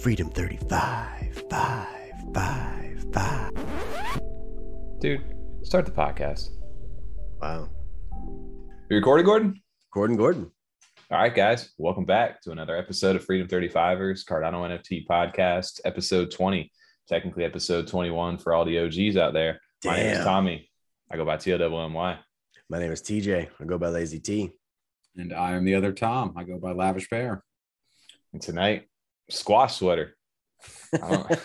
Freedom 35. 5, 5, 5. Dude, start the podcast. Wow. You recording, Gordon? Gordon Gordon. All right, guys. Welcome back to another episode of Freedom 35ers, Cardano NFT podcast, episode 20. Technically, episode 21 for all the OGs out there. My name is Tommy. I go by T-O-M-Y. My name is TJ. I go by Lazy T. And I am the other Tom. I go by Lavish Bear. And tonight, squash sweater. I don't-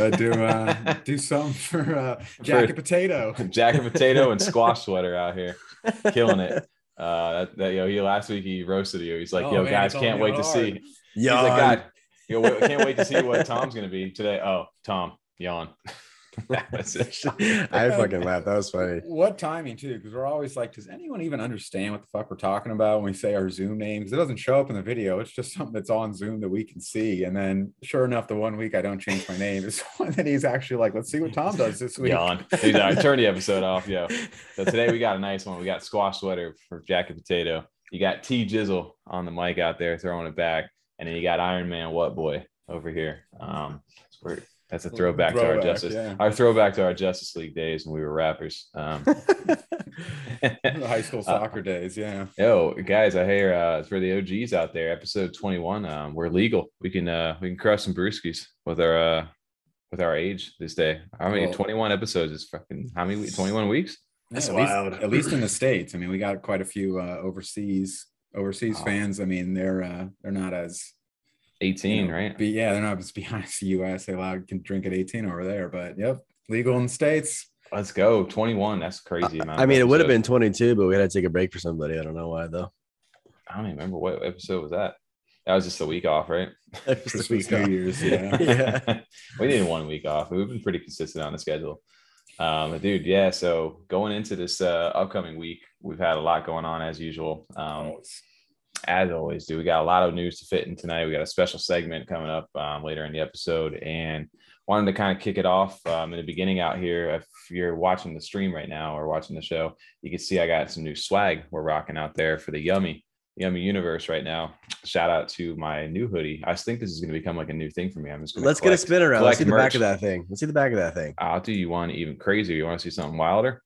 I do uh, do something for uh, Jacket Potato. Jacket potato and squash sweater out here, killing it. Uh, that, that yo, he last week he roasted you. He's like, Oh, yo, man, guys, can't only wait to hard. see. He's Yawn. like, God, yo, can't wait to see what Tom's gonna be today. Oh, Tom, yawn. That's it. I fucking laughed. That was funny. What timing too? Because we're always like, does anyone even understand what the fuck we're talking about when we say our Zoom names? It doesn't show up in the video. It's just something that's on Zoom that we can see. And then, sure enough, the one week I don't change my name is one that he's actually like, let's see what Tom does this week. Yawn. He's all right, turn the episode off, yo. So today we got a nice one. We got squash sweater for Jacket Potato. You got T Jizzle on the mic out there throwing it back, and then you got Iron Man What Boy over here. Um, we're- that's a throwback, to our Justice, yeah. our throwback to our Justice League days when we were rappers. Um, The high school soccer days, yeah. Yo, guys, I hear uh, for the OGs out there, episode 21, um, we're legal. We can uh, we can crush some brewskis with our uh, with our age this day. I mean, Well- 21 episodes is fucking how many? 21 weeks? That's at least- wild. at least in the states. I mean, we got quite a few uh, overseas overseas Oh. fans. I mean, they're uh, they're not as 18, you know, right? Be, yeah, they're not as behind the U.S. They allowed can drink at 18 over there, but yep, legal in the states. Let's go. 21. That's crazy amount. I of mean, it would have been 22, but we had to take a break for somebody. I don't know why, though. I don't even remember what episode was that. That was just a week off, right? Christmas, New Year's, yeah. Yeah. we needed one week off. We've been pretty consistent on the schedule. Um, but dude, yeah. So going into this uh, upcoming week, we've had a lot going on as usual. Um, as always, do we got a lot of news to fit in tonight? We got a special segment coming up um, later in the episode, and wanted to kind of kick it off um, in the beginning out here. If you're watching the stream right now or watching the show, you can see I got some new swag we're rocking out there for the Yummy Yummy Universe right now. Shout out to my new hoodie. I think this is going to become like a new thing for me. I'm just going to Let's get a spin around. Let's see the collect back of that thing. Let's see the back of that thing. I'll do you one even crazier. You want to see something wilder?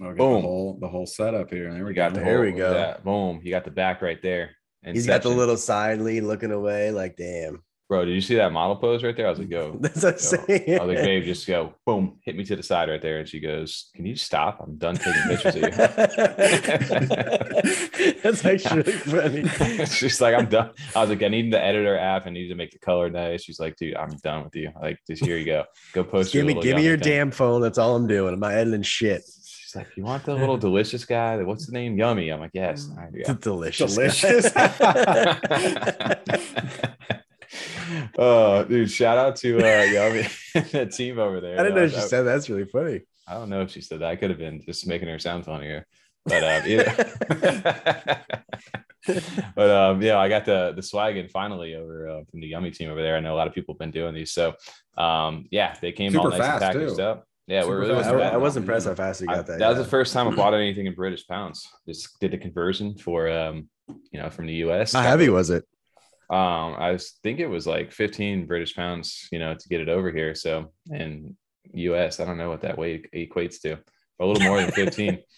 Okay, Boom. The whole the whole setup here. There we We got the go. There whole, we go. yeah, boom. You got the back right there. And he's got the little side lead looking away, like, damn. bro. Did you see that model pose right there? I was like, go. That's what I'm saying. I was like, babe, just go, boom, hit me to the side right there. And she goes, Can you stop? I'm done taking pictures of you. That's actually funny. She's like, I'm done. I was like, I need the editor app. I need to make the color nice. She's like, dude, I'm done with you. Like, just here you go. Go post. Give your me, give me your thing." damn phone. That's all I'm doing. I'm not editing shit. She's like, you want the little delicious guy? What's the name? Yummy. I'm like, yes. All right, yeah. Delicious. Delicious. oh, dude! Shout out to uh, Yummy, the team over there. I didn't know Uh, she I- said that. that's really funny. I don't know if she said that. I could have been just making her sound funnier, but um, either. but um, yeah, I got the the swag in finally over uh, from the Yummy team over there. I know a lot of people have been doing these, so um, yeah, they came all nice and packaged too. up. Yeah, Super we're really fast. I, wasn't I was impressed how fast he I- got that. that was the first time I bought anything in British pounds. Just did the conversion for um, you know, from the US. How heavy was it? Um, I was, think it was like 15 British pounds, you know, to get it over here. So in US, I don't know what that weight equates to. A little more than 15.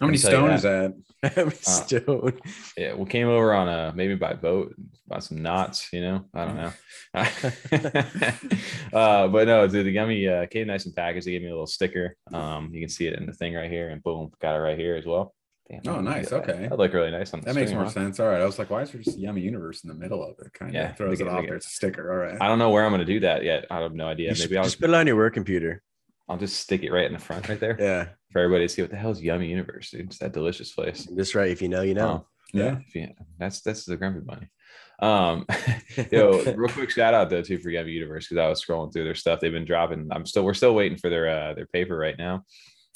How many I'll tell you stone is that? Every stone. Yeah, we came over on a maybe by boat, by some knots, you know. I don't know. uh, but no, dude, the gummy uh, came nice and packaged. They gave me a little sticker. Um, you can see it in the thing right here, and boom, got it right here as well. Damn, Oh, nice. that- Okay. That look really nice on the That makes more huh? sense. All right. I was like, why is there just a Yummy Universe in the middle of it? Kind of Yeah, throws it off they there. It's a sticker. All right. I don't know where I'm gonna do that yet. I have no idea. Just, Maybe I'll just put it on your work computer. I'll just stick it right in the front right there Yeah. for everybody to see what the hell is Yummy Universe, dude. It's that delicious place. Just right. If you know, you know. Um, Yeah. if you- that's that's the Grumpy Bunny. Um, yo, real quick shout out though too for Yummy Universe because I was scrolling through their stuff. They've been dropping. I'm still we're still waiting for their uh, their paper right now.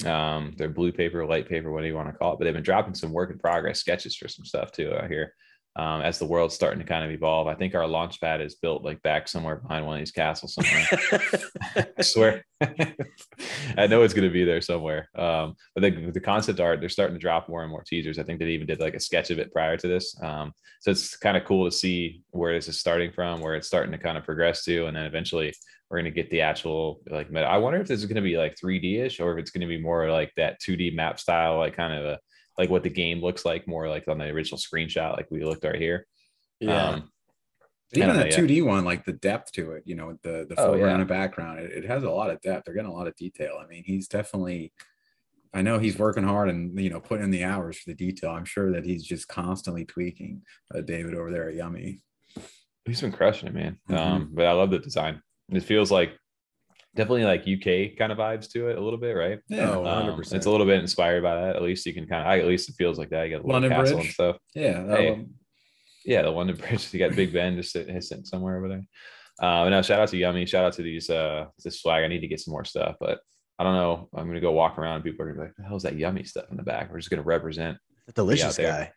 Um, their blue paper, light paper, whatever you want to call it. But they've been dropping some work in progress sketches for some stuff too out here. Um, as the world's starting to kind of evolve. I think our launch pad is built like back somewhere behind one of these castles somewhere. I swear. I know it's going to be there somewhere. Um, but the, the concept art, they're starting to drop more and more teasers. I think they even did like a sketch of it prior to this. Um, so it's kind of cool to see where this is starting from, where it's starting to kind of progress to, and then eventually we're going to get the actual like. I wonder if this is going to be like 3D ish or if it's going to be more like that 2D map style, like kind of a like what the game looks like more like on the original screenshot, like we looked right here. Yeah. Um, Even the yeah. 2D one, like the depth to it, you know, the the Oh, foreground yeah. and background, it, it has a lot of depth. They're getting a lot of detail. I mean, he's definitely. I know he's working hard and you know putting in the hours for the detail. I'm sure that he's just constantly tweaking. Uh, David over there at Yummy. he's been crushing it, man. Mhm. Um, but I love the design. It feels like definitely like UK kind of vibes to it a little bit, right? Yeah, Oh, Um, 100%. it's a little bit inspired by that. At least you can kind of, I, at least it feels like that. You got a little London castle Bridge. and stuff. yeah. Hey. one- Yeah, the London Bridge. You got Big Ben just sitting, sitting somewhere over there. Uh, no, shout out to Yummy. Shout out to these uh this swag. I need to get some more stuff, but I don't know. I'm gonna go walk around. And people are gonna be like, "The hell's that Yummy stuff in the back?" We're just gonna represent Delicious there. guy.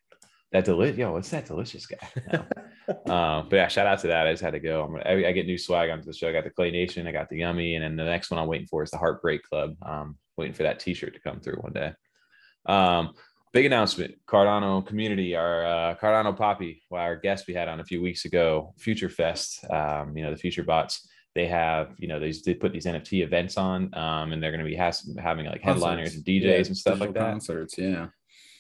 That delicious. Yo, what's that delicious guy? No. um, but yeah, shout out to that. I just had to go. Gonna, I, I get new swag onto the show. I got the Clay Nation. I got the Yummy, and then the next one I'm waiting for is the Heartbreak Club. Um, waiting for that T-shirt to come through one day. Um, big announcement cardano community our uh, cardano poppy well, our guest we had on a few weeks ago future fest um, you know the future bots they have you know they, they put these nft events on um, and they're going to be has, having like headliners and djs Yeah, and stuff like that Concerts, yeah.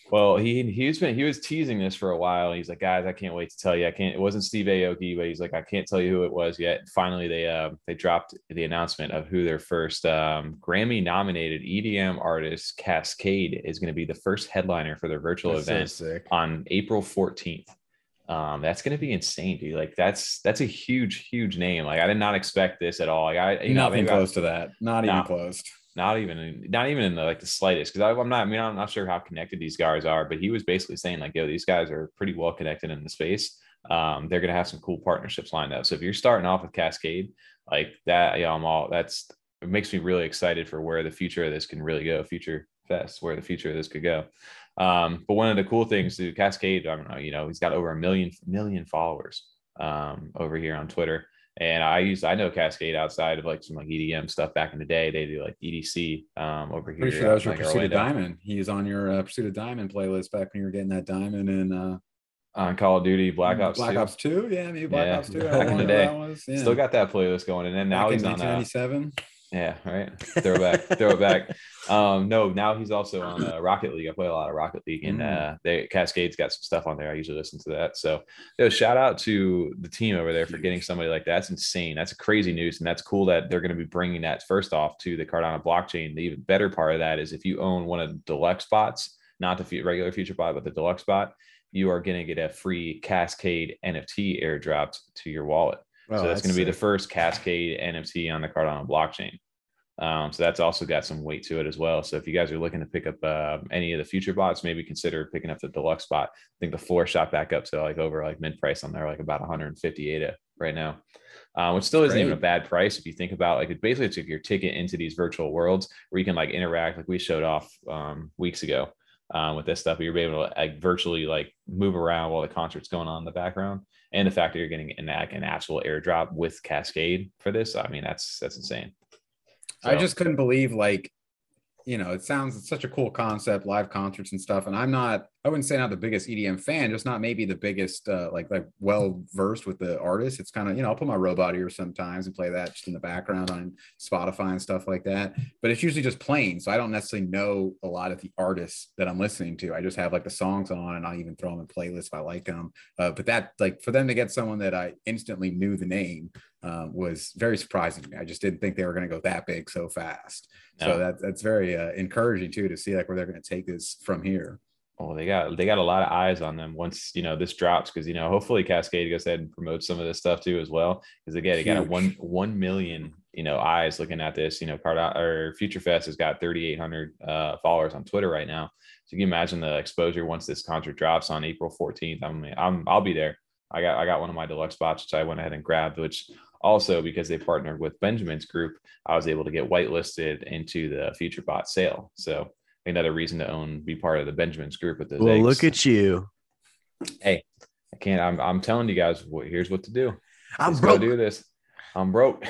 Well, he he's been he was teasing this for a while. He's like, guys, I can't wait to tell you. I can't. It wasn't Steve Aoki, but he's like, I can't tell you who it was yet. Finally, they uh, they dropped the announcement of who their first um, Grammy nominated EDM artist Kaskade is going to be the first headliner for their virtual That's event sick. on April fourteenth. Um, that's going to be insane, dude. Like that's that's a huge huge name. Like I did not expect this at all. Like I you know Nothing maybe I- close to that. Not No. even close. Not even not even in the like the slightest because I'm not I mean I'm not sure how connected these guys are, but he was basically saying like, yo, these guys are pretty well connected in the space. Um, they're gonna have some cool partnerships lined up. So if you're starting off with Kaskade like that, yeah, I'm all that's it makes me really excited for where the future of this can really go. Future Fest, where the future of this could go. Um, but one of the cool things to Kaskade, I don't know, you know, he's got over a million million followers um, over here on Twitter. And I use I know Kaskade outside of like some like EDM stuff back in the day. They do like EDC um, over here. Pretty sure that was your like Pursuit of Diamond. He's on your uh, Pursuit of Diamond playlist back when you were getting that diamond in uh, on Call of Duty Black Ops. Black 2. Ops 2. Yeah, maybe Black Yeah, Ops 2. back in the day. that was. Yeah. Still got that playlist going, and then now Back he's in on. Uh, 1997. Yeah, right. Throwback, throwback. Um, no, now he's also on uh, Rocket League. I play a lot of Rocket League, and Mm. uh, they Kaskade's got some stuff on there. I usually listen to that. So, yo, shout out to the team over there for getting somebody like that. That's insane. That's crazy news, and that's cool that they're going to be bringing that first off to the Cardano blockchain. The even better part of that is if you own one of the deluxe bots, not the regular future bot, but the deluxe bot, you are going to get a free Kaskade NFT airdropped to your wallet Oh, so that's, going to be the first Kaskade NFT on the Cardano blockchain. Um, so that's also got some weight to it as well. So if you guys are looking to pick up uh, any of the future bots, maybe consider picking up the deluxe bot. I think the floor shot back up to like over like mid price on there, like about 150 ADA right now, uh, which still isn't even a bad price if you think about like it basically it's like your ticket into these virtual worlds where you can like interact like we showed off um, weeks ago um, with this stuff. You're able to like virtually like move around while the concert's going on in the background and the fact that you're getting an, an actual airdrop with Kaskade for this, I mean, that's that's insane. I just couldn't believe like, you know, it sounds it's such a cool concept, live concerts and stuff. And I'm not, I wouldn't say not the biggest EDM fan, just not maybe the biggest uh, like like well versed with the artist. It's kind of you know I'll put my robot ear sometimes and play that just in the background on Spotify and stuff like that. But it's usually just playing, so I don't necessarily know a lot of the artists that I'm listening to. I just have like the songs on, and I'll even throw them in playlists if I like them. Uh, but that like for them to get someone that I instantly knew the name um, was very surprising to me. I just didn't think they were going to go that big so fast. So that that's very uh, encouraging too to see like where they're going to take this from here. Oh, they got they got a lot of eyes on them once you know this drops because you know hopefully Kaskade goes ahead and promotes some of this stuff too as well because again they got a one one million you know eyes looking at this. You know, Card or Future Fest has got 3,800 uh, followers on Twitter right now. So you can imagine the exposure once this concert drops on April 14th. I'm I'm I'll be there. I got I got one of my deluxe spots which I went ahead and grabbed, which also because they partnered with Benjamin's group, I was able to get whitelisted into the future bot sale. So another reason to own be part of the Benjamin's group with those. Well, eggs. look at you. hey, I can't. I'm I'm telling you guys. What, here's what to do. I'm Let's broke. Go do this. I'm broke.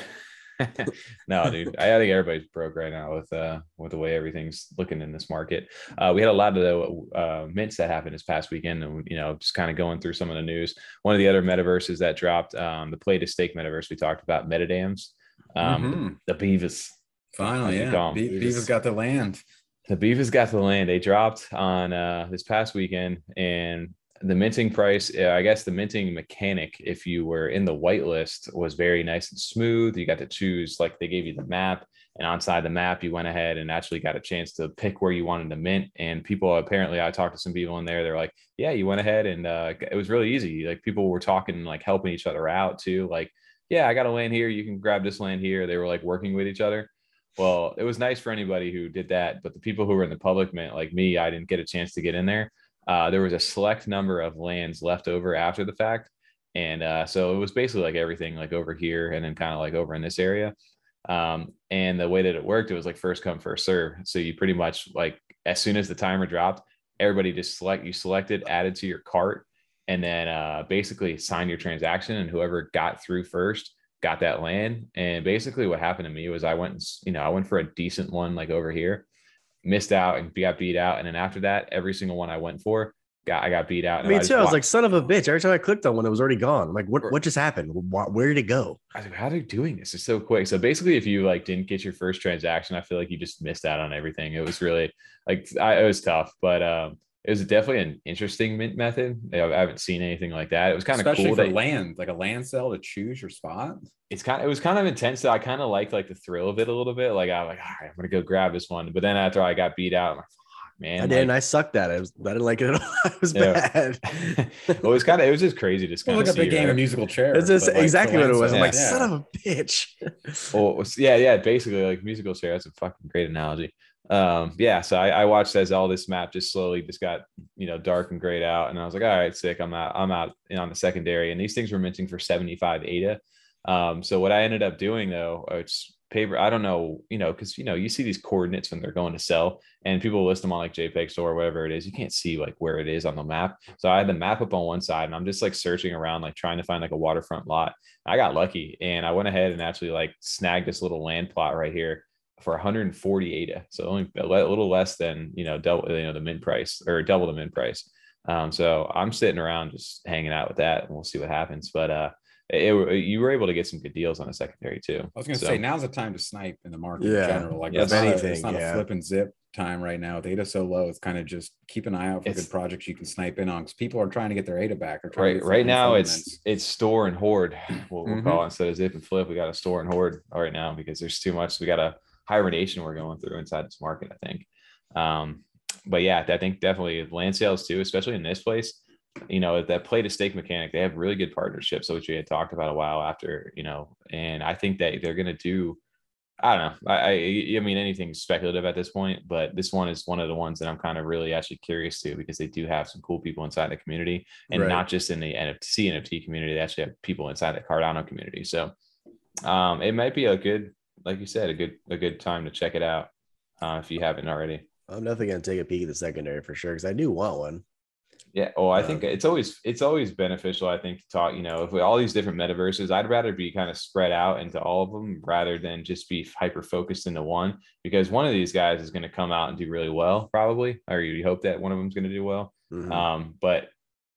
no, dude. I think everybody's broke right now with uh with the way everything's looking in this market. Uh, we had a lot of the uh, mints that happened this past weekend, and you know, just kind of going through some of the news. One of the other metaverses that dropped, um, the play to stake metaverse we talked about, metadams, um, Mhm. the Beavis. Finally, yeah. Be- Beavis. Beavis got the land. The Beavis got the land. They dropped on uh, this past weekend, and the minting price, uh, I guess the minting mechanic, if you were in the whitelist, was very nice and smooth. You got to choose, like they gave you the map, and on the map, you went ahead and actually got a chance to pick where you wanted to mint. And people apparently, I talked to some people in there, they're like, yeah, you went ahead and uh, it was really easy. Like people were talking, like helping each other out too. Like, yeah, I got a land here. You can grab this land here. They were like working with each other. Well, it was nice for anybody who did that, but the people who were in the public mint, like me, I didn't get a chance to get in there. Uh, there was a select number of lands left over after the fact, and uh, so it was basically like everything like over here and then kind of like over in this area. Um, and the way that it worked, it was like first come first serve. So you pretty much like as soon as the timer dropped, everybody just select you selected, added to your cart, and then uh, basically sign your transaction, and whoever got through first got that land. And basically, what happened to me was I went, you know, I went for a decent one like over here, missed out and got beat out. And then after that, every single one I went for, got I got beat out. and Me just too. I was like, son of a bitch. Every time I clicked on one, it was already gone. I'm like, what, what just happened? Wh- Where did it go? I was like, how are they doing this? It's so quick. So basically, if you like didn't get your first transaction, I feel like you just missed out on everything. It was really like I, it was tough, but um, it was definitely an interesting mint method. I I haven't seen anything like that. It was kind of Especially cool. for that- land, like a land sale to choose your spot. it's kind of it was kind of intense. So I kind of liked like the thrill of it a little bit. Like I was like, all right, I'm gonna go grab this one. But then after I got beat out, I'm like, fuck, man. I did, and like- I sucked at it. I, was, I didn't like it at all. It was Yeah. bad. well, it was kind of it was just crazy to just Well, kind like a big game right? of musical chairs. It's just like, exactly what it land was. I'm like, Yeah. son of a bitch. Well, was- yeah, yeah, basically like musical chair. That's a fucking great analogy. Um, yeah, so I, I watched as all this map just slowly just got you know dark and grayed out, and I was like, all right, sick. I'm out. I'm out on the secondary, and these things were minting for 75 ADA. Um, so what I ended up doing though, uh, it's paper. I don't know, you know, because you know you see these coordinates when they're going to sell, and people list them on like JPEG store or whatever it is. You can't see like where it is on the map. So I had the map up on one side, and I'm just like searching around, like trying to find like a waterfront lot. I got lucky, and I went ahead and actually like snagged this little land plot right here for 140 ADA. So only a little less than you know double you know the min price or double the min price. Um, so I'm sitting around just hanging out with that, and we'll see what happens. But uh, it, it- you were able to get some good deals on a secondary too. I was gonna So- say now's the time to snipe in the market Yeah. in general. Like Yeah, it's if not, a, anything, it's not yeah. a flip and zip time right now. With ADA so low, it's kind of just keep an eye out for It's- good projects you can snipe in on because people are trying to get their ADA back. Or right right now info it's it's store and hoard what we'll Mhm. call it instead of zip and flip we got to store and hoard right now because there's too much we got a hibernation we're going through inside this market i think um but yeah i think definitely land sales too especially in this place you know that play to stake mechanic they have really good partnerships which we had talked about a while after you know and i think that they're going to do I don't know. I, I I mean anything's speculative at this point, but this one is one of the ones that I'm kind of really actually curious to because they do have some cool people inside the community and Right. not just in the NFT NFT community. They actually have people inside the Cardano community. So um, it might be a good, like you said, a good a good time to check it out uh, if you haven't already. I'm definitely gonna take a peek at the secondary for sure because I do want one. Yeah. Oh, I Uh, think it's always it's always beneficial. I think to talk. You know, if we all these different metaverses, I'd rather be kind of spread out into all of them rather than just be hyper focused into one. Because one of these guys is going to come out and do really well, probably, or you hope that one of them's going to do well. Mhm. Um, but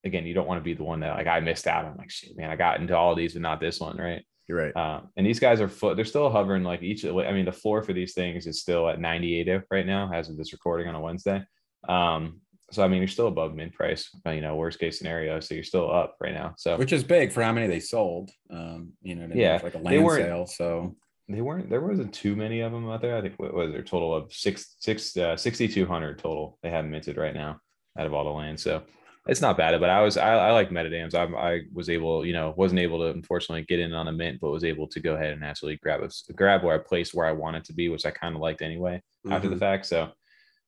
again, you don't want to be the one that like I missed out. I'm like, shit, man, I got into all these, but not this one, right? You're right. Um, and these guys are fo- they're still hovering like each. I mean, the floor for these things is still at 98 right now, as of this recording on a Wednesday. Um, so I mean, you're still above mid price. uh, You know, worst case scenario, so you're still up right now. So which is big for how many they sold. Um, you know, what I mean? Yeah, like a land sale. So they weren't there wasn't too many of them out there. I think what was their total of six six uh, 6,200 total they have minted right now out of all the land. So it's not bad, but I was I, I like metadams. I, I was able, you know, wasn't able to unfortunately get in on a mint, but was able to go ahead and actually grab a grab where I placed where I wanted to be, which I kind of liked anyway after the Mhm. fact. So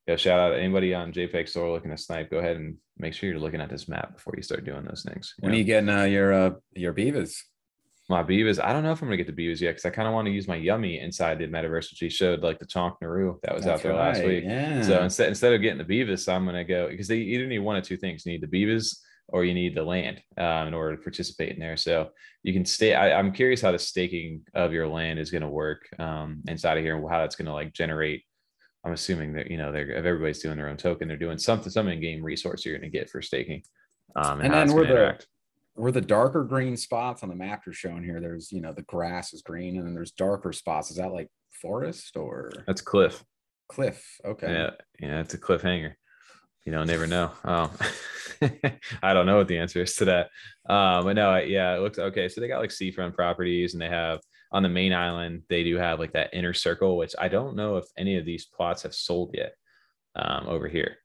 yeah, shout out to anybody on JPEG store looking to snipe. Go ahead and make sure you're looking at this map before you start doing those things. you when know? are you getting uh, your uh, your beavers? My beavers. I don't know if I'm gonna get the beavers yet because I kind of want to use my yummy inside the metaverse, which he showed like the Chonk Naru that was out That's there last week. Yeah. So instead instead of getting the beavers, I'm gonna go because they either need one of two things. You need the beavers or you need the land um, in order to participate in there. So you can stay. I, am curious how the staking of your land is going to work um, inside of here and how that's going to like generate. I'm assuming that you know they're if everybody's doing their own token, they're doing something, some in-game resource you're going to get for staking. Um, and, and then we're the interact. Where the darker green spots on the map are shown here. There's you know the grass is green, and then there's darker spots. Is that like forest or that's cliff? Cliff. Okay. Yeah, yeah, it's a cliffhanger you know, never know. Oh, I don't know what the answer is to that. Um, but no, yeah, it looks okay. So they got like seafront properties and they have on the main island, they do have like that inner circle, which I don't know if any of these plots have sold yet um, over here.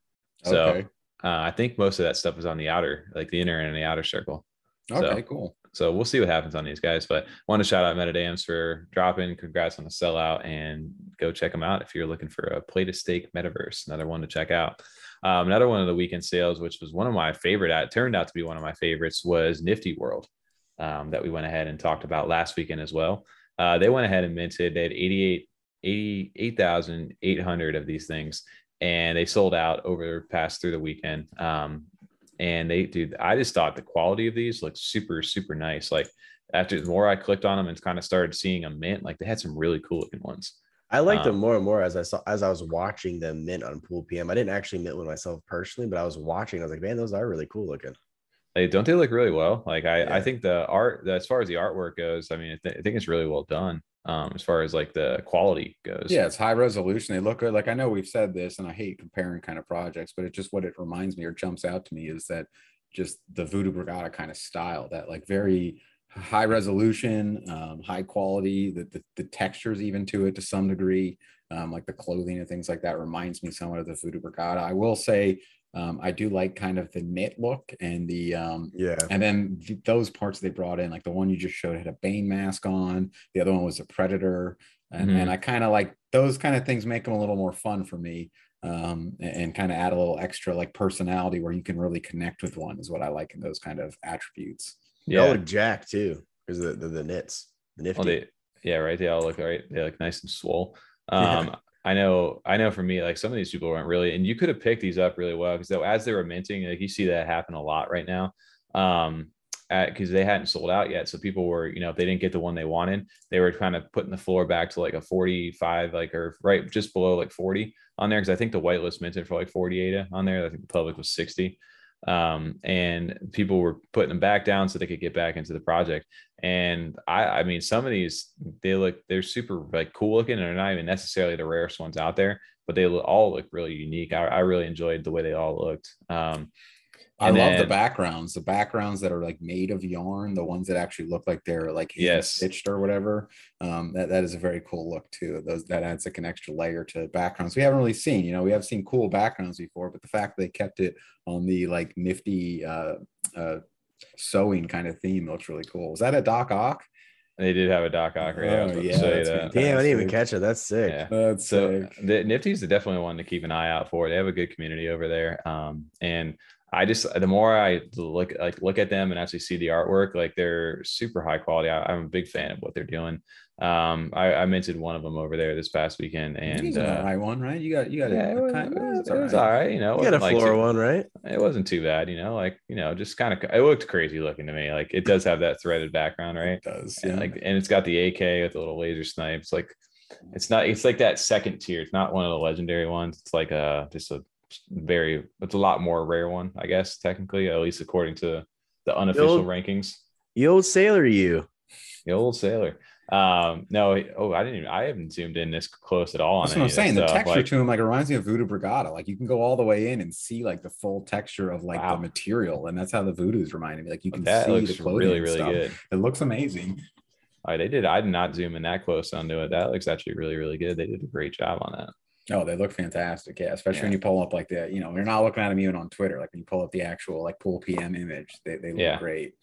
So okay. uh, I think most of that stuff is on the outer, like the inner and the outer circle. Okay, so, cool. So we'll see what happens on these guys. But want to shout out MetaDams for dropping. Congrats on the sellout and go check them out if you're looking for a play to stake metaverse. Another one to check out. Um, another one of the weekend sales, which was one of my favorite, it turned out to be one of my favorites, was Nifty World um, that we went ahead and talked about last weekend as well. Uh, they went ahead and minted. They had 88, 88,800 of these things, and they sold out over past through the weekend. Um, and they, dude, I just thought the quality of these looked super, super nice. Like after the more I clicked on them and kind of started seeing a mint, like they had some really cool looking ones. I liked um, them more and more as I saw as I was watching them mint on Pool PM. I didn't actually mint one myself personally, but I was watching. I was like, man, those are really cool looking. Hey, don't they look really well? Like I, yeah. I think the art, as far as the artwork goes, I mean, I, th- I think it's really well done. Um, as far as like the quality goes. Yeah, it's high resolution. They look good. Like I know we've said this, and I hate comparing kind of projects, but it's just what it reminds me or jumps out to me is that just the Voodoo Brigada kind of style, that like very high resolution, um, high quality, the, the, the, textures even to it to some degree, um, like the clothing and things like that reminds me somewhat of the Voodoo Brigada. I will say um, I do like kind of the knit look and the um, yeah, and then th- those parts they brought in, like the one you just showed had a Bane mask on, the other one was a Predator, and, mm-hmm. and I kind of like those kind of things make them a little more fun for me. Um, and, and kind of add a little extra like personality where you can really connect with one is what I like in those kind of attributes. Yeah, all look Jack too, because the, the the knits, the nifty. they, yeah, right. They all look right. They look nice and swole. Um, yeah. I know, I know. For me, like some of these people weren't really, and you could have picked these up really well because though as they were minting, like you see that happen a lot right now. Um, because they hadn't sold out yet. So people were, you know, if they didn't get the one they wanted, they were kind of putting the floor back to like a 45, like or right just below like 40 on there. Cause I think the whitelist minted for like 48 on there. I think the public was 60 um, and people were putting them back down so they could get back into the project. And I, I mean, some of these they look they're super like cool looking, and they're not even necessarily the rarest ones out there, but they all look really unique. I, I really enjoyed the way they all looked. Um, I then, love the backgrounds, the backgrounds that are like made of yarn, the ones that actually look like they're like yes. stitched or whatever. Um, that, that is a very cool look too. Those that adds like an extra layer to backgrounds we haven't really seen. You know, we have seen cool backgrounds before, but the fact they kept it on the like nifty uh, uh, sewing kind of theme looks really cool. Is that a Doc Ock? They did have a Doc Ock. Yeah, oh, yeah that. Damn, I didn't even catch it. That's sick. Yeah. That's so sick. the Nifty's a definitely one to keep an eye out for. They have a good community over there. Um, and I just the more I look like look at them and actually see the artwork, like they're super high quality. I, am a big fan of what they're doing. Um, I, I, mentioned one of them over there this past weekend, and uh, high one, right? You got you got yeah, it was, kind, it was, it was all right. You know, you got a floor like one, right? It wasn't too bad. You know, like you know, just kind of it looked crazy looking to me. Like it does have that threaded background, right? It does, yeah. And like and it's got the AK with the little laser snipes. Like it's not. It's like that second tier. It's not one of the legendary ones. It's like a just a very it's a lot more rare one, I guess, technically, at least according to the unofficial the old, rankings. The old sailor you. The old sailor. Um, no, oh, I didn't even I haven't zoomed in this close at all. That's what I'm saying. The texture like, to him like reminds me of Voodoo Brigada. Like you can go all the way in and see like the full texture of like wow. the material, and that's how the Voodoo's reminding me. Like you can that see looks the clothing really, really good. It looks amazing. All right, they did. I did not zoom in that close onto it. That looks actually really, really good. They did a great job on that. Oh, they look fantastic. Yeah. Especially yeah. when you pull up like the, you know, you're not looking at them even on Twitter. Like when you pull up the actual like pool PM image, they, they look yeah. great.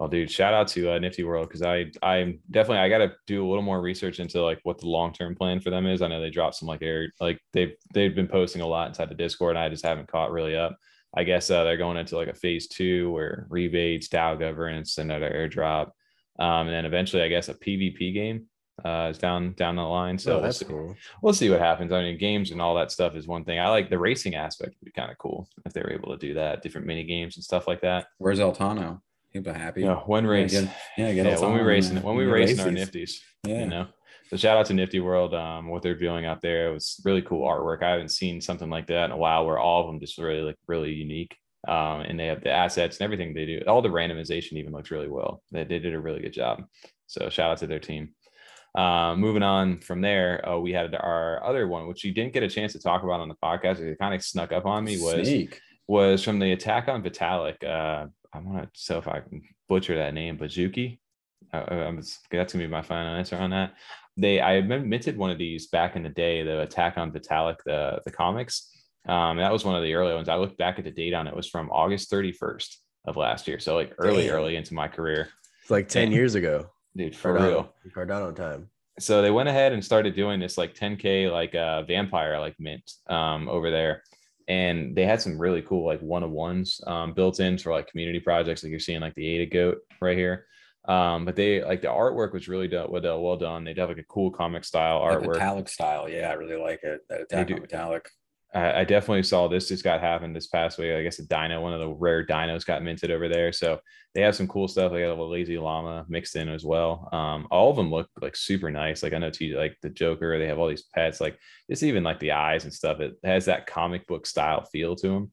Well, dude, shout out to uh, Nifty World because I I'm definitely I got to do a little more research into like what the long term plan for them is. I know they dropped some like air like they've they've been posting a lot inside the Discord, and I just haven't caught really up. I guess uh, they're going into like a phase two where rebates, DAO governance, another airdrop, um, and then eventually I guess a PvP game uh, is down down the line. So oh, we'll see, cool. we'll see what happens. I mean, games and all that stuff is one thing. I like the racing aspect would be kind of cool if they were able to do that, different mini games and stuff like that. Where's Altano? He'd be happy. Know, one race. Yeah, get, yeah, yeah, when we racing, when we racing our nifties, Yeah. you know. So shout out to Nifty World, um, what they're doing out there. It was really cool artwork. I haven't seen something like that in a while, where all of them just really look really unique. Um, and they have the assets and everything they do. All the randomization even looks really well. They, they did a really good job. So shout out to their team. Um, moving on from there, uh, we had our other one, which you didn't get a chance to talk about on the podcast. It kind of snuck up on me. Was Sneak. was from the attack on Vitalik. Uh, I want to so if I can butcher that name, Bazuki. Uh, uh, that's gonna be my final answer on that. They I minted one of these back in the day, the Attack on Vitalik, the the comics. Um, that was one of the early ones. I looked back at the date on it. it was from August 31st of last year. So like early, Damn. early into my career, It's like 10 Yeah. years ago. Dude, for real. Cardano time. so they went ahead and started doing this like 10k like uh vampire like mint um over there and they had some really cool like one of ones um built in for like community projects like you're seeing like the ada goat right here um but they like the artwork was really done well, done- well done they'd have like a cool comic style That artwork metallic style. Yeah, I really like it. That attack do. on metallic. I, I definitely saw this just got happened this past week. I guess a dino, one of the rare dinos got minted over there. So they have some cool stuff. They got a little lazy llama mixed in as well. Um, all of them look like super nice. Like I know T like the Joker, they have all these pets, like it's even like the eyes and stuff. It has that comic book style feel to them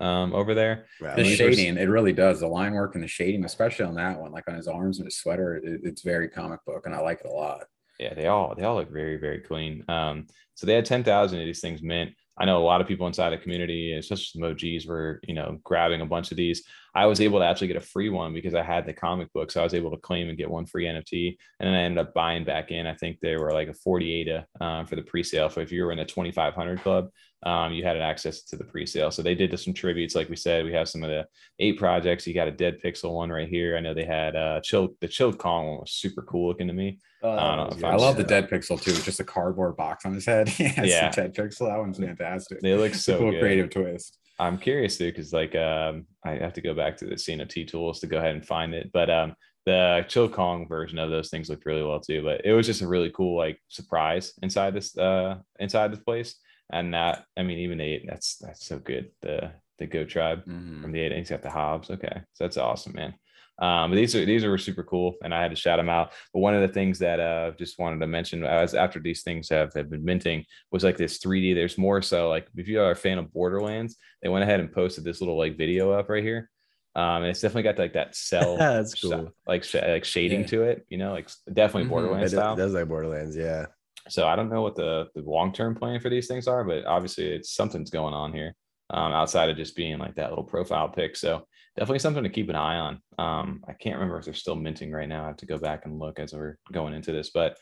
um over there. Wow. The these are shading, it really does. The line work and the shading, especially on that one, like on his arms and his sweater, it, it's very comic book, and I like it a lot. yeah, they all they all look very very clean. Um, so they had ten thousand of these things mint. I know a lot of people inside the community, especially some OGs, were you know grabbing a bunch of these. I was able to actually get a free one because I had the comic book, so I was able to claim and get one free NFT. And then I ended up buying back in. I think they were like a 48 uh, for the pre-sale. So if you were in a 2500 club, um, you had access to the pre-sale. So they did some tributes, like we said. We have some of the eight projects. You got a Dead Pixel one right here. I know they had uh, chilled. The chilled Kong one was super cool looking to me. Oh, I don't know if. I love the dead pixel too. It's just a cardboard box on his head. yeah, Yeah. dead pixel. That one's fantastic. They look so cool good. creative twist. I'm curious too, because like um, I have to go back to the CNFT tools to go ahead and find it. But um, the Chill Kong version of those things looked really well too. But it was just a really cool like surprise inside this uh inside this place. And that I mean, even the that's that's so good. The the Go tribe Mhm. from the eight. He's got the Hobbs. Okay, so that's awesome, man. Um, but these are these are super cool, and I had to shout them out. But one of the things that uh just wanted to mention as after these things have, have been minting was like this 3D. There's more so like if you are a fan of Borderlands, they went ahead and posted this little like video up right here. Um, and it's definitely got like that cell That's cool. like sh- like shading Yeah. to it, you know, like definitely Mhm. Borderlands does, style. it does like Borderlands, yeah. So I don't know what the, the long term plan for these things are, but obviously it's something's going on here um, outside of just being like that little profile pick. So definitely something to keep an eye on. Um, I can't remember if they're still minting right now. I have to go back and look as we're going into this, but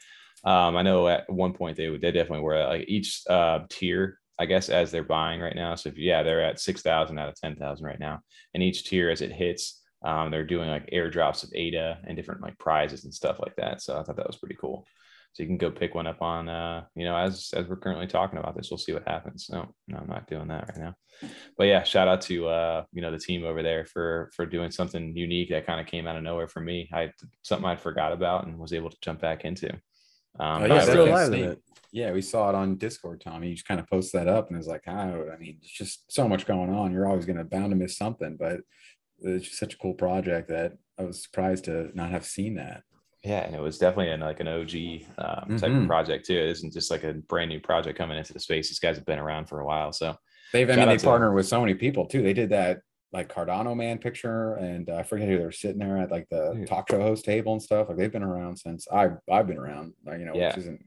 um, I know at one point they they definitely were at, like each uh, tier. I guess as they're buying right now. So if yeah, they're at six thousand out of ten thousand right now, and each tier as it hits, um, they're doing like airdrops of ADA and different like prizes and stuff like that. So I thought that was pretty cool so you can go pick one up on uh you know as as we're currently talking about this we'll see what happens no no i'm not doing that right now but yeah shout out to uh you know the team over there for for doing something unique that kind of came out of nowhere for me i something I'd forgot about and was able to jump back into um Oh, yeah, still alive it. Yeah, we saw it on Discord, Tommy. You just kind of post that up and it's like, oh, I mean, it's just so much going on. You're always going to bound to miss something, but it's just such a cool project that I was surprised to not have seen that. Yeah and it was definitely an, like an og um, type of Mhm. project too it isn't just like a brand new project coming into the space these guys have been around for a while so They've, I mean, they partner with so many people too. They did that like Cardano man picture, and uh, I forget who they were sitting there at like the Dude. talk show host table and stuff. Like they've been around since I've I've been around. You know, Yeah. which isn't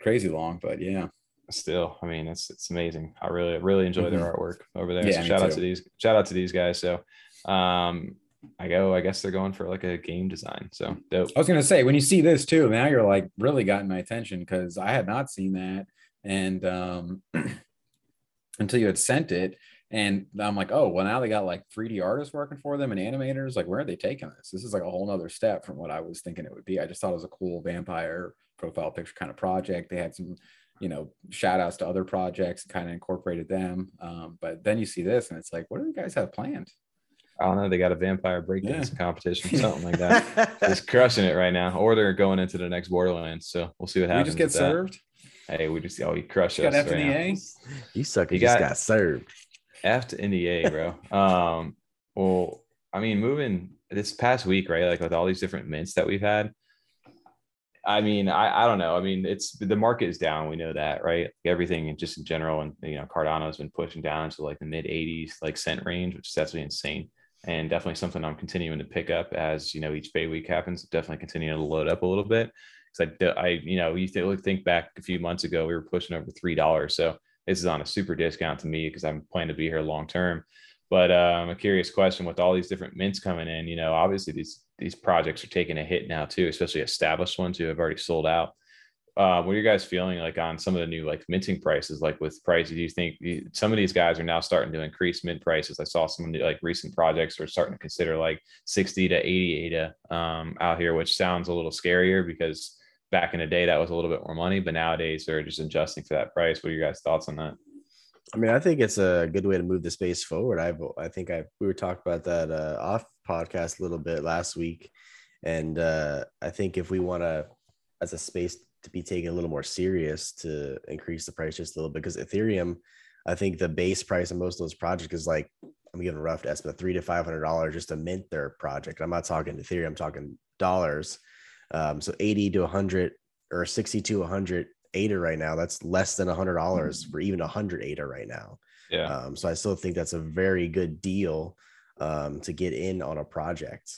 crazy long, but yeah. still i mean it's it's amazing i really really enjoy their artwork over there Yeah, so shout out to these shout out to these guys so um i go i guess they're going for like a game design so dope I was gonna say when you see this too, now you're like really gotten my attention because I had not seen that, and um, until you had sent it, and I'm like, oh, well now they got like 3D artists working for them and animators. Like, where are they taking this? This is like a whole nother step from what I was thinking it would be. I just thought it was a cool vampire profile picture kind of project. They had some, you know, shout outs to other projects, and kind of incorporated them. Um, but then you see this, and it's like, what do you guys have planned? I don't know. They got a vampire breakdance Yeah. competition, something like that. Just crushing it right now, or they're going into the next Borderlands. So we'll see what happens. We just get with that. served. Hey, we just oh, you crush Got us F right in the. A. you sucker You just got- got served. F to NDA, bro. Um, well, I mean, moving this past week, right? Like with all these different mints that we've had. I mean, I, I don't know. I mean, it's the market is down. We know that, right? Everything just in general, and you know, Cardano's been pushing down into like the mid 80s, like cent range, which is absolutely insane. And definitely something I'm continuing to pick up as you know each Bay week happens. Definitely continuing to load up a little bit because I, I, you know, you think think back a few months ago, we were pushing over three dollars. So this is on a super discount to me because I'm planning to be here long term. But um, a curious question with all these different mints coming in, you know, obviously these these projects are taking a hit now too, especially established ones who have already sold out. Uh, what are you guys feeling like on some of the new like minting prices? Like with prices, do you think some of these guys are now starting to increase mint prices? I saw some the like recent projects are starting to consider like 60 to 80 ADA um, out here, which sounds a little scarier because back in the day that was a little bit more money, but nowadays they're just adjusting for that price. What are your guys' thoughts on that? I mean, I think it's a good way to move the space forward. I I think I we were talking about that uh, off podcast a little bit last week, and uh, I think if we want to, as a space to be taken a little more serious, to increase the price just a little bit, because Ethereum, I think the base price of most of those projects is like I'm giving a rough estimate, three to five hundred dollars just to mint their project. I'm not talking Ethereum, I'm talking dollars. Um, so 80 to 100 or 60 to 100 ADA right now. That's less than $100 for even 100 ADA right now. Yeah. Um, so I still think that's a very good deal um, to get in on a project.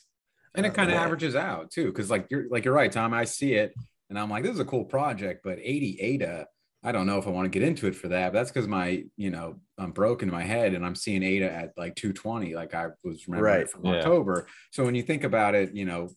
and it Uh, kind of yeah. averages out too because like you're like you're right tom i see it and i'm like this is a cool project but 80 ada i don't know if i want to get into it for that. But that's because my you know i'm broken in my head and i'm seeing ada at like 220 like i was remembering Right, from yeah. october. So when you think about it you know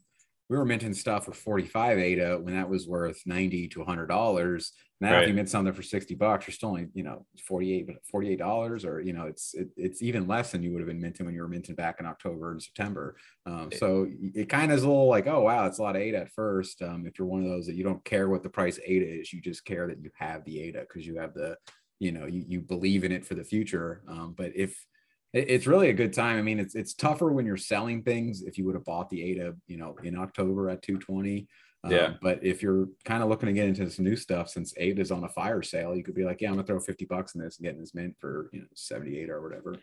we were minting stuff for 45 ADA when that was worth 90 to 100 dollars. Now, if you mint something for 60 bucks, you're still only, you know, 48, but 48 dollars, or you know, it's it, it's even less than you would have been minting when you were minting back in October and September. Um, so it kind of is a little like, oh wow, it's a lot of ADA at first. Um, if you're one of those that you don't care what the price ADA is, you just care that you have the ADA because you have the, you know, you, you believe in it for the future. Um, but if it's really a good time. I mean, it's it's tougher when you're selling things. If you would have bought the ADA, you know, in October at 220. Um, Yeah. But if you're kind of looking to get into this new stuff, since ADA is on a fire sale, you could be like, yeah, I'm gonna throw 50 bucks in this and getting this mint for you know 78 or whatever.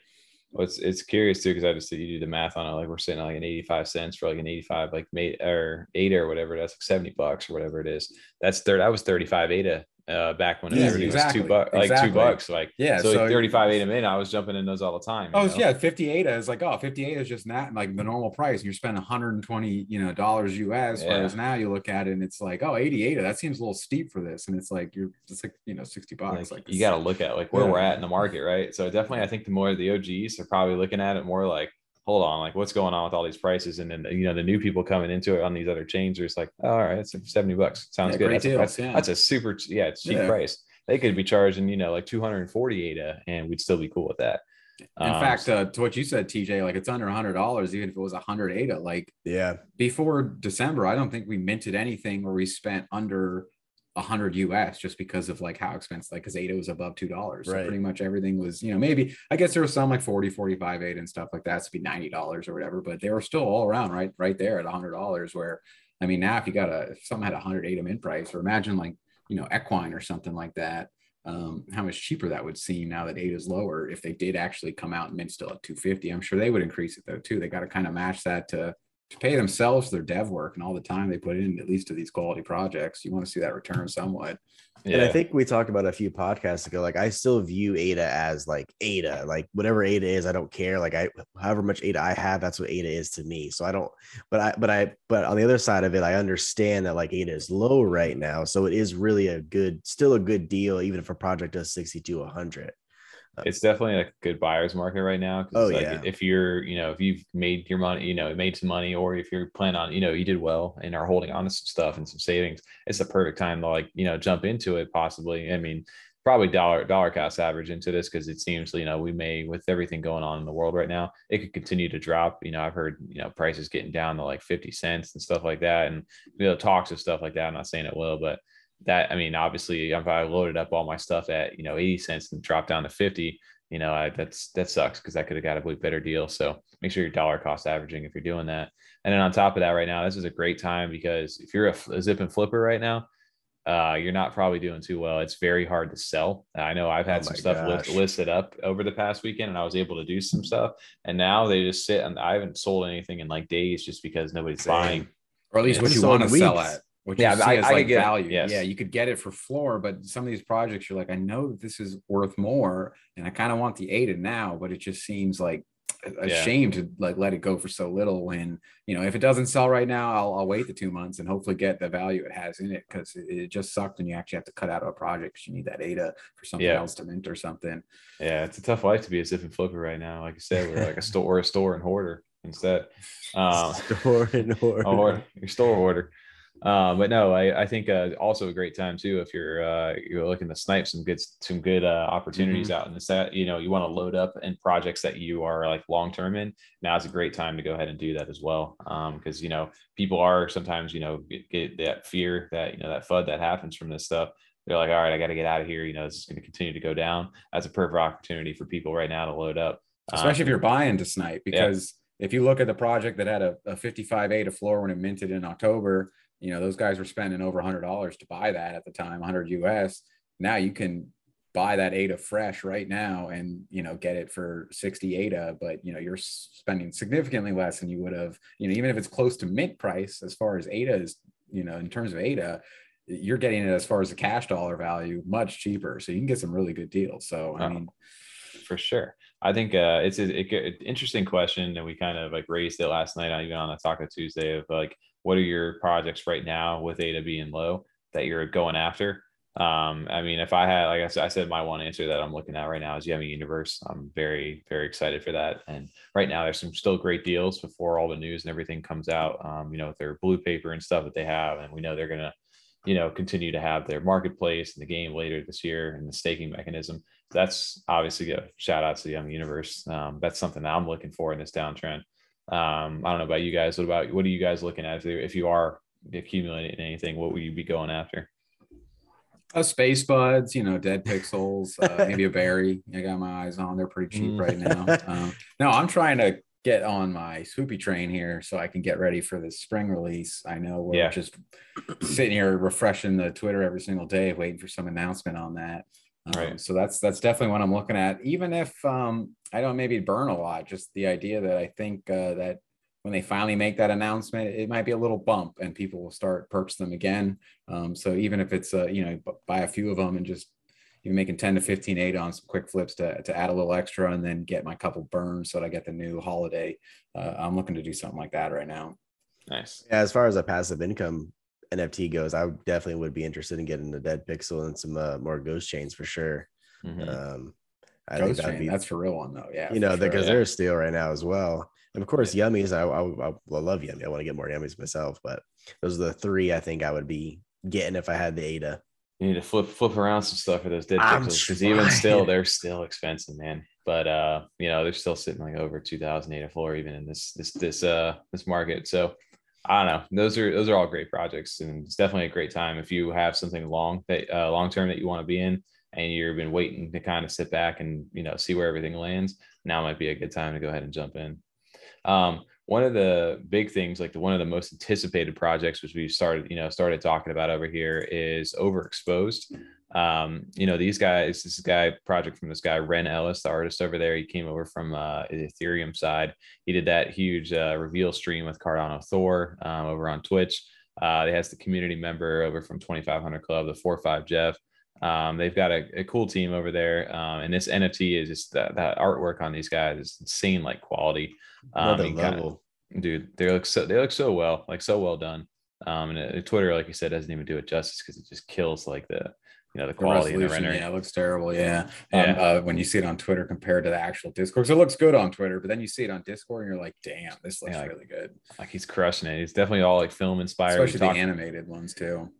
Well, it's it's curious too because I just you do the math on it. Like we're sitting at like an eighty five cents for like an eighty five like mate or eight or whatever. That's like seventy bucks or whatever it is. That's third. That was thirty five ADA uh, back when Yeah, everything exactly, was two bucks, like exactly. two bucks. Like Yeah, so, so- like thirty five ADA min. I was jumping in those all the time. Oh know? yeah, 58 is like oh 58 is just not like the normal price. And you're spending 120 you know dollars US. Whereas now you look at it and it's like oh 88 that seems a little steep for this, and it's like you're just like you know 60 bucks. Like, Like, you got to look at like where Yeah. we're at in the market, right? So definitely, I think the more the OGs are probably looking at it more like, hold on, like what's going on with all these prices, and then you know the new people coming into it on these other chains are just like, oh, all right, it's seventy bucks, sounds Yeah, good. great That's a, deals, that's, yeah. that's a super, yeah, it's cheap Yeah. price. They could be charging, you know, like two hundred and forty ADA, and we'd still be cool with that. In Um, fact, uh, to what you said, TJ, like it's under hundred dollars, even if it was a hundred ADA. Like Yeah. before December, I don't think we minted anything where we spent under a hundred US just because of like how expensive, like because ADA was above two dollars. So Right. pretty much everything was, you know, maybe I guess there was some like 40, 45 ADA and stuff like that to be ninety dollars or whatever, but they were still all around right, right there at a hundred dollars. Where I mean, now if you got a if something had a hundred ADA mint price, or imagine like you know equine or something like that um, how much cheaper that would seem now that ADA is lower if they did actually come out and mint still at 250. I'm sure they would increase it though too. They got to kind of match that to to pay themselves their dev work and all the time they put in at least to these quality projects. You want to see that return somewhat. yeah, And I think we talked about a few podcasts ago. Like I still view ADA as like ADA, like whatever ADA is, I don't care. Like I, however much ADA I have, that's what ADA is to me. So I don't, but I, but I, but on the other side of it, I understand that like ADA is low right now. So it is really a good, still a good deal, even if a project does 60 to 100. Uh, it's definitely like a good buyer's market right now. 'cause Oh, like yeah. If you're, you know, if you've made your money, you know, made some money, or if you're planning on, you know, you did well and are holding on to some stuff and some savings, it's the perfect time to like, you know, jump into it. Possibly, I mean, probably dollar dollar cost average into this because it seems, you know, we may with everything going on in the world right now, it could continue to drop. You know, I've heard, you know, prices getting down to like fifty cents and stuff like that, and you know, talks of stuff like that. I'm not saying it will, but that I mean, obviously, if I loaded up all my stuff at you know 80 cents and dropped down to 50, you know, I, that's that sucks because I could have got a way better deal. So make sure you're dollar cost averaging if you're doing that. And then on top of that, right now, this is a great time because if you're a, a zip and flipper right now, uh, you're not probably doing too well. It's very hard to sell. I know I've had oh some stuff list, listed up over the past weekend, and I was able to do some stuff. And now they just sit, and I haven't sold anything in like days just because nobody's Same. buying, or at least what you want to sell at. Which yeah, I, I like get, value. Yes. Yeah, you could get it for floor, but some of these projects, you're like, I know that this is worth more, and I kind of want the ADA now, but it just seems like a yeah. shame to like let it go for so little when you know if it doesn't sell right now I'll, I'll wait the two months and hopefully get the value it has in it because it, it, just sucked when you actually have to cut out a project because you need that ADA for something yeah. else to mint or something. Yeah, it's a tough life to be a zip and flipper right now. Like I said, we're like a store, a store and hoarder instead. Um, store and hoarder. hoarder. Your store hoarder. Um, but no, I, I think uh, also a great time too if you're uh, you're looking to snipe some good some good uh, opportunities mm-hmm. out in the set. You know, you want to load up in projects that you are like long term in. Now is a great time to go ahead and do that as well, because um, you know people are sometimes you know get, get, that fear that you know that fud that happens from this stuff. They're like, all right, I got to get out of here. You know, this is going to continue to go down. That's a perfect opportunity for people right now to load up, especially um, if you're buying to snipe because. Yeah. If you look at the project that had a, a 55 ADA floor when it minted in October, you know those guys were spending over $100 to buy that at the time 100 us now you can buy that ada fresh right now and you know get it for 60 ada but you know you're spending significantly less than you would have you know even if it's close to mint price as far as ada is you know in terms of ada you're getting it as far as the cash dollar value much cheaper. So you can get some really good deals. So i mean for sure. I think uh it's an interesting question and we kind of like raised it last night even on a taco tuesday of like what are your projects right now with ADA and low that you're going after? Um, I mean, if I had, like I said, I said my one answer that I'm looking at right now is Yummy Universe. I'm very, very excited for that. And right now, there's some still great deals before all the news and everything comes out. Um, you know, with their blue paper and stuff that they have, and we know they're gonna, you know, continue to have their marketplace and the game later this year and the staking mechanism. That's obviously a shout out to the Yummy Universe. Um, that's something that I'm looking for in this downtrend. Um, I don't know about you guys. What about what are you guys looking at? If you are accumulating anything, what would you be going after? A SpaceBudz, you know, dead pixels, uh, maybe a berry. I got my eyes on. They're pretty cheap right now. Um, no, I'm trying to get on my swoopy train here so I can get ready for the spring release. I know we're yeah. just sitting here refreshing the Twitter every single day, waiting for some announcement on that. Um, right. So that's that's definitely what I'm looking at. Even if um, I don't maybe burn a lot, just the idea that I think uh, that when they finally make that announcement, it might be a little bump and people will start perks them again. Um, so even if it's uh, you know buy a few of them and just you know, making 10 to 15 eight on some quick flips to, to add a little extra and then get my couple burns so that I get the new holiday. Uh, I'm looking to do something like that right now. Nice. Yeah, as far as a passive income NFT goes, I definitely would be interested in getting the dead pixel and some uh, more ghost chains for sure. Mm-hmm. Um, I ghost think that'd be that's for real one though. Yeah, you know, sure, because yeah. they're still right now as well. And of course, yeah. yummies. I, I, I love yummy. I want to get more yummies myself, but those are the three I think I would be getting if I had the ADA. You need to flip flip around some stuff for those dead pixels because even still, they're still expensive, man. But uh, you know, they're still sitting like over two thousand ADA floor even in this this this uh this market. So I don't know. Those are those are all great projects, and it's definitely a great time if you have something long that uh, long term that you want to be in, and you've been waiting to kind of sit back and you know see where everything lands. Now might be a good time to go ahead and jump in. Um, one of the big things, like the one of the most anticipated projects, which we started you know started talking about over here, is overexposed um, you know, these guys, this guy project from this guy, Ren Ellis, the artist over there, he came over from uh, the Ethereum side. He did that huge uh, reveal stream with Cardano Thor um, over on Twitch. Uh, he has the community member over from 2500 Club, the 4-5 Jeff. Um, they've got a, a, cool team over there. Um, and this NFT is just that, that, artwork on these guys is insane, like quality. Um, kinda, dude, they look so, they look so well, like so well done. Um, and uh, Twitter, like you said, doesn't even do it justice because it just kills like the, you know the quality the, the rendering. Yeah, it looks terrible. Yeah, yeah. Um, uh, when you see it on Twitter compared to the actual Discord, so it looks good on Twitter, but then you see it on Discord and you're like, damn, this looks yeah, like, really good. Like he's crushing it. He's definitely all like film inspired. Especially the animated ones too.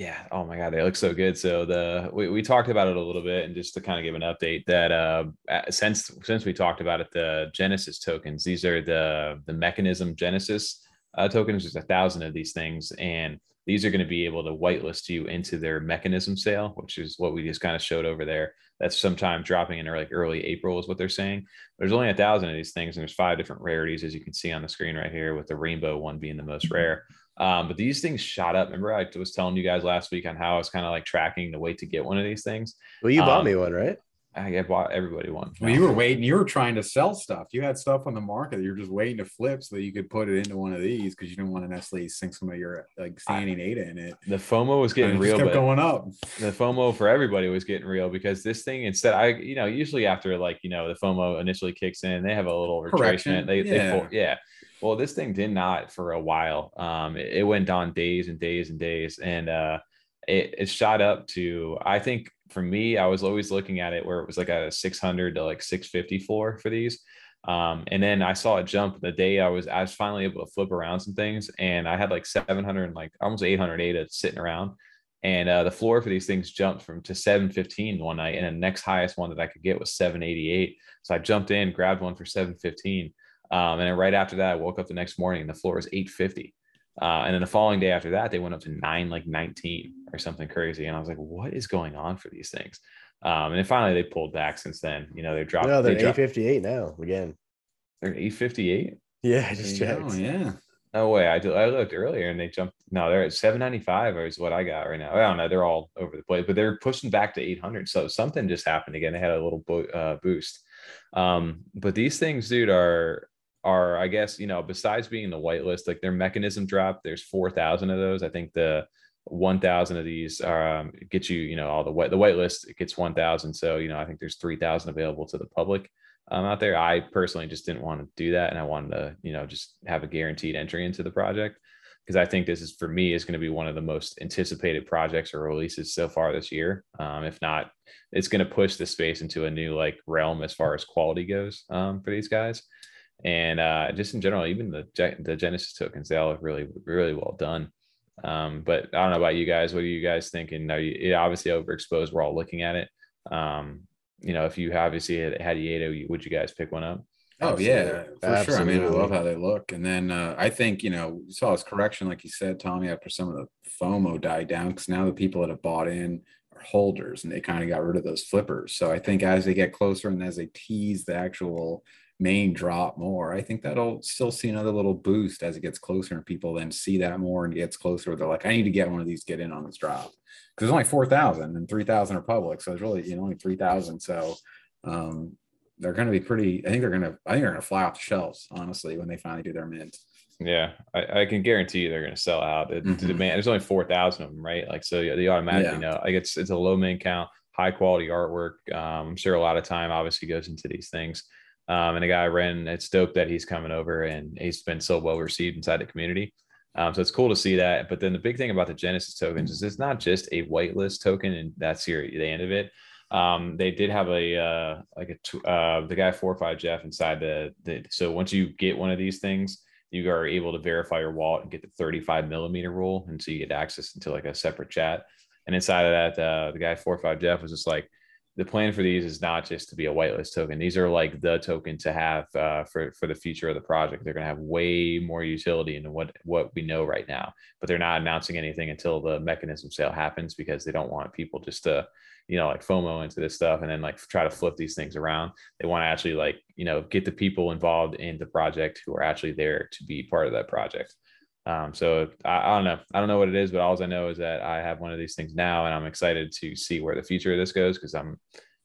Yeah. Oh my god, they look so good. So the we, we talked about it a little bit, and just to kind of give an update that uh since since we talked about it, the Genesis tokens. These are the the mechanism Genesis uh, tokens. There's a thousand of these things, and these are going to be able to whitelist you into their mechanism sale, which is what we just kind of showed over there. That's sometime dropping in like early April is what they're saying. There's only a thousand of these things, and there's five different rarities as you can see on the screen right here, with the rainbow one being the most rare. Um, but these things shot up. Remember, I was telling you guys last week on how I was kind of like tracking the wait to get one of these things. Well, you bought Um, me one, right? I bought everybody one. Well, you were waiting. You were trying to sell stuff. You had stuff on the market. that You're just waiting to flip so that you could put it into one of these because you didn't want to necessarily sink some of your like standing data in it. the FOMO was getting it just real, kept but going up. the FOMO for everybody was getting real because this thing instead, I you know usually after like you know the FOMO initially kicks in, they have a little Correction, retracement. They, they yeah. for- yeah. Well, this thing did not for a while. Um, it, it went on days and days and days, and uh, it it shot up to I think for me, I was always looking at it where it was like a 600 to like 650 floor for these. Um, and then I saw it jump the day I was I was finally able to flip around some things, and I had like 700 and like almost 800 ADA sitting around and uh, the floor for these things jumped from to 715 one night and the next highest one that i could get was 788 so i jumped in grabbed one for 715 um, and then right after that i woke up the next morning and the floor was 850 uh, and then the following day after that they went up to 9 like 19 or something crazy and i was like what is going on for these things um, and then finally they pulled back since then you know they dropped No, they're they dropped, 858 now again. they're 858 Yeah, I just There checked. go, yeah. No way. I, do, I looked earlier and they jumped. No, they're at 795 is what I got right now. I don't know. They're all over the place, but they're pushing back to 800. So something just happened again. They had a little bo- uh, boost. Um, but these things, dude, are are I guess you know besides being the whitelist, like their mechanism drop. There's 4,000 of those. I think the 1,000 of these are um, get you you know all the white the whitelist it gets 1,000. So you know I think there's 3,000 available to the public um, out there. I personally just didn't want to do that, and I wanted to, you know, just have a guaranteed entry into the project because I think this is for me is going to be one of the most anticipated projects or releases so far this year. Um, if not, it's going to push the space into a new like realm as far as quality goes um, for these guys, and uh, just in general, even the the Genesis tokens they all look really really well done. Um, but I don't know about you guys. What are you guys thinking? Are you it obviously overexposed? We're all looking at it. Um, you know, if you obviously had, had Yeto, would you guys pick one up? Oh yeah, for sure. I mean, I love how they look. And then uh, I think you know you saw his correction, like you said, Tommy, after some of the FOMO died down, because now the people that have bought in are holders, and they kind of got rid of those flippers. So I think as they get closer and as they tease the actual main drop more, I think that'll still see another little boost as it gets closer, and people then see that more and gets closer. They're like, I need to get one of these, get in on this drop, because there's only four thousand and three thousand are public, so it's really you know only three thousand. So um, they're going to be pretty. I think they're going to. I think they're going to fly off the shelves. Honestly, when they finally do their mint. Yeah, I, I can guarantee you they're going to sell out. The, the Mhm. demand there's only four thousand of them, right? Like so, they automatically know. Like it's it's a low main count, high quality artwork. Um, I'm sure a lot of time obviously goes into these things. Um, and the guy Ren, it's dope that he's coming over and he's been so well received inside the community. Um, so it's cool to see that. But then the big thing about the Genesis tokens is it's not just a whitelist token, and that's your the end of it. Um, they did have a uh, like a uh, the guy four or five Jeff inside the, the so once you get one of these things, you are able to verify your wallet and get the 35 millimeter rule, and so you get access into like a separate chat. And inside of that, uh, the guy four or five Jeff was just like, the plan for these is not just to be a whitelist token. These are like the token to have uh, for for the future of the project. They're going to have way more utility than what what we know right now. But they're not announcing anything until the mechanism sale happens because they don't want people just to you know like FOMO into this stuff and then like try to flip these things around. They want to actually like you know get the people involved in the project who are actually there to be part of that project. Um, so I, I don't know. I don't know what it is, but all I know is that I have one of these things now, and I'm excited to see where the future of this goes because I'm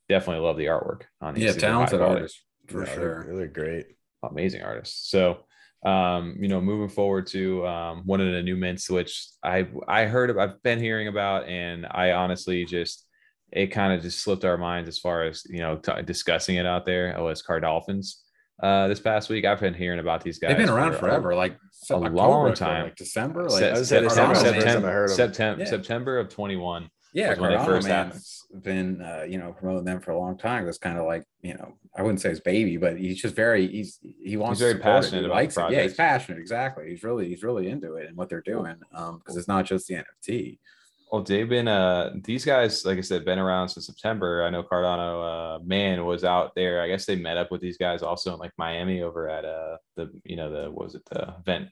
definitely love the artwork on these. Yeah, These are high talented artists for Yeah, they're- sure. They're great. amazing artists. So, um, you know, moving forward to um, one of the new mints, which I I heard, I've been hearing about, and I honestly just it kind of just slipped our minds as far as you know t- discussing it out there. Oh, it's Car Dolphins. Uh, this past week, I've been hearing about these guys. They've been around for a- forever, like a October, long time. like December, Se- like I was se- saying September, December was the first September, time I. September, Yeah. September of 21. yeah, was when they first man's been uh, you know promoting them for a long time. It's kind of like you know I wouldn't say his baby, but he's just very he's he wants very to support it. passionate He about the likes it. Yeah, he's passionate. Exactly. He's really he's really into it and what they're doing. Um, because it's not just the NFT. Well, they've been uh these guys, like I said, been around since September. I know Cardano uh man was out there. I guess they met up with these guys also in like Miami over at uh the you know the what was it the event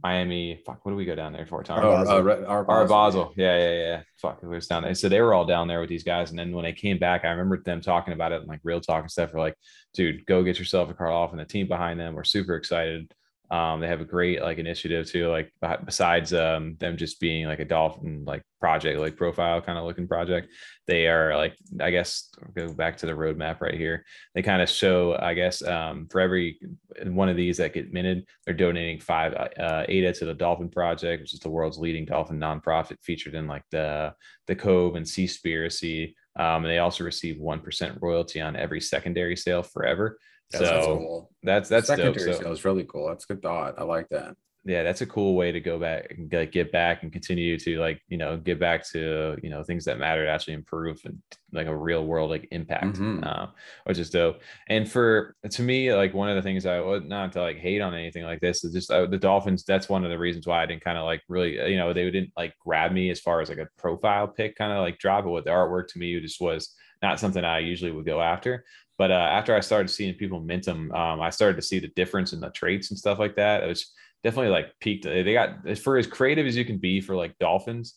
Miami. Fuck, what do we go down there for? Tom? Oh, Basel. uh, Art Art Basel. Yeah, yeah, yeah. Fuck, we was down there. So they were all down there with these guys. And then when they came back, I remember them talking about it and like real talk and stuff. We're like, dude, go get yourself a car off. And the team behind them were super excited. Um, they have a great like initiative too, like besides um them just being like a dolphin like project, like profile kind of looking project. They are like, I guess go back to the roadmap right here. They kind of show, I guess, um, for every one of these that get minted, they're donating five uh, ADA to the Dolphin Project, which is the world's leading dolphin nonprofit featured in like the the Cove and Seaspiracy. Um, and they also receive one percent royalty on every secondary sale forever. That's, so that's cool. that's that's dope. So, sale is really cool. That's a good thought. I like that. yeah, that's a cool way to go back and like get back and continue to like you know get back to you know things that matter to actually improve and like a real world like impact, Mhm. uh, which is dope. And for to me, like one of the things I would not to like hate on anything like this is just uh, the Dolphins. That's one of the reasons why I didn't kind of like really uh, you know they didn't like grab me as far as like a profile pick kind of like drop it. What the artwork to me just was not something I usually would go after. But uh, after I started seeing people mint them, um, I started to see the difference in the traits and stuff like that. It was definitely like peaked. They got as for as creative as you can be for like dolphins.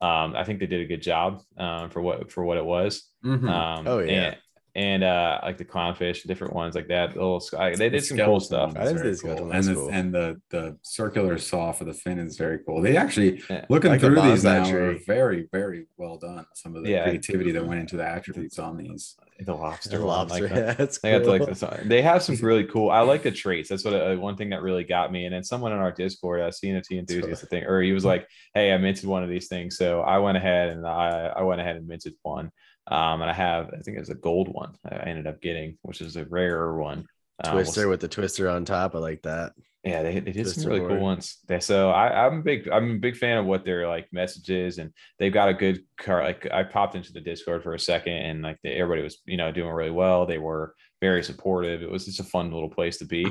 Um, I think they did a good job um, for what for what it was. Mhm. Um, Oh, yeah. and, and uh, like the clownfish, different ones like that. The little sky, they did The some cool stuff. one I is didn't very see the skeleton cool. And That's the cool. and the the circular saw for the fin is very cool. They actually Yeah. looking Like the through these now bonsai are very very well done. Some of the Yeah. creativity that went into the attributes on these. The lobster, The one, lobster. like yeah, that's They got cool. like this. They have some really cool. I like the traits. That's what uh, one thing that really got me. And then someone in our Discord, uh, CNFT enthusiast, I think, or he was like, "Hey, I minted one of these things." So I went ahead and I I went ahead and minted one. Um, and I have, I think it's a gold one. I ended up getting, which is a rarer one. Um, we'll twister with the twister on top. I like that. yeah, they, they did some Twister really cool board. ones. They, so I, I'm a big I'm a big fan of what their like messages and they've got a good car. Like I popped into the Discord for a second and like everybody was you know doing really well. They were very supportive. It was just a fun little place to be.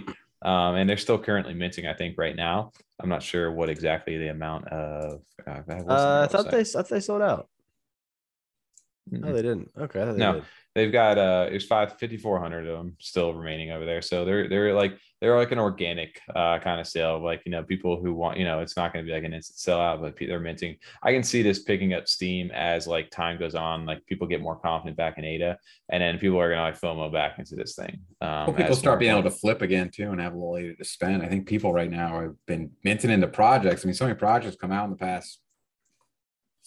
Um, and they're still currently minting, I think, right now. I'm not sure what exactly the amount of. Uh, Uh, I thought website? they, I thought they sold out. Mm-mm. No, they didn't. Okay. They No. did. They've got uh it's five fifty four hundred of them still remaining over there so they're they're like they're like an organic uh kind of sale like you know people who want you know it's not going to be like an instant sellout but they're minting i can see this picking up steam as like time goes on like people get more confident back in ada and then people are going to like fomo back into this thing um Well, people start being able to flip again too and have a little later to spend. I think people right now have been minting into projects. I mean, so many projects come out in the past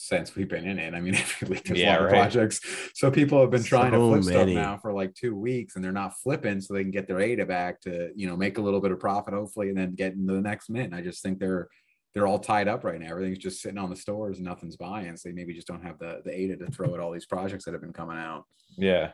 since we've been in it. I mean, there's Yeah, a lot of projects. So people have been trying So to flip many. stuff now for like two weeks and they're not flipping so they can get their ADA back to, you know, make a little bit of profit, hopefully, and then get into the next mint. I just think they're they're all tied up right now. Everything's just sitting on the stores and nothing's buying. So they maybe just don't have the the ADA to throw at all these projects that have been coming out. Yeah.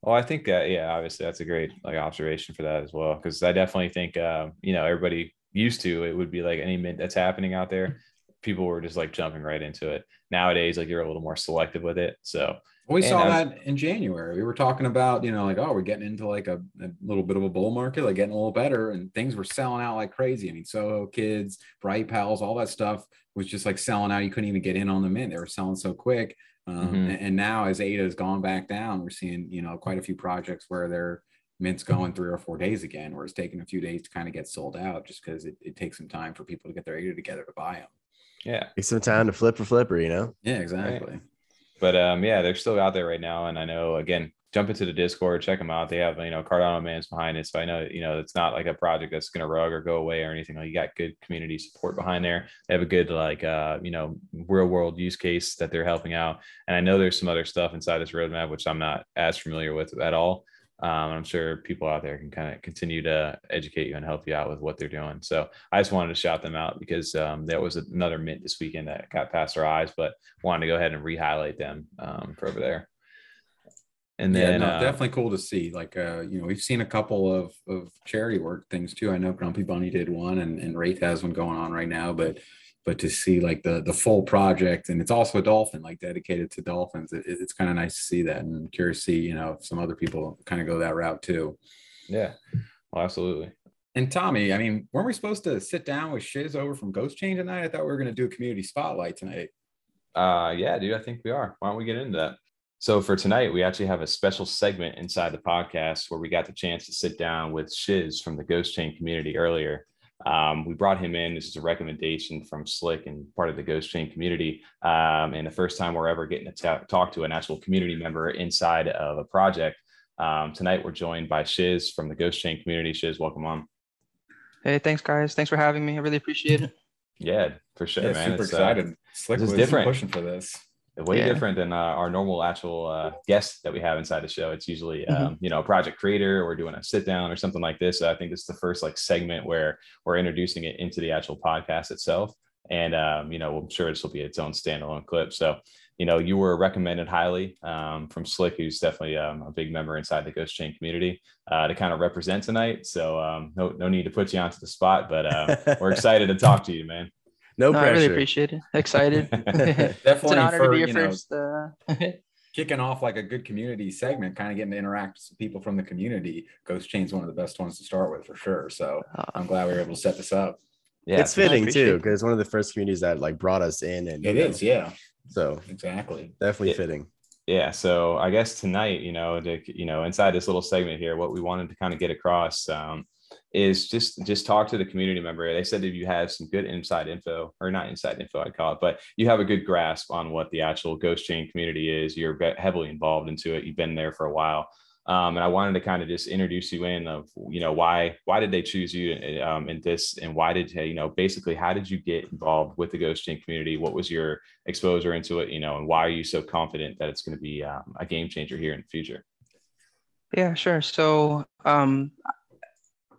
Well, I think that yeah, obviously that's a great like observation for that as well because I definitely think um, you know everybody used to it would be like any mint that's happening out there, people were just like jumping right into it. Nowadays, like you're a little more selective with it. So We saw I that in January. We were talking about, you know, like, oh, we're getting into like a, a little bit of a bull market, like getting a little better, and things were selling out like crazy. I mean, Soho Kids, Bright Pals, all that stuff was just like selling out. You couldn't even get in on the mint. They were selling so quick. Um, Mhm. and, and now, as ADA has gone back down, we're seeing, you know, quite a few projects where their mint's going three or four days again, where it's taking a few days to kind of get sold out just because it, it takes some time for people to get their ADA together to buy them. Yeah, Take some time to flip for flipper, you know? Yeah, exactly. but um, yeah, they're still out there right now. And I know again, jump into the Discord, check them out. They have you know Cardano Man's behind it, so I know you know it's not like a project that's gonna rug or go away or anything. Like you got good community support behind there. They have a good like uh you know real world use case that they're helping out. And I know there's some other stuff inside this roadmap which I'm not as familiar with at all. Um, I'm sure people out there can kind of continue to educate you and help you out with what they're doing. So I just wanted to shout them out because um, there was another mint this weekend that got past our eyes, but wanted to go ahead and re-highlight them um, for over there. And yeah, then no, uh, definitely cool to see. Like, uh, you know, we've seen a couple of of charity work things too. I know Grumpy Bunny did one, and and Wraith has one going on right now. But but to see like the the full project, and it's also a dolphin, like dedicated to dolphins. It, it's kind of nice to see that, and curious to see, you know, if some other people kind of go that route too. yeah, well, absolutely. And Tommy, I mean, weren't we supposed to sit down with Shiz over from Ghost Chain tonight? I thought we were going to do a community spotlight tonight. Uh, yeah, dude, I think we are. Why don't we get into that? So for tonight, we actually have a special segment inside the podcast where we got the chance to sit down with Shiz from the Ghost Chain community earlier. Um, we brought him in. This is a recommendation from Slick and part of the Ghost Chain community. Um, and the first time we're ever getting to t- talk to an actual community member inside of a project. Um, tonight, we're joined by Shiz from the Ghost Chain community. Shiz, welcome on. Hey, thanks, guys. Thanks for having me. I really appreciate it. Yeah, for sure, Yeah, man. super It's, uh, excited. Slick this is was different. pushing for this. Way Yeah. different than uh, our normal actual uh, guests that we have inside the show. It's usually, Mhm. um, you know, a project creator or doing a sit down or something like this. So I think this is the first like segment where we're introducing it into the actual podcast itself. And, um, you know, I'm sure this will be its own standalone clip. So, you know, you were recommended highly um, from Slick, who's definitely um, a big member inside the Ghost Chain community uh, to kind of represent tonight. So um, no, no need to put you onto the spot, but uh, we're excited to talk to you, man. No No, I really appreciate it. Excited. it's an honor for, to be your you know, first. Uh, kicking off like a good community segment, kind of getting to interact with people from the community. Ghost Chain's one of the best ones to start with for sure. So uh, I'm glad we were able to set this up. Yeah, it's fitting too because it's one of the first communities that like brought us in, and It you know, is, yeah, So exactly. definitely Yeah. fitting. yeah so i guess tonight you know to, you know inside this little segment here what we wanted to kind of get across um, is just just talk to the community member. They said if you have some good inside info or not inside info i'd call it but you have a good grasp on what the actual ghost chain community is. You're heavily involved into it. You've been there for a while. Um, and I wanted to kind of just introduce you in of you know why why did they choose you um, in this and why did you know basically how did you get involved with the ghost chain community? What was your exposure into it you know and why are you so confident that it's going to be um, a game changer here in the future? Yeah, sure. So um,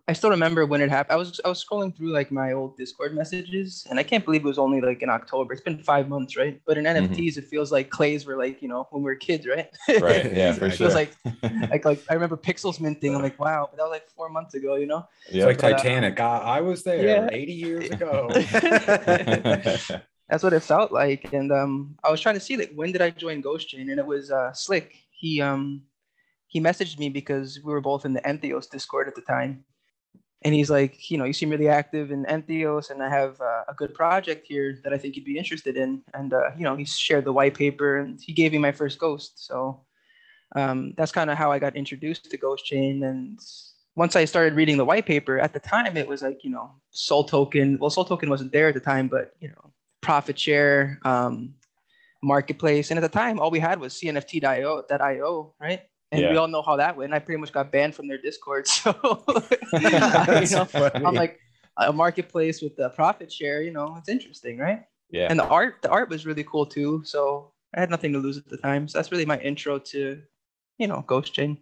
I still remember when it happened. I was I was scrolling through like my old Discord messages, and I can't believe it was only like in October. It's been five months, right? But in NFTs, it feels like clays were like you know when we were kids, right? right yeah for Exactly. It sure feels like like like I remember pixels minting. I'm like, wow, but that was like four months ago, you know. It's yeah like But, uh, Titanic. I, I was there Yeah. 80 years ago. That's what it felt like. And um, I was trying to see like when did I join Ghost Chain, and it was uh, Slick. He um, he messaged me because we were both in the Entheos Discord at the time, and he's like, you know, you seem really active in Entheos, and I have uh, a good project here that I think you'd be interested in. And uh, you know, he shared the white paper, and he gave me my first ghost. So um, that's kind of how I got introduced to Ghost Chain. And once I started reading the white paper, at the time it was like, you know, Soul Token. Well, Soul Token wasn't there at the time, but you know, profit share, um, marketplace, and at the time all we had was CNFT.io, that IO, right? And we all know how that went. I pretty much got banned from their Discord. So you know, funny. I'm like a marketplace with the profit share. You know, it's interesting, right? yeah And the art, the art was really cool too. So I had nothing to lose at the time. So that's really my intro to, you know, Ghost Chain.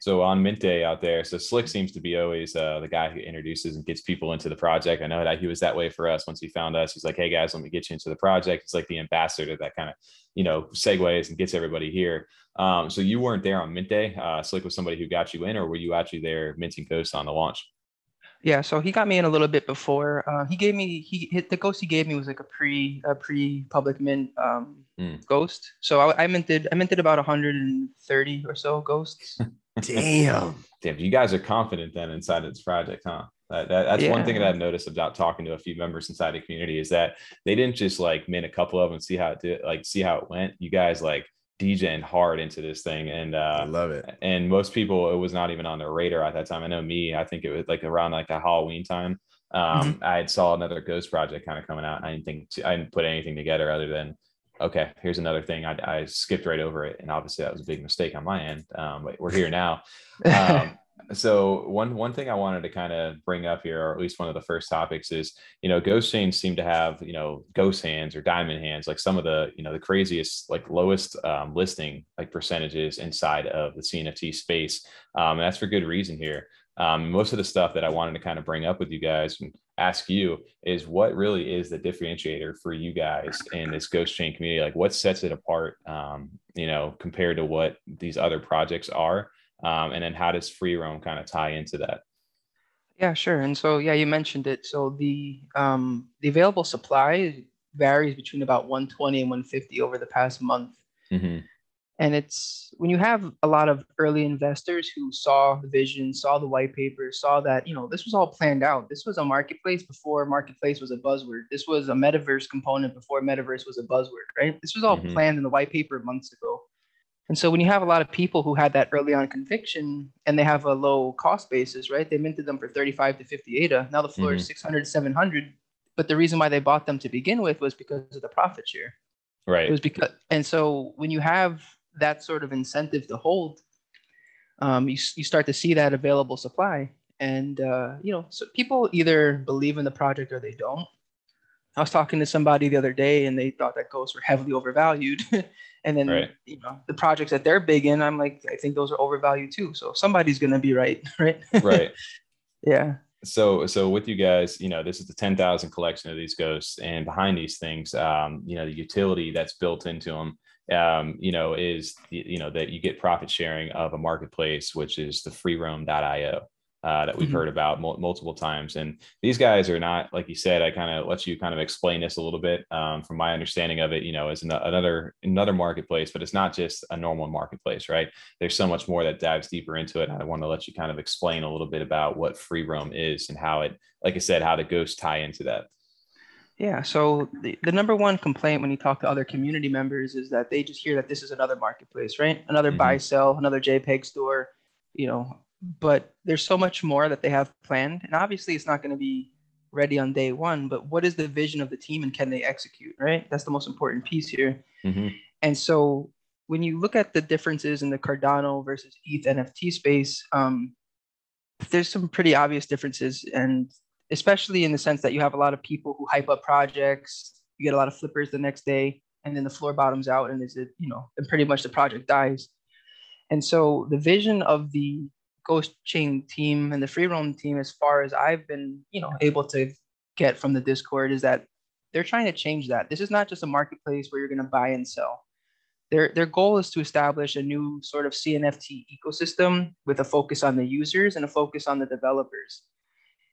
So on mint day out there so slick seems to be always uh, the guy who introduces and gets people into the project i know that he was that way for us once he found us he's like hey guys let me get you into the project it's like the ambassador that kind of you know segues and gets everybody here um, so you weren't there on mint day uh, slick was somebody who got you in or were you actually there minting ghosts on the launch Yeah, so he got me in a little bit before. Uh, he gave me he hit the ghost he gave me was like a pre a pre public mint um, Hmm. ghost. So I, I minted I minted about 130 or so ghosts. Damn. Damn, you guys are confident then inside of this project, huh? That, that, that's one thing that I've noticed about talking to a few members inside the community is that they didn't just like mint a couple of them and see how it did, like see how it went. You guys like DJing hard into this thing, and I uh, love it. and most people it was not even on their radar at that time. I know me, I think it was like around like a Halloween time. Um, I had saw another ghost project kind of coming out. I didn't think I didn't put anything together other than okay, here's another thing. I, I skipped right over it, and obviously that was a big mistake on my end. Um, but we're here now. Um, so one one thing I wanted to kind of bring up here, or at least one of the first topics, is you know ghost chains seem to have you know ghost hands or diamond hands, like some of the you know the craziest like lowest um, listing like percentages inside of the CNFT space, um, and that's for good reason here. Um, most of the stuff that I wanted to kind of bring up with you guys and ask you is what really is the differentiator for you guys in this ghost chain community? Like what sets it apart, um, you know, compared to what these other projects are? Um, and then how does free roam kind of tie into that? Yeah, sure. And so, yeah, you mentioned it. So the um, the available supply varies between about 120 and 150 over the past month. Mhm. And it's when you have a lot of early investors who saw the vision, saw the white paper, saw that, you know, this was all planned out. This was a marketplace before marketplace was a buzzword. This was a metaverse component before metaverse was a buzzword, right? This was all Mhm. planned in the white paper months ago. And so when you have a lot of people who had that early on conviction and they have a low cost basis, right? They minted them for 35 to 50 ADA. Now the floor Mhm. is 600 to 700. But the reason why they bought them to begin with was because of the profit share. Right. It was because, and so when you have that sort of incentive to hold, um, you, you start to see that available supply. And, uh, you know, so people either believe in the project or they don't. I was talking to somebody the other day and they thought that ghosts were heavily overvalued. and then, Right. you know, the projects that they're big in, I'm like, I think those are overvalued too. So somebody's going to be right. Right. Right. yeah. so so with you guys you know this is the 10,000 collection of these ghosts and behind these things um you know the utility that's built into them um you know is the- you know that you get profit sharing of a marketplace which is the freeroam.io uh, that we've Mhm. heard about mul- multiple times and these guys are not like you said i kind of let you kind of explain this a little bit um, from my understanding of it you know as an- another another marketplace but it's not just a normal marketplace right there's so much more that dives deeper into it. I want to let you kind of explain a little bit about what free roam is and how it, like I said, how the ghosts tie into that. Yeah. So the, the number one complaint when you talk to other community members is that they just hear that this is another marketplace, right? Another Mhm. buy sell, another JPEG store, you know. But there's so much more that they have planned, and obviously it's not going to be ready on day one. But what is the vision of the team, and can they execute? Right. That's the most important piece here. Mhm. And so when you look at the differences in the Cardano versus ETH NFT space, um, there's some pretty obvious differences, and especially in the sense that you have a lot of people who hype up projects. You get a lot of flippers the next day, and then the floor bottoms out, and is it you know, and pretty much the project dies. And so the vision of the Ghost Chain team and the Free Roam team, as far as I've been, you know, able to get from the Discord, is that they're trying to change that. This is not just a marketplace where you're going to buy and sell. Their, their goal is to establish a new sort of CNFT ecosystem with a focus on the users and a focus on the developers.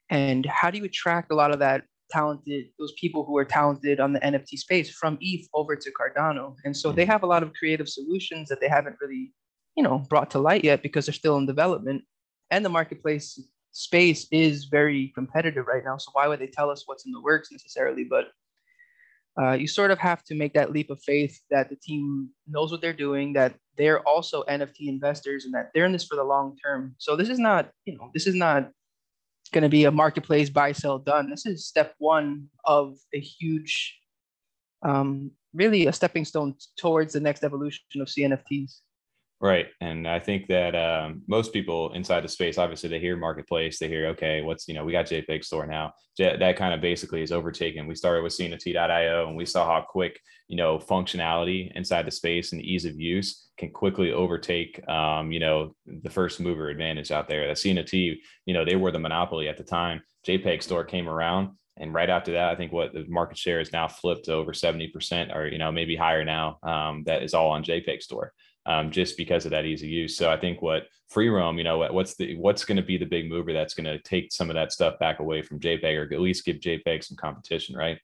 And how do you attract a lot of that talented, those people who are talented on the NFT space from ETH over to Cardano? And so they have a lot of creative solutions that they haven't really, you know, brought to light yet because they're still in development. And the marketplace space is very competitive right now. So why would they tell us what's in the works necessarily? But uh, you sort of have to make that leap of faith that the team knows what they're doing, that they're also NFT investors, and that they're in this for the long term. So this is not, you know, this is not going to be a marketplace buy sell done. This is step one of a huge, um, really a stepping stone towards the next evolution of CNFTs. Right. And I think that um, most people inside the space, obviously, they hear marketplace, they hear, okay, what's, you know, we got JPEG store now. J- that kind of basically is overtaken. We started with CNFT.io and we saw how quick, you know, functionality inside the space and ease of use can quickly overtake, um, you know, the first mover advantage out there. That CNFT, you know, they were the monopoly at the time. JPEG store came around. And right after that, I think what the market share is now flipped to over 70% or, you know, maybe higher now. Um, that is all on JPEG store um, just because of that ease of use. So I think what free roam, you know, what's the what's going to be the big mover that's going to take some of that stuff back away from JPEG or at least give JPEG some competition, right?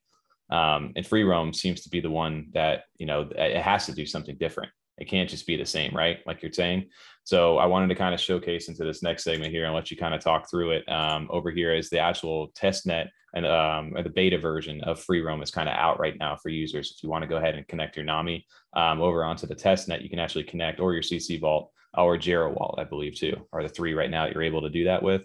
Um, and free roam seems to be the one that you know it has to do something different. It can't just be the same, right? Like you're saying. So I wanted to kind of showcase into this next segment here and let you kind of talk through it. Um, over here is the actual test net and um, or the beta version of free roam is kind of out right now for users. If you want to go ahead and connect your Nami um, over onto the test net, you can actually connect or your CC Vault or Gero Wallet, I believe, too, are the three right now that you're able to do that with.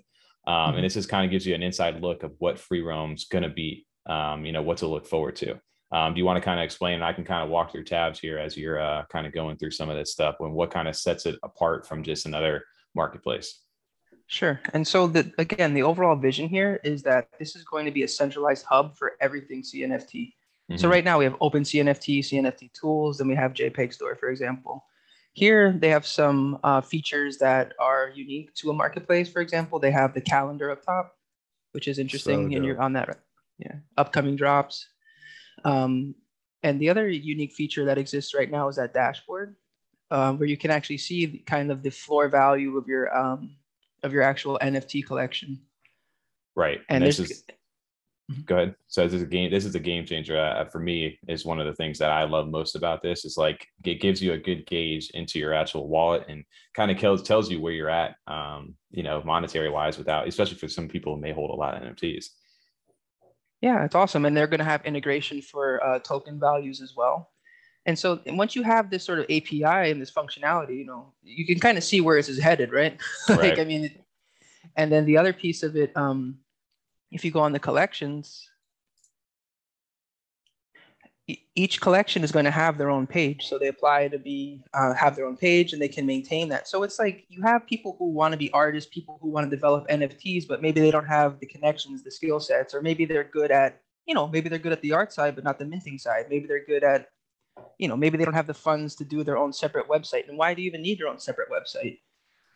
Um. And this just kind of gives you an inside look of what free roam's going to be, um, you know, what to look forward to. Um, do you want to kind of explain? And I can kind of walk through tabs here as you're uh, kind of going through some of this stuff and what kind of sets it apart from just another marketplace. Sure. And so the again, the overall vision here is that this is going to be a centralized hub for everything CNFT. So Mhm. right now we have Open CNFT, CNFT tools, then we have JPEG Store, for example. Here they have some uh, features that are unique to a marketplace. For example, they have the calendar up top, which is interesting, and you're on that. Yeah, upcoming drops. Um, and the other unique feature that exists right now is that dashboard, uh, where you can actually see the, kind of the floor value of your um, of your actual NFT collection. Right. And this is go ahead. So this is a game. This is a game changer uh, for me. Is one of the things that I love most about this. Is like it gives you a good gauge into your actual wallet and kind of tells tells you where you're at. Um, you know, monetary wise, without especially for some people who may hold a lot of NFTs. Yeah, it's awesome. And they're going to have integration for uh, token values as well. And so once you have this sort of API and this functionality, you know, you can kind of see where this is headed, right? like, I mean, and then the other piece of it, um, if you go on the collections, each collection is going to have their own page. So they apply to be uh, have their own page and they can maintain that. So it's like you have people who want to be artists, people who want to develop NFTs, but maybe they don't have the connections, the skill sets, or maybe they're good at, you know, maybe they're good at the art side, but not the minting side. Maybe they're good at, you know, maybe they don't have the funds to do their own separate website. And why do you even need your own separate website?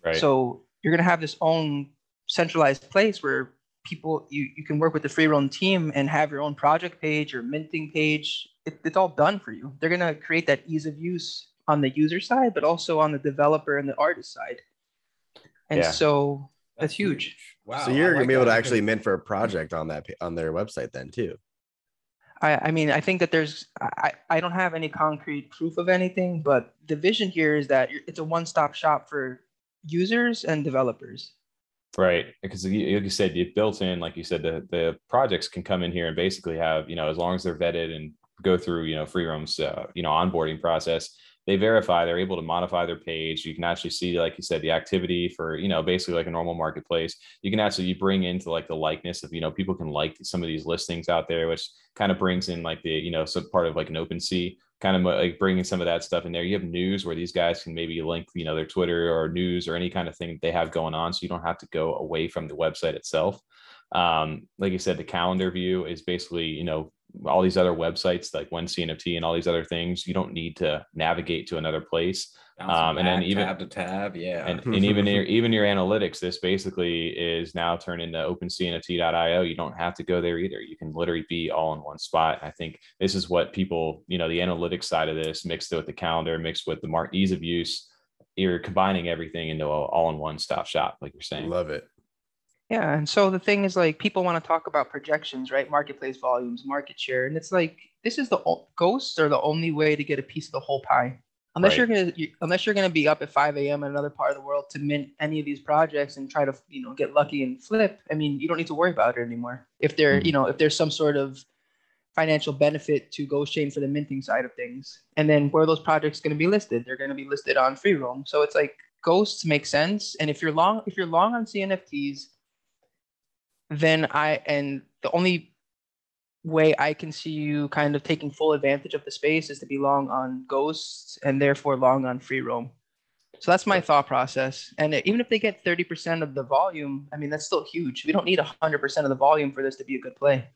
Right. So you're going to have this own centralized place where people you, you can work with the free roam team and have your own project page or minting page. It, it's all done for you. They're going to create that ease of use on the user side, but also on the developer and the artist side. And Yeah. so that's huge. Wow. so you're gonna be able to actually mint for a project on that on their website then too. I, I mean, I think that there's, I, I don't have any concrete proof of anything, but the vision here is that it's a one-stop shop for users and developers. Right, because like you said, you built in, like you said, the the projects can come in here and basically have, you know, as long as they're vetted and go through, you know, free roams, uh, you know, onboarding process, they verify, they're able to modify their page. You can actually see, like you said, the activity for, you know, basically like a normal marketplace. You can actually you bring into like the likeness of, you know, people can like some of these listings out there, which kind of brings in like the, you know, some part of like an OpenSea kind of like bringing some of that stuff in there. You have news where these guys can maybe link, you know, their Twitter or news or any kind of thing they have going on. So you don't have to go away from the website itself. Um, like you said, the calendar view is basically, you know, all these other websites like One CNFT and all these other things. You don't need to navigate to another place. Bouncing Um, and then even- tab to tab, yeah. And, and even your even your analytics, this basically is now turned into OpenCNFT.io. You don't have to go there either. You can literally be all in one spot. I think this is what people, you know, the analytics side of this mixed with the calendar, mixed with the mar- ease of use. You're combining everything into a all in one stop shop, like you're saying. Love it. Yeah, and so the thing is like people want to talk about projections, right? Marketplace volumes, market share, and it's like this is the o- ghosts are the only way to get a piece of the whole pie. Unless Right. you're gonna you, unless you're gonna be up at 5 a.m. in another part of the world to mint any of these projects and try to you know get lucky and flip. I mean, you don't need to worry about it anymore. If there Mhm. you know if there's some sort of financial benefit to Ghost Chain for the minting side of things, and then where are those projects going to be listed? They're going to be listed on Free Roam. So it's like ghosts make sense, and if you're long if you're long on CNFTs then I and the only way I can see you kind of taking full advantage of the space is to be long on ghosts and therefore long on free roam. So that's my thought process. And even if they get 30% of the volume, I mean that's still huge. We don't need 100% of the volume for this to be a good play.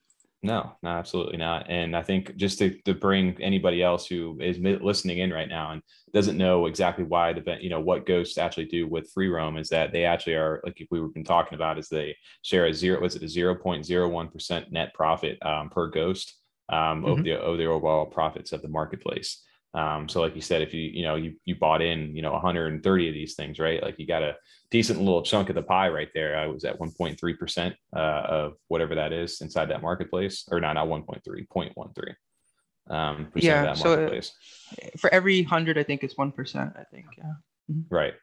No, no, absolutely not. And I think just to, to bring anybody else who is listening in right now and doesn't know exactly why the you know what ghosts actually do with free roam is that they actually are like if we've been talking about is they share a zero was it a zero point zero one percent net profit um, per ghost um, of Mhm. the of the overall profits of the marketplace. Um, so like you said, if you you know you you bought in you know 130 of these things, right? Like you got a decent little chunk of the pie right there. I was at 1.3 percent uh, of whatever that is inside that marketplace, or not not 1.3, 0.13 um, percent Yeah, of that so, uh. For every 100, I think it's 1%, I think. Yeah. right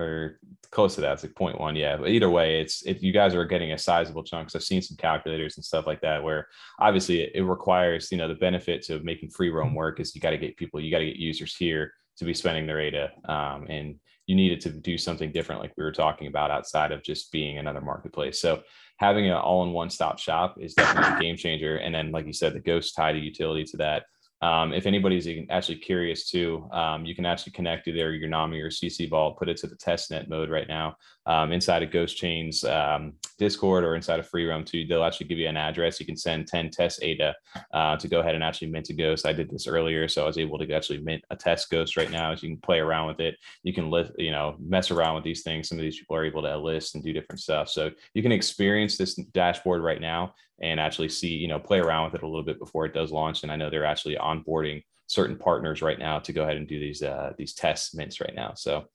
or close to that it's like 0.1 yeah. But either way it's if you guys are getting a sizable chunk 'cause i've seen some calculators and stuff like that where obviously it, it requires you know the benefits of making free roam work is you got to get people you got to get users here to be spending their ADA um, and you needed to do something different like we were talking about outside of just being another marketplace. So having an all-in-one stop shop is definitely a game changer. And then like you said the ghost tied a utility to that um, if anybody's actually curious too, um, you can actually connect either your NAMI or CC Vault, put it to the testnet mode right now um, inside of Ghost Chain's um, Discord or inside of Free Roam too. They'll actually give you an address. You can send 10 test ADA uh, to go ahead and actually mint a ghost. I did this earlier, so I was able to actually mint a test ghost right now. So you can play around with it. You can list, you know, mess around with these things. Some of these people are able to list and do different stuff. So you can experience this dashboard right now and actually see, you know, play around with it a little bit before it does launch. And I know they're actually onboarding certain partners right now to go ahead and do these uh, these test mints right now. So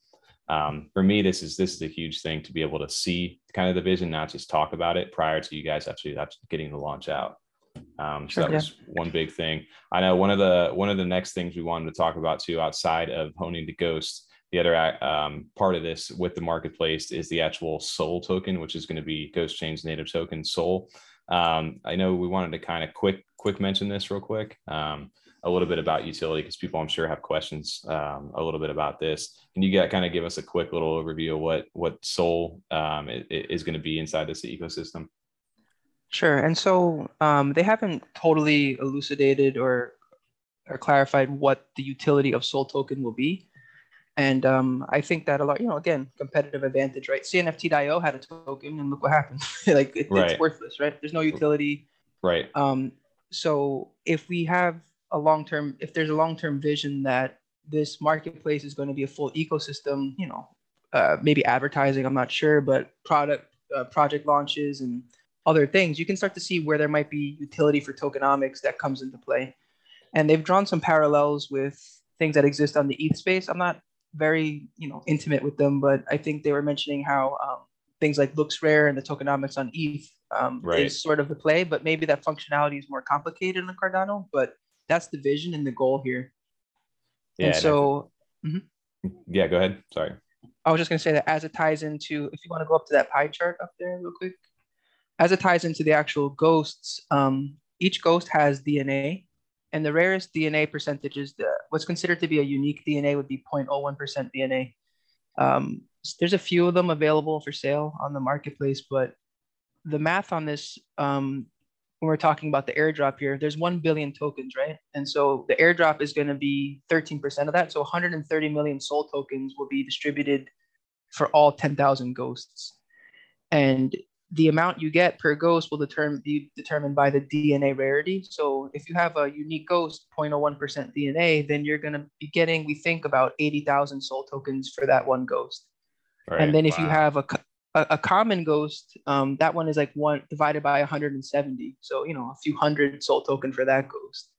um, for me, this is this is a huge thing to be able to see kind of the vision, not just talk about it prior to you guys actually, getting the launch out. Um, so Sure, that yeah. was one big thing. I know one of the one of the next things we wanted to talk about too, outside of honing the ghost, the other um, part of this with the marketplace is the actual Soul token, which is going to be Ghost Chain's native token Soul. Um, I know we wanted to kind of quick quick mention this real quick. A little bit about utility because people I'm sure have questions um, a little bit about this. Can you get, kind of give us a quick little overview of what what Soul um, is going to be inside this ecosystem? Sure. And so um, they haven't totally elucidated or or clarified what the utility of Soul token will be. And um, I think that a lot, you know, again, competitive advantage, right? CNFT.io had a token, and look what happened. like it, right. it's worthless, right? There's no utility. Right. Um, so if we have a long term, if there's a long term vision that this marketplace is going to be a full ecosystem, you know, uh, maybe advertising, I'm not sure, but product uh, project launches and other things, you can start to see where there might be utility for tokenomics that comes into play. And they've drawn some parallels with things that exist on the ETH space. I'm not very, you know, intimate with them, but I think they were mentioning how um, things like LooksRare and the tokenomics on ETH um, right. is sort of the play, but maybe that functionality is more complicated in Cardano. But that's the vision and the goal here. Yeah. And so, mm-hmm. yeah, go ahead. Sorry. I was just going to say that as it ties into, if you want to go up to that pie chart up there real quick, as it ties into the actual ghosts, um, each ghost has DNA, and the rarest DNA percentage is the, what's considered to be a unique DNA would be 0.01% DNA. Um, there's a few of them available for sale on the marketplace, but the math on this, um, when we're talking about the airdrop here, there's 1 billion tokens, right? And so the airdrop is going to be 13% of that. So 130 million soul tokens will be distributed for all 10,000 ghosts. And the amount you get per ghost will determine, be determined by the DNA rarity. So if you have a unique ghost, 0.01% DNA, then you're going to be getting, we think, about 80,000 soul tokens for that one ghost. Right. And then if wow. you have a, a, a common ghost, um, that one is like one divided by 170. So, you know, a few hundred soul token for that ghost.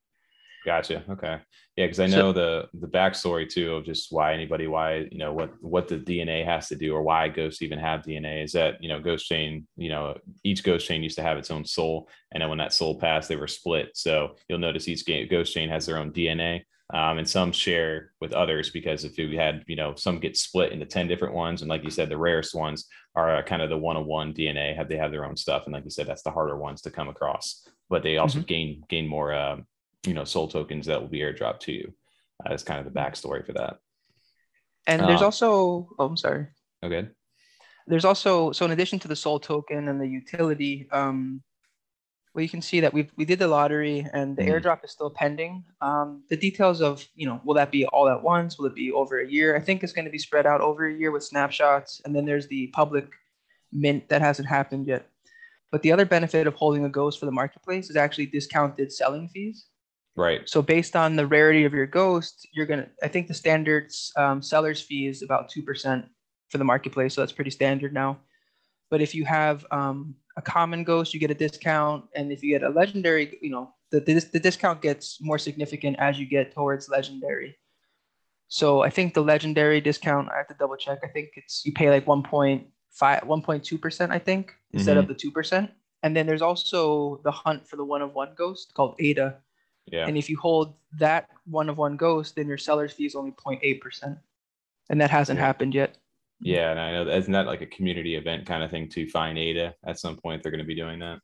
Gotcha. Okay. Yeah, because I know so, the the backstory too of just why anybody, why you know what what the DNA has to do, or why ghosts even have DNA is that you know Ghost Chain, you know each Ghost Chain used to have its own soul, and then when that soul passed, they were split. So you'll notice each Ghost Chain has their own DNA, um, and some share with others because if you had you know some get split into 10 different ones and like you said the rarest ones are uh, kind of the one-on-one dna have they have their own stuff and like you said that's the harder ones to come across but they also mm-hmm. gain gain more uh, you know soul tokens that will be airdropped to you. Uh, that's kind of the backstory for that. And there's um, also oh i'm sorry. Okay there's also so in addition to the soul token and the utility um, well, you can see that we we did the lottery and the mm. airdrop is still pending. Um, the details of you know will that be all at once? Will it be over a year? I think it's going to be spread out over a year with snapshots, and then there's the public mint that hasn't happened yet. But the other benefit of holding a ghost for the marketplace is actually discounted selling fees. Right. So based on the rarity of your ghost, you're gonna. I think the standard um, seller's fee is about two percent for the marketplace, so that's pretty standard now. But if you have um, a common ghost, you get a discount, and if you get a legendary, you know, the, the, the discount gets more significant as you get towards legendary. So I think the legendary discount, I have to double check. I think it's you pay like 1.5, 1.2%, I think, instead mm-hmm. of the 2%. And then there's also the hunt for the one of one ghost called ADA. Yeah. And if you hold that one of one ghost, then your seller's fee is only 0.8%. And that hasn't yeah. happened yet. Yeah, and I know isn't that like a community event kind of thing to find ADA at some point they're going to be doing that.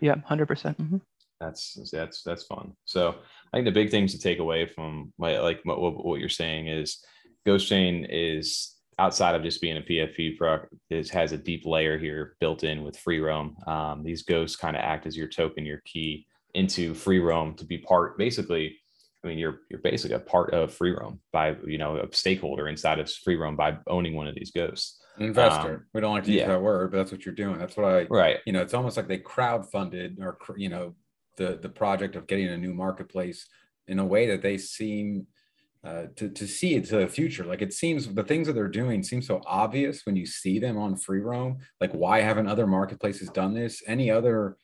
Yeah, 100 percent. Mm-hmm. That's that's that's fun. So I think the big things to take away from my, like what, what you're saying is Ghost Chain is outside of just being a PFP pro, is has a deep layer here built in with free roam. Um, these ghosts kind of act as your token, your key into free roam to be part basically I mean, you're you're basically a part of free roam by you know a stakeholder inside of free roam by owning one of these ghosts. investor. Um, we don't like to use yeah. that word, but that's what you're doing. That's what I right. You know, it's almost like they crowd funded or you know the the project of getting a new marketplace in a way that they seem uh, to to see into the future. Like it seems the things that they're doing seem so obvious when you see them on free roam. Like why haven't other marketplaces done this? Any other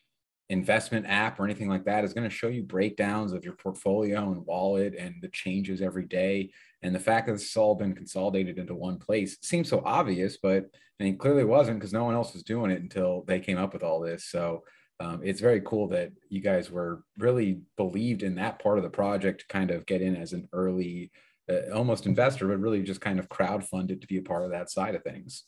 investment app or anything like that is going to show you breakdowns of your portfolio and wallet and the changes every day. And the fact that this has all been consolidated into one place seems so obvious, but I mean, clearly wasn't because no one else was doing it until they came up with all this. So um, it's very cool that you guys were really believed in that part of the project to kind of get in as an early, uh, almost investor, but really just kind of crowd funded to be a part of that side of things.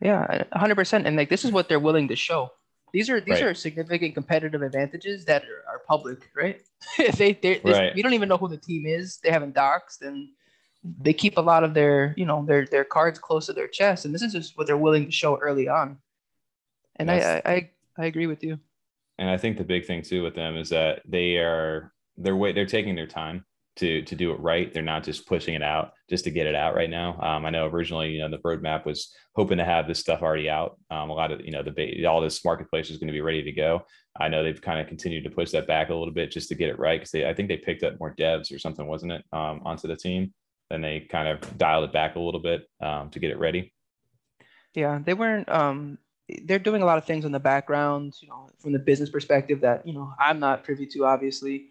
Yeah, 100%. And like, this is what they're willing to show These are these Right. are significant competitive advantages that are, are public, right? they, they, Right. we don't even know who the team is. They haven't doxed, and they keep a lot of their, you know, their their cards close to their chest. And this is just what they're willing to show early on. And I, I I I agree with you. And I think the big thing too with them is that they are they're way they're taking their time to to do it right. They're not just pushing it out just to get it out right now. Um, I know originally, you know, the roadmap was hoping to have this stuff already out. Um, a lot of you know the all this marketplace is going to be ready to go. I know they've kind of continued to push that back a little bit just to get it right because I think they picked up more devs or something, wasn't it, um, onto the team. Then they kind of dialed it back a little bit um, to get it ready. Yeah, they weren't. Um, they're doing a lot of things in the background, you know, from the business perspective that you know I'm not privy to, obviously.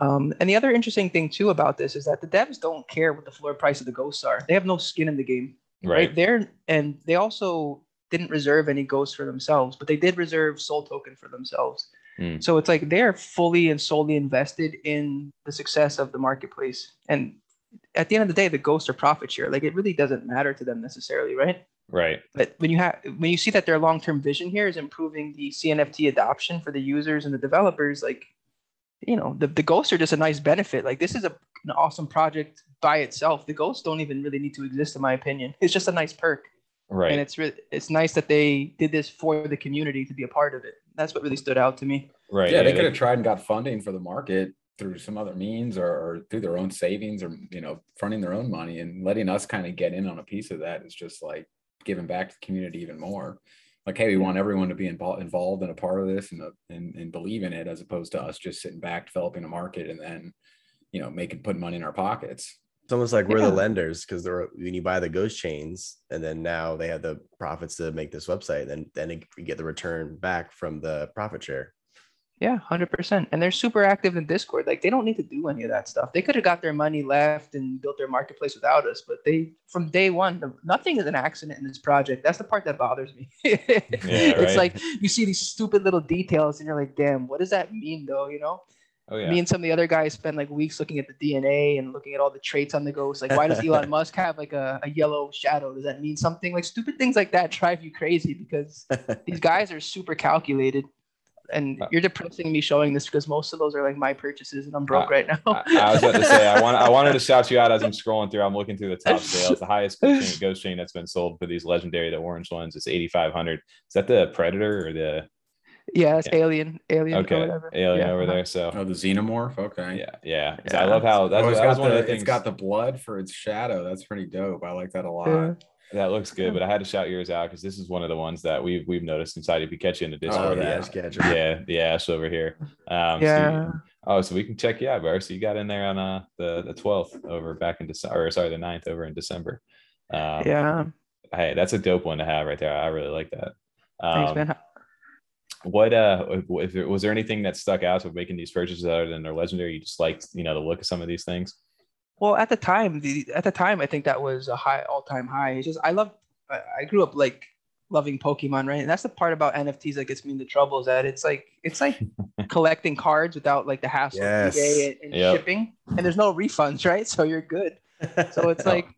Um, and the other interesting thing too about this is that the devs don't care what the floor price of the ghosts are. They have no skin in the game, Right. They're and they also didn't reserve any ghosts for themselves, but they did reserve soul token for themselves. Mm. So it's like they're fully and solely invested in the success of the marketplace. And at the end of the day, the ghosts are profit share. Like it really doesn't matter to them necessarily, right? Right. But when you have when you see that their long term vision here is improving the CNFT adoption for the users and the developers, like you know, the, the ghosts are just a nice benefit. Like this is a, an awesome project by itself. The ghosts don't even really need to exist, in my opinion. It's just a nice perk, Right. and it's re- it's nice that they did this for the community to be a part of it. That's what really stood out to me. right. yeah, they could have tried and got funding for the market through some other means or, or through their own savings or you know fronting their own money and letting us kind of get in on a piece of that is just like giving back to the community even more like hey we want everyone to be involved involved in a part of this and, uh, and and believe in it as opposed to us just sitting back developing a market and then you know making putting money in our pockets It's almost like we're the lenders because they're when you buy the ghost chains and then now they have the profits to make this website, then then it- we get the return back from the profit share. Yeah, hundred percent. And they're super active in Discord. Like they don't need to do any of that stuff. They could have got their money left and built their marketplace without us. But they, from day one, nothing is an accident in this project. That's the part that bothers me. it's right. like you see these stupid little details, and you're like, "Damn, what does that mean, though?" You know. Oh yeah. Me and some of the other guys spend like weeks looking at the DNA and looking at all the traits on the ghost. Like, why does Elon Musk have like a, a yellow shadow? Does that mean something? Like, stupid things like that drive you crazy because these guys are super calculated. And Uh, you're depressing me showing this because most of those are like my purchases and I'm broke Uh, right now. I, I was about to say I want I wanted to shout you out as I'm scrolling through. I'm looking through the top sales. The highest ghost chain, that's been sold for these legendary, the orange ones, is 8,500. Is that the Predator or the yeah, it's yeah. alien, alien, or okay whatever. alien Yeah, over uh-huh. there? So oh the xenomorph okay yeah, yeah. 'Cause Yeah. I love how that's, oh, it's that was got one the, of the things it's got the blood for its shadow that's pretty dope i like that a lot Yeah. That looks good. But I had to shout yours out because this is one of the ones that we've we've noticed inside. If you catch you in the Oh, Discord, the yeah. catcher. yeah, the ash over here. Um, so Yeah. you- oh, so we can check you out, bro. So you got in there on uh the the 12th over back in December, or sorry, the 9th over in December. Um, Yeah. Hey, that's a dope one to have right there. I really like that. Thanks, Um, man. what uh, if, if was there anything that stuck out with making these purchases other than their legendary? You just liked, you know, the look of some of these things. Well, at the time, the at the time, I think that was a high all time high. It's just I love. I, grew up like loving Pokemon, right? And that's the part about NFTs that gets me into trouble is that it's like it's like collecting cards without like the hassle Yes. of eBay and, and Yep. shipping, and there's no refunds, right? So you're good. So it's oh. like,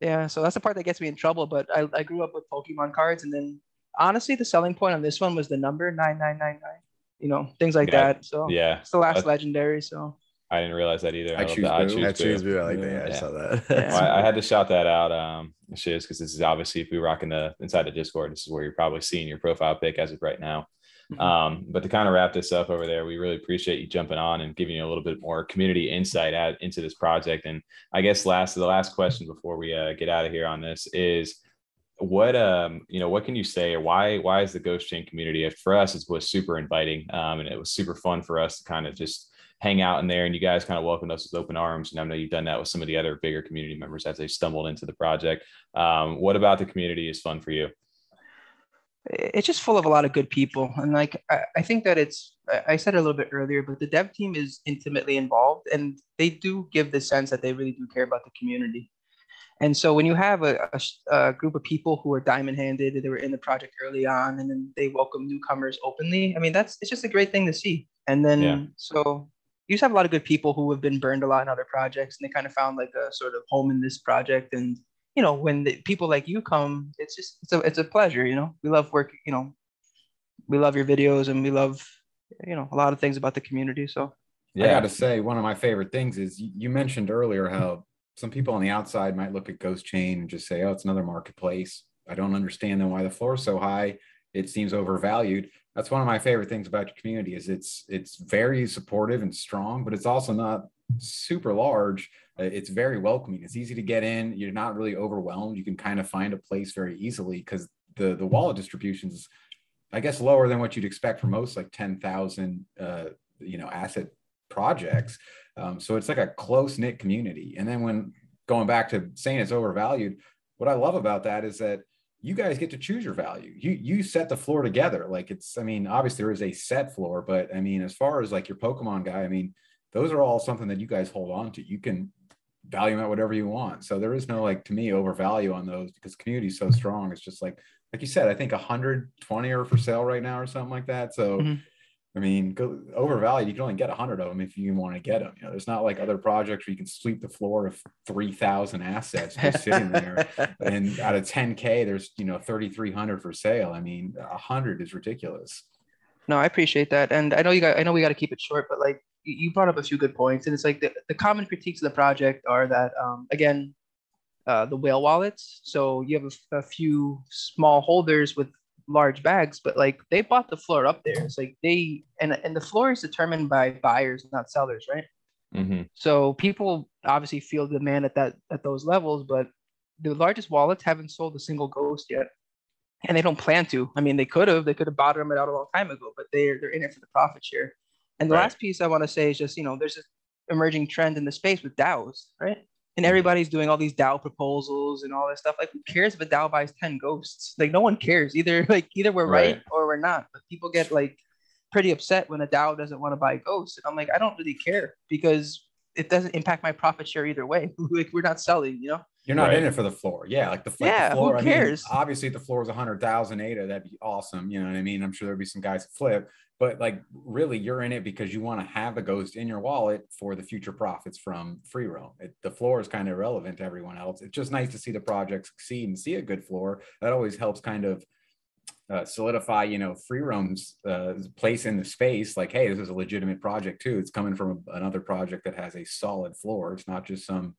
yeah. So that's the part that gets me in trouble. But I, I grew up with Pokemon cards, and then honestly, the selling point on this one was the number nine nine nine nine. You know, things like Yeah. that. So Yeah, it's the last That's- legendary. So I didn't realize that either. I love choose the Boo. I choose Boo. I like that. Yeah, I saw that. Yeah. Well, I, I had to shout that out. Um, shiz, because this is obviously if we rock in the inside the Discord, this is where you're probably seeing your profile pic as of right now. Mhm. Um, but to kind of wrap this up over there, we really appreciate you jumping on and giving you a little bit more community insight at, into this project. And I guess last the last question before we uh, get out of here on this is what um you know what can you say or why why is the ghost chain community for us it was super inviting um and it was super fun for us to kind of just hang out in there and you guys kind of welcomed us with open arms and i know you've done that with some of the other bigger community members as they stumbled into the project. Um what about the community is fun for you? It's just full of a lot of good people and like I, I think that it's I- i said a little bit earlier but the dev team is intimately involved and they do give the sense that they really do care about the community. And so when you have a, a a group of people who are diamond handed they were in the project early on and then they welcome newcomers openly i mean that's it's just a great thing to see. And then Yeah. so you just have a lot of good people who have been burned a lot in other projects and they kind of found like a sort of home in this project and you know when the people like you come it's just it's a it's a pleasure you know we love work you know we love your videos and we love you know a lot of things about the community. So I got to say, one of my favorite things is you, you mentioned earlier how some people on the outside might look at Ghost Chain and just say, "Oh, it's another marketplace." I don't understand then why the floor is so high. It seems overvalued. That's one of my favorite things about your community is it's it's very supportive and strong, but it's also not super large. Uh, It's very welcoming. It's easy to get in. You're not really overwhelmed. You can kind of find a place very easily because the the wallet distributions, I guess, lower than what you'd expect for most like ten thousand, uh, you know, asset projects. Um, so it's like a close knit community. And then when going back to saying it's overvalued, what I love about that is that you guys get to choose your value. You you set the floor together. Like it's, I mean, obviously there is a set floor, but I mean, as far as like your Pokemon guy, I mean, those are all something that you guys hold on to. You can value them at whatever you want. So there is no like to me overvalue on those because community is so strong. It's just like like you said, I think 120 are for sale right now or something like that. So Mhm. I mean, go overvalued. You can only get 100 of them if you want to get them. You know, there's not like other projects where you can sweep the floor of 3,000 assets just sitting there. And out of 10k, there's you know 3,300 for sale. I mean, 100 is ridiculous. No, I appreciate that, and I know you got. I know we got to keep it short, but like you brought up a few good points, and it's like the, the common critiques of the project are that um, again, uh, the whale wallets. So you have a few small holders with large bags, but like they bought the floor up there. It's like they and and the floor is determined by buyers, not sellers, right? Mhm. So people obviously feel the demand at that at those levels, but the largest wallets haven't sold a single ghost yet, and they don't plan to. I mean, they could have. They could have bottomed it out a long time ago, but they're they're in it for the profit share. And the Right. last piece I want to say is just you know there's this emerging trend in the space with DAOs, right? And everybody's doing all these DAO proposals and all this stuff. Like, who cares if a DAO buys ten ghosts? Like, no one cares. Either like either we're right, Right. or we're not. But people get like pretty upset when a DAO doesn't want to buy ghosts. And I'm like, I don't really care because it doesn't impact my profit share either way. like we're not selling, you know? You're not Right. in it for the floor. Yeah, like the, like the Yeah, who floor. I mean, obviously, if the floor is 100,000 ADA, that'd be awesome. You know what I mean? I'm sure there'd be some guys that flip, but like really, you're in it because you want to have the ghost in your wallet for the future profits from free roam. It, the floor is kind of irrelevant to everyone else. It's just nice to see the project succeed and see a good floor. That always helps kind of uh, solidify, you know, free roam's uh, place in the space. Like, hey, this is a legitimate project too. It's coming from a, another project that has a solid floor. It's not just some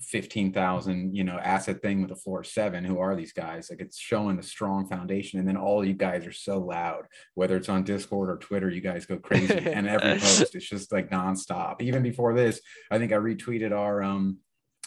15,000, you know, asset thing with a floor of seven. Who are these guys? Like it's showing a strong foundation. And then all you guys are so loud, whether it's on Discord or Twitter, you guys go crazy. and every post, it's just like nonstop. Even before this, I think I retweeted our, um,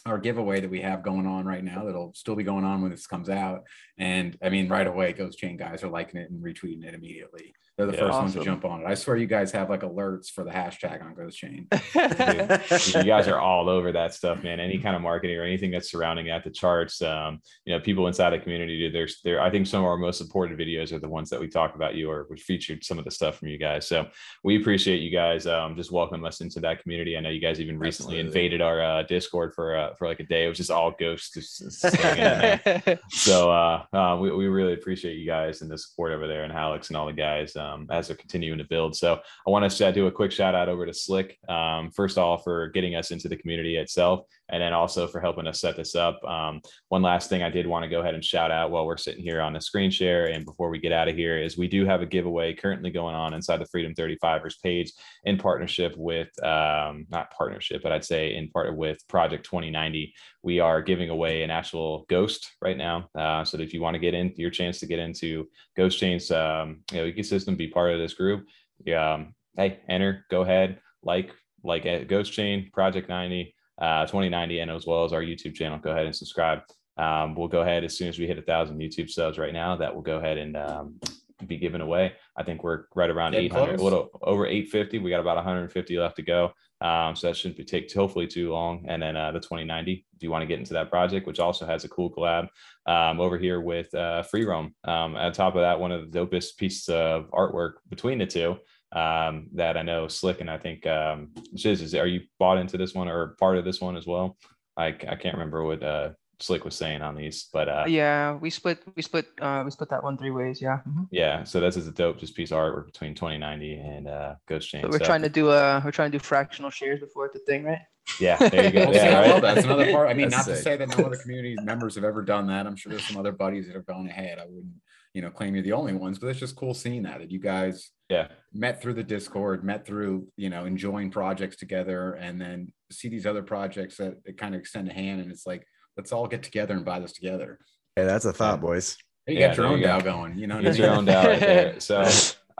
our giveaway that we have going on right now that'll still be going on when this comes out. And I mean, right away, Ghost Chain guys are liking it and retweeting it immediately. They're the Yeah. first ones to jump on it. I swear you guys have like alerts for the hashtag on Ghost Chain. you guys are all over that stuff, man. Any kind of marketing or anything that's surrounding it at the charts. Um, you know, people inside the community, there's there. I think some of our most supported videos are the ones that we talk about you or we featured some of the stuff from you guys. So we appreciate you guys um, just welcoming us into that community. I know you guys even recently Absolutely. invaded our uh, Discord for uh, for like a day. It was just all ghosts. Just, just hanging in there so uh, uh, we, we really appreciate you guys and the support over there and Alex and all the guys um, as they're continuing to build. So I want to do a quick shout out over to Slick. Um, first of all, for getting us into the community itself, and then also for helping us set this up. Um, one last thing I did want to go ahead and shout out while we're sitting here on the screen share and before we get out of here is we do have a giveaway currently going on inside the Freedom 35ers page in partnership with um, not partnership, but I'd say in part with Project 2090 we are giving away an actual ghost right now. Uh, so if you want to get in, your chance to get into Ghost Chain's um, you know, ecosystem, be part of this group. Um, hey, enter, go ahead, like like Ghost Chain, Project 90, uh, 2090, and as well as our YouTube channel. Go ahead and subscribe. Um, we'll go ahead as soon as we hit a thousand YouTube subs right now. That will go ahead and um, be given away. I think we're right around Getting 800, a little over 850. We got about 150 left to go. Um, so that shouldn't be take hopefully too long. And then uh, the 2090, do you want to get into that project, which also has a cool collab um, over here with uh, Free Roam. Um, on top of that, one of the dopest pieces of artwork between the two um, that I know Slick and I think um, Shiz, is are you bought into this one or part of this one as well? I, I can't remember what uh, Slick was saying on these, but uh, yeah, we split we split uh we split that one three ways, yeah. Mhm. yeah, so this is a dope just piece of artwork between 2090 and uh, Ghost Chain. But we're So, trying to do uh we're trying to do fractional shares before it's a thing, right? yeah, there you go. Yeah, I right? That's another part. I mean, That's not to say that no other community members have ever done that. I'm sure there's some other buddies that have gone ahead. I wouldn't, you know claim you're the only ones, but it's just cool seeing that that you guys Yeah. met through the Discord, met through you know enjoying projects together, and then see these other projects that, that kind of extend a hand, and it's like let's all get together and buy this together. Hey, that's a thought, boys. You Yeah, got your own you go. DAO going, you know. what I Get your mean? own DAO right there. So,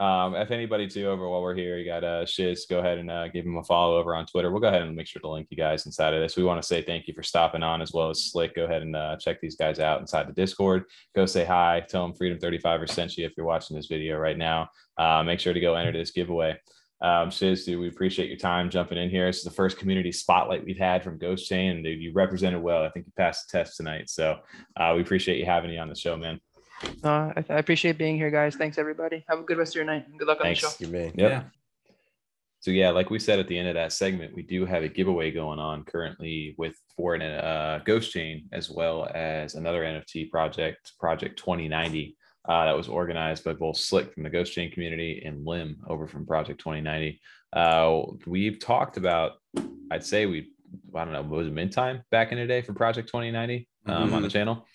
um, if anybody too over while we're here, you got uh, Shiz, go ahead and uh, give him a follow over on Twitter. We'll go ahead and make sure to link you guys inside of this. We want to say thank you for stopping on as well as Slick. Go ahead and uh, check these guys out inside the Discord. Go say hi. Tell them Freedom 35ers sent you if you're watching this video right now. Uh, make sure to go enter this giveaway. Um, Shiz, dude, we appreciate your time jumping in here. This is the first community spotlight we've had from Ghost Chain, and dude, you represented well. I think you passed the test tonight, so uh, we appreciate you having you on the show, man. Uh, I, I appreciate being here, guys. Thanks, everybody. Have a good rest of your night. Good luck on Thanks. the show. You may. Yep. Yeah. So yeah, like we said at the end of that segment, we do have a giveaway going on currently with for an uh, Ghost Chain as well as another NFT project, Project 2090, uh, that was organized by both Slick from the Ghost Chain community and Lim over from Project 2090. Uh, we've talked about, I'd say we, I don't know, was it mint time back in the day for Project 2090 um, on the channel?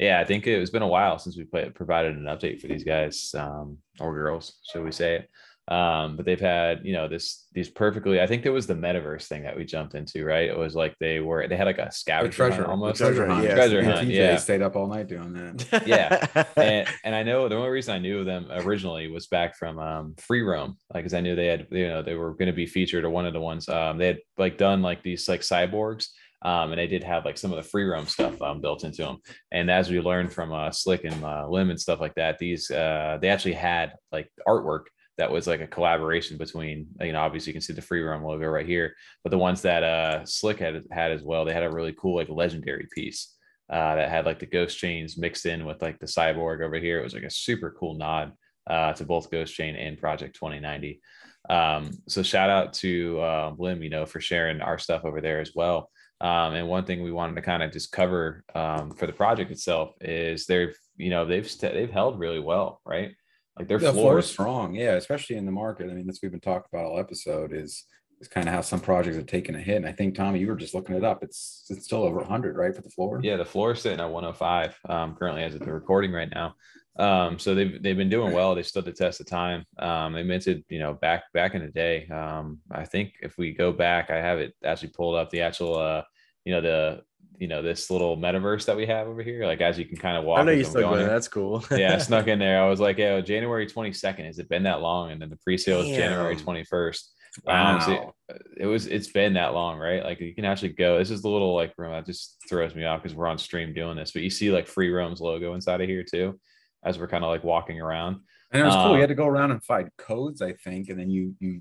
Yeah, I think it's been a while since we put, provided an update for these guys um, or girls, should we say it? um but they've had you know this these perfectly i think it was the metaverse thing that we jumped into right it was like they were they had like a scavenger treasure, hunt almost treasure Treasure hunt. hunt, treasure hunt, TJ yeah. stayed up all night doing that. Yeah. and, and i know the only reason i knew them originally was back from um free roam like because i knew they had you know they were going to be featured or one of the ones um they had like done like these like cyborgs um, and they did have like some of the free roam stuff um, built into them. And as we learned from uh, Slick and uh, Lim and stuff like that, these uh, they actually had like artwork that was like a collaboration between you know obviously you can see the free roam logo right here, but the ones that uh, Slick had had as well, they had a really cool like legendary piece. Uh, that had like the ghost chains mixed in with like the cyborg over here. It was like a super cool nod uh, to both Ghost Chain and Project 2090. Um, so shout out to uh, Lim, you know, for sharing our stuff over there as well. Um, and one thing we wanted to kind of just cover um, for the project itself is they've, you know, they've st- they've held really well, right? Like their the floor is strong, yeah, especially in the market. I mean, that's we've been talking about all episode is is kind of how some projects have taken a hit. And I think Tommy, you were just looking it up. It's it's still over 100, right, for the floor. Yeah, the floor is sitting at 105 um, currently as of the recording right now. Um, so they've they've been doing well. They stood the test of time. Um, they minted, you know, back back in the day. Um, I think if we go back, I have it actually pulled up the actual, uh, you know, the you know this little metaverse that we have over here. Like as you can kind of walk. I know you I'm still going going. That's cool. yeah, I snuck in there. I was like, yeah, January 22nd. Has it been that long? And then the pre-sale is January 21st. Wow. Um, so it was it's been that long, right? Like you can actually go. This is the little like room that just throws me off because we're on stream doing this, but you see like free roams logo inside of here too, as we're kind of like walking around. and it was cool. um, You had to go around and find codes, I think, and then you you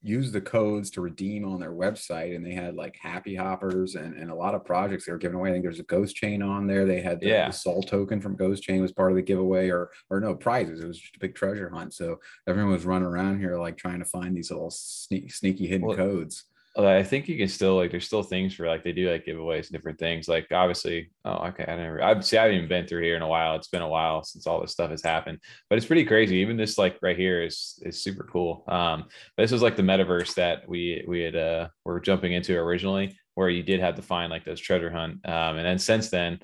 use the codes to redeem on their website. And they had like happy hoppers and, and a lot of projects they were giving away. I think there's a ghost chain on there. They had the, Yeah. the soul token from Ghost Chain was part of the giveaway, or or no prizes. It was just a big treasure hunt. So everyone was running around here like trying to find these little sneak, sneaky hidden Well, codes. I think you can still like there's still things for like they do like giveaways and different things. Like obviously, oh okay, I never I've see I haven't even been through here in a while. It's been a while since all this stuff has happened, but it's pretty crazy. Even this like right here is is super cool. Um, but this was like the metaverse that we we had uh were jumping into originally, where you did have to find like those treasure hunt. Um, and then since then,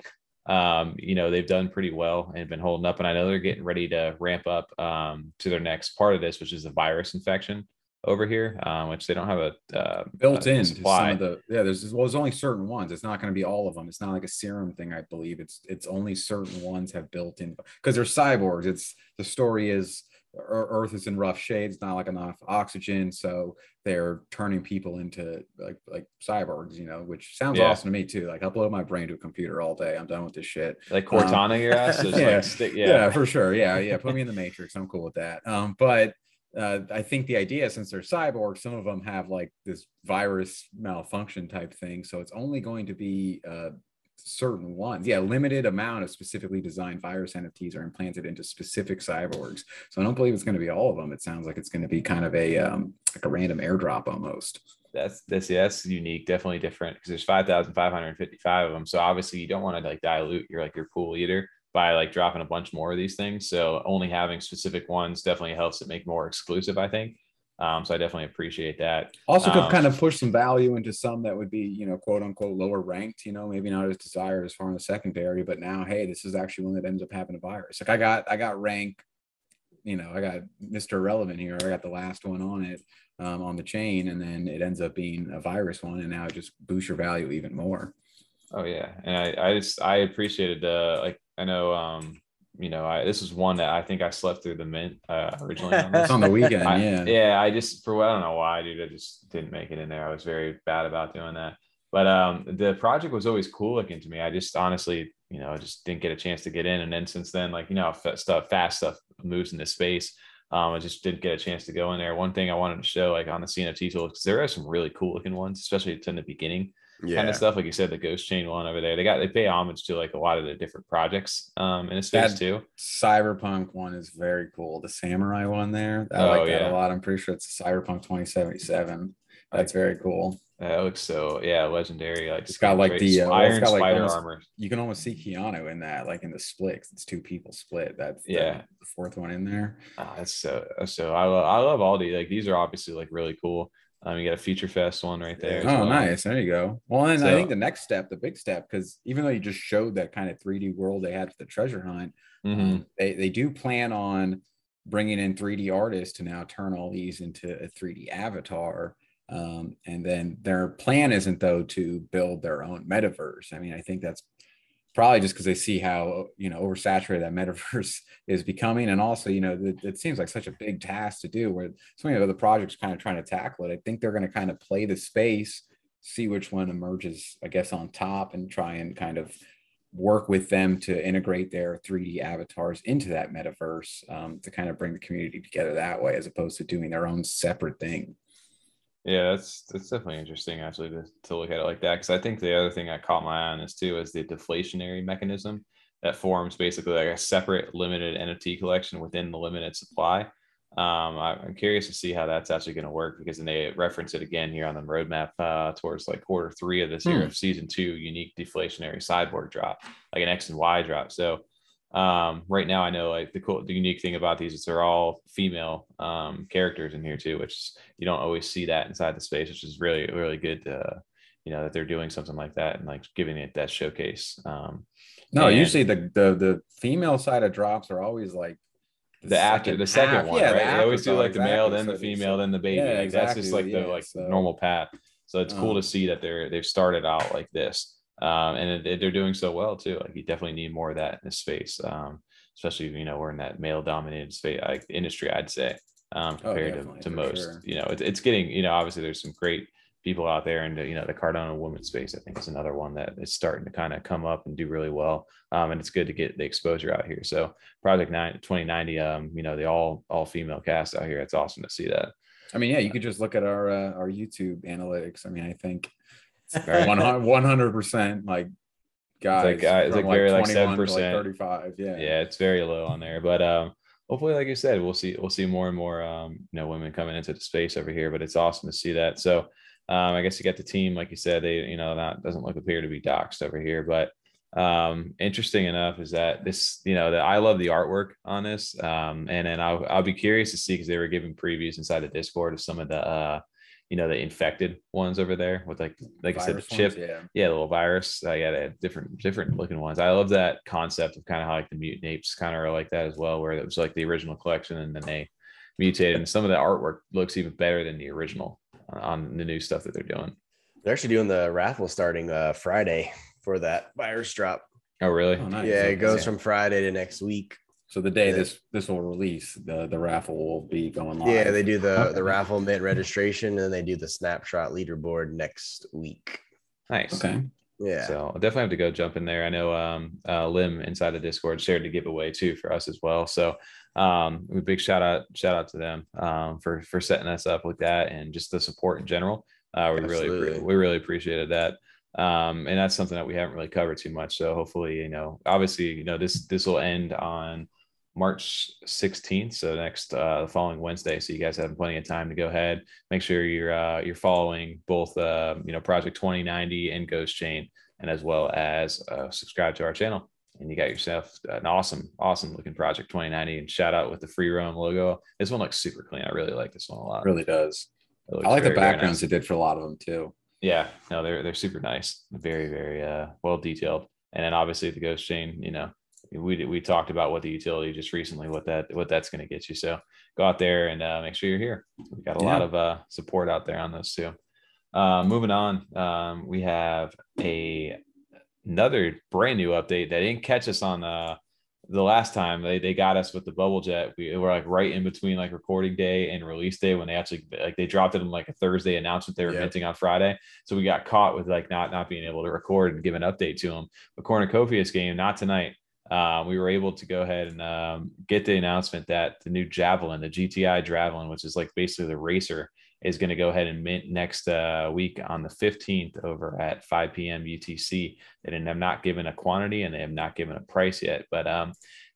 um, you know, they've done pretty well and been holding up. And I know they're getting ready to ramp up um to their next part of this, which is the virus infection over here, um, which they don't have a uh, built a in to some supply. of the yeah there's well there's only certain ones it's not going to be all of them it's not like a serum thing i believe it's it's only certain ones have built in because they're cyborgs it's the story is earth is in rough shade it's not like enough oxygen so they're turning people into like like cyborgs you know which sounds Yeah. awesome to me too like upload my brain to a computer all day i'm done with this shit like Cortana your ass. Um, yeah. like yeah. yeah. for sure. Yeah, yeah. Put me in the Matrix. I'm cool with that. Um, but uh, I think the idea, since they're cyborgs, some of them have like this virus malfunction type thing. So it's only going to be uh, certain ones. Yeah, limited amount of specifically designed virus NFTs are implanted into specific cyborgs. So I don't believe it's going to be all of them. It sounds like it's going to be kind of a um, like a random airdrop almost. That's that's yeah, unique, definitely different because there's five thousand five hundred fifty-five of them. So obviously you don't want to like dilute your like your pool either by like dropping a bunch more of these things. So only having specific ones definitely helps it make more exclusive, I think. Um, so I definitely appreciate that. Also, could Um, kind of push some value into some that would be, you know, quote unquote lower ranked. You know, maybe not as desired as far in the secondary, but now, hey, this is actually one that ends up having a virus. Like I got, I got rank. You know, I got Mr. Irrelevant here. I got the last one on it um, on the chain, and then it ends up being a virus one, and now it just boosts your value even more. Oh yeah, and I, I just I appreciated the like I know um you know I this is one that I think I slept through the mint uh, originally. on this. It's on the weekend, I, yeah. yeah, I just for what I don't know why, dude. I just didn't make it in there. I was very bad about doing that. But um, the project was always cool looking to me. I just honestly, you know, I just didn't get a chance to get in. And then since then, like you know, stuff fast stuff moves into space. Um, I just didn't get a chance to go in there. One thing I wanted to show, like on the CNFT tool, because there are some really cool looking ones, especially in the beginning Yeah. kind of stuff. Like you said, the Ghost Chain one over there. They got they pay homage to like a lot of the different projects um in the space That- too. Cyberpunk one is very cool. The samurai one there, I Oh, like that yeah. a lot. I'm pretty sure it's Cyberpunk 2077. That's very cool. That looks so yeah, legendary. Like It's got, like, the, uh, iron got, like, spider almost- armor. You can almost see Keanu in that, like in the split. It's two people split. That's Yeah. the fourth one in there. Oh, that's so so I love I love all these like these are obviously like really cool. Um, you got a Future Fest one right there. Oh, well. nice. There you go. Well, and I think the next step, the big step, because even though you just showed that kind of 3D world they had for the treasure hunt, Mhm. um, they, they do plan on bringing in 3D artists to now turn all these into a 3D avatar. Um, and then their plan isn't though to build their own metaverse. I mean, I think that's probably just because they see how you know oversaturated that metaverse is becoming, and also you know it, it seems like such a big task to do. Where so many other projects kind of trying to tackle it. I think they're going to kind of play the space, see which one emerges, I guess, on top, and try and kind of work with them to integrate their 3D avatars into that metaverse um, to kind of bring the community together that way, as opposed to doing their own separate thing. Yeah, that's that's definitely interesting actually to, to look at it like that. Cause I think the other thing I caught my eye on is too is the deflationary mechanism that forms basically like a separate limited NFT collection within the limited supply. Um, I, I'm curious to see how that's actually going to work because then they reference it again here on the roadmap uh, towards like quarter three of this year Hmm. of season two unique deflationary cyborg drop, like an X and Y drop. So um, right now I know like the cool, the unique thing about these is they're all female um, characters in here too, which you don't always see that inside the space, which is really, really good. To, you know that they're doing something like that and like giving it that showcase. Um, No, And- usually the, the the female side of drops are always like the after the second half. one, Yeah, the right? They always do like the male, exactly. then the female, so- then the baby. Yeah, like, That's just exactly, like the like so- normal path. So it's cool Um, to see that they're they've started out like this, um, and it, they're doing so well too. Like you definitely need more of that in this space, um, especially you know we're in that male dominated space like industry, I'd say, um, Oh, compared definitely, to, to most. sure. You know, it's it's getting you know obviously there's some great people out there and you know the Cardano women's space I think is another one that is starting to kind of come up and do really well um, and it's good to get the exposure out here so project 9 2090 um you know the all all female cast out here it's awesome to see that I mean, yeah, you could just look at our uh, our YouTube analytics. I mean, I think one hundred percent like guys, like guys- it's like very, like, 21 to, 7%. thirty five. Yeah, yeah it's very low on there but um hopefully like you said we'll see we'll see more and more um you know women coming into the space over here but it's awesome to see that so um i guess you got the team like you said they you know that doesn't look appear to be doxed over here but um interesting enough is that this you know that i love the artwork on this um and then i'll, I'll be curious to see because they were giving previews inside the discord of some of the uh you know the infected ones over there with like like i said the chip ones, yeah. yeah, the little virus. Uh, yeah, they had different different looking ones. I love that concept of kind of how like the mutant apes kind of are like that as well, where it was like the original collection and then they mutated. And some of the artwork looks even better than the original on the new stuff that they're doing. They're actually doing the raffle starting uh Friday for that virus drop. Oh, really? Oh, nice. Yeah, it goes Yeah. from Friday to next week. So the day Yeah. this this will release, the the raffle will be going live. Yeah, they do the Okay. the raffle mint registration and they do the snapshot leaderboard next week. Nice. Okay. Yeah. So I'll definitely have to go jump in there. I know um, uh, Lim inside the Discord shared the giveaway too for us as well. So um, a big shout out shout out to them um, for for setting us up with that and just the support in general. Uh, we really we really appreciated that. Um, and that's something that we haven't really covered too much. So hopefully, you know, obviously, you know, this this will end on March 16th, so next uh, the following Wednesday. So you guys have plenty of time to go ahead. Make sure you're uh, you're following both uh, you know Project 2090 and Ghost Chain, and as well as uh, subscribe to our channel. and you got yourself an awesome, awesome looking Project 2090. And shout out with the free roam logo. This one looks super clean. I really like this one a lot. It really does. I like very, the backgrounds nice. it did for a lot of them too. Yeah, no, they're they're super nice, very very uh, well detailed. And then obviously the Ghost Chain, you know, we we talked about what the utility just recently, what that what that's going to get you. So go out there and uh, make sure you're here. We got a yeah. lot of uh, support out there on those too. Uh, moving on, um, we have a another brand new update that didn't catch us on uh, the last time they, they got us with the bubble jet we were like right in between like recording day and release day when they actually like they dropped it in like a thursday announcement they were minting on friday so we got caught with like not not being able to record and give an update to them the cornucopias game not tonight uh, we were able to go ahead and um, get the announcement that the new javelin the gti javelin which is like basically the racer is going to go ahead and mint next uh, week on the 15th over at 5 p.m. UTC. They have not given a quantity and they have not given a price yet. But um,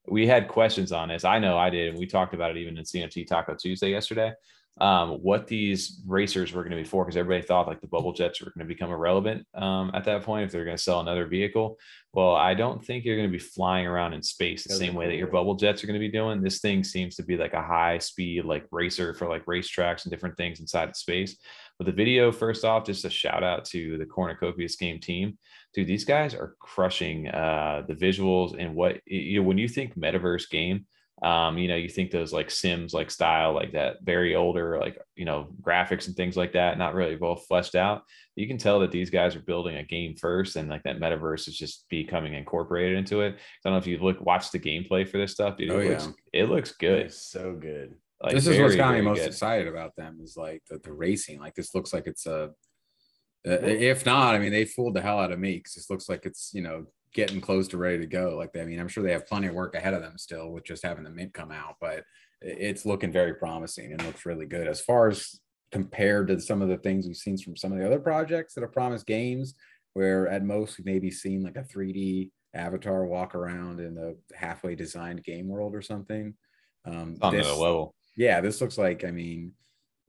we had questions on this. I know I did. And we talked about it even in CMT Taco Tuesday yesterday um, what these racers were going to be for because everybody thought like the bubble jets were going to become irrelevant um, at that point if they're going to sell another vehicle. Well, I don't think you're going to be flying around in space the same way that your bubble jets are going to be doing. This thing seems to be like a high speed like racer for like racetracks and different things inside of space. But the video, first off, just a shout out to the Cornucopias game team. Dude, these guys are crushing uh, the visuals and what you know when you think metaverse game um, you know, you think those like Sims like style, like that very older, like, you know, graphics and things like that, not really well fleshed out. You can tell that these guys are building a game first and like that metaverse is just becoming incorporated into it. I don't know if you look, watch the gameplay for this stuff, dude. It, oh, looks, yeah. it looks good. so good. Like, this is very, what's got me most good. excited about them is like the, the racing. Like this looks like it's a, uh, if not, I mean, they fooled the hell out of me because this looks like it's, you know, getting close to ready to go. Like, I mean, I'm sure they have plenty of work ahead of them still with just having the mint come out, but it's looking very promising and looks really good as far as compared to some of the things we've seen from some of the other projects that have promised games where at most we've maybe seen like a 3D avatar walk around in the halfway designed game world or something. Um, on this, level. Yeah, this looks like, I mean,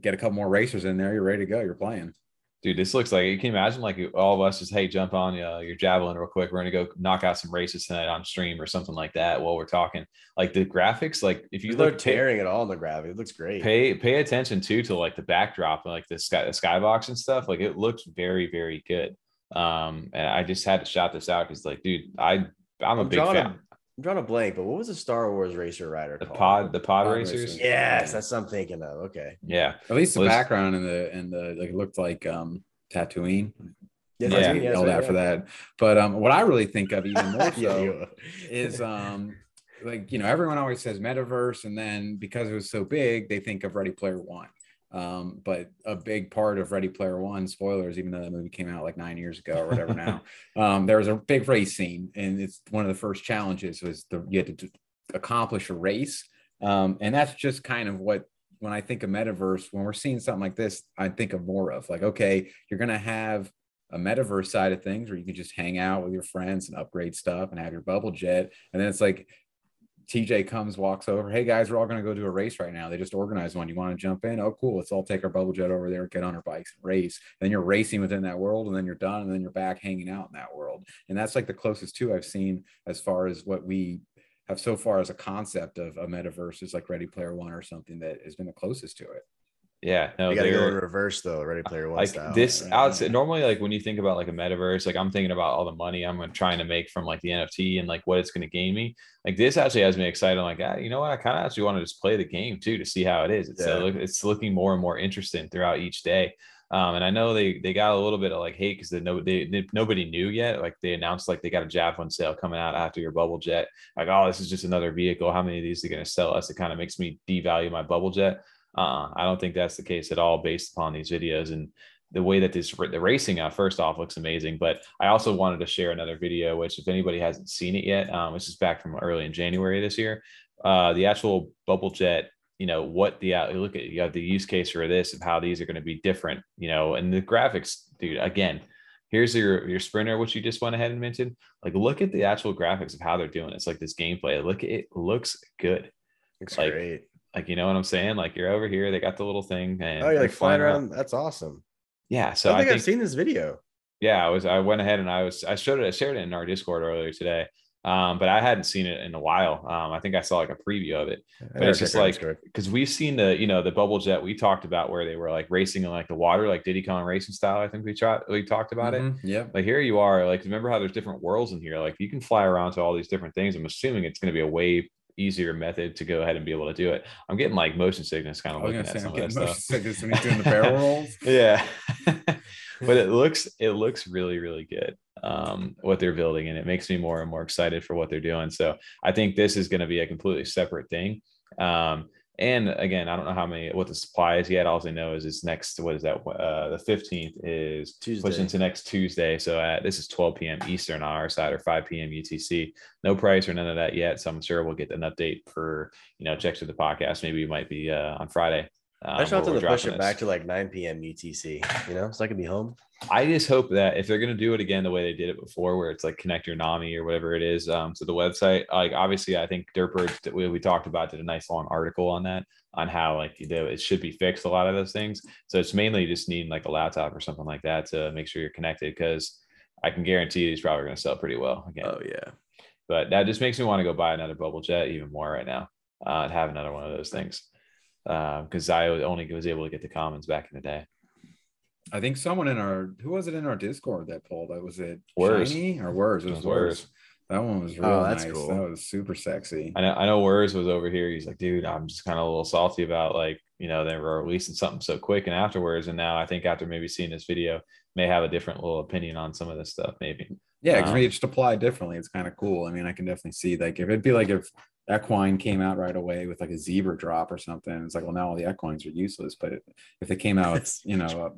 get a couple more racers in there, you're ready to go, you're playing dude, this looks like you can imagine like all of us just hey, jump on uh, your javelin real quick. We're gonna go knock out some races tonight on stream or something like that while we're talking. Like the graphics, like if you look tearing it all in the graphic, it looks great. Pay pay attention too to like the backdrop and like the sky the skybox and stuff. Like it looks very very good. Um, and I just had to shout this out because like, dude, I I'm a I'm big fan. I'm drawing a blank, but what was the Star Wars racer rider the called? pod, the pod, pod racers. racers. Yes, that's what I'm thinking of. Okay. Yeah. At least the well, background and the and the like looked like um Tatooine. Yeah, yeah. yelled at for that. But um, what I really think of even more so is um, like you know everyone always says metaverse, and then because it was so big, they think of Ready Player One. Um, but a big part of Ready Player One, spoilers, even though that movie came out like nine years ago or whatever now, um, there was a big race scene, and it's one of the first challenges was the you had to accomplish a race, um, and that's just kind of what when I think of metaverse, when we're seeing something like this, I think of more of like, okay, you're going to have a metaverse side of things where you can just hang out with your friends and upgrade stuff and have your bubble jet. And then it's like TJ comes, walks over. Hey guys, we're all going to go do a race right now. They just organized one. You want to jump in? Oh, cool. Let's all take our bubble jet over there, get on our bikes and race. And then you're racing within that world and then you're done. And then you're back hanging out in that world. And that's like the closest to I've seen as far as what we have so far as a concept of a metaverse is like Ready Player One or something that has been the closest to it. Yeah, no, you gotta go in reverse though. Ready Player One like style. this. Right? Outside, normally, like when you think about like a metaverse, like I'm thinking about all the money I'm trying to make from like the NFT and like what it's going to gain me. Like this actually has me excited. I'm like, ah, you know what? I kind of actually want to just play the game too to see how it is. It's uh, yeah. uh, it's looking more and more interesting throughout each day. Um, and I know they they got a little bit of like hate because they they, they, nobody knew yet. Like they announced like they got a javelin sale coming out after your bubble jet. Like oh this is just another vehicle. How many of these are going to sell us? It kind of makes me devalue my bubble jet. Uh, I don't think that's the case at all based upon these videos and the way that this the racing uh, first off looks amazing. But I also wanted to share another video, which if anybody hasn't seen it yet, um, this is back from early in January this year. Uh, the actual bubble jet you know what the uh, look at you have the use case for this of how these are going to be different you know and the graphics dude again here's your your sprinter which you just went ahead and mentioned like look at the actual graphics of how they're doing it's like this gameplay look it looks good looks like, great like you know what i'm saying like you're over here they got the little thing and oh you're like flying around that's awesome yeah so i think, I think i've seen this video yeah i was i went ahead and i was i showed it i shared it in our discord earlier today um, but I hadn't seen it in a while. Um, I think I saw like a preview of it, but it's just like because we've seen the you know the bubble jet we talked about where they were like racing in like the water, like Diddy Kong racing style. I think we tried we talked about it. Mhm, Yep. Like here you are, like remember how there's different worlds in here. Like you can fly around to all these different things. I'm assuming it's going to be a way easier method to go ahead and be able to do it. I'm getting like motion sickness kind of looking at say I'm some of that getting motion stuff. sickness when he's doing the barrel rolls. Yeah. but it looks it looks really really good um what they're building and it makes me more and more excited for what they're doing so i think this is going to be a completely separate thing um and again i don't know how many what the supply is yet. All i know is it's next what is that uh the 15th is Tuesday. pushed into next tuesday. So at, this is 12 p.m eastern on our side or 5 p.m utc no price or none of that yet so i'm sure we'll get an update for you know checks to the podcast. Maybe it might be uh on friday um, I just want them to push it this. back to like 9 p.m. UTC, you know, so I can be home. I just hope that if they're going to do it again the way they did it before, where it's like connect your NAMI or whatever it is um, to the website, like obviously, I think Dirtbirds that we, we talked about did a nice long article on that on how like you it should be fixed a lot of those things. So it's mainly just needing like a laptop or something like that to make sure you're connected because I can guarantee you he's probably going to sell pretty well again. Oh yeah. But that just makes me want to go buy another bubble jet even more right now uh, and have another one of those things because I only was able to get the commons back in the day. I think someone in our who was it in our Discord that pulled that was it Wurs. Shiny or Wurs? It It was was Wurs. Wurs. That one was real Oh, that's nice. cool. That was super sexy. I know I know Wurs was over here. He's like, dude, I'm just kind of a little salty about like, you know, they were releasing something so quick and afterwards. And now I think after maybe seeing this video, may have a different little opinion on some of this stuff, maybe. Yeah, because Um, we just apply differently. It's kind of cool. I mean, I can definitely see like if it'd be like if equine came out right away with like a zebra drop or something, it's like, well, now all the equines are useless. But if- they came out with, you know,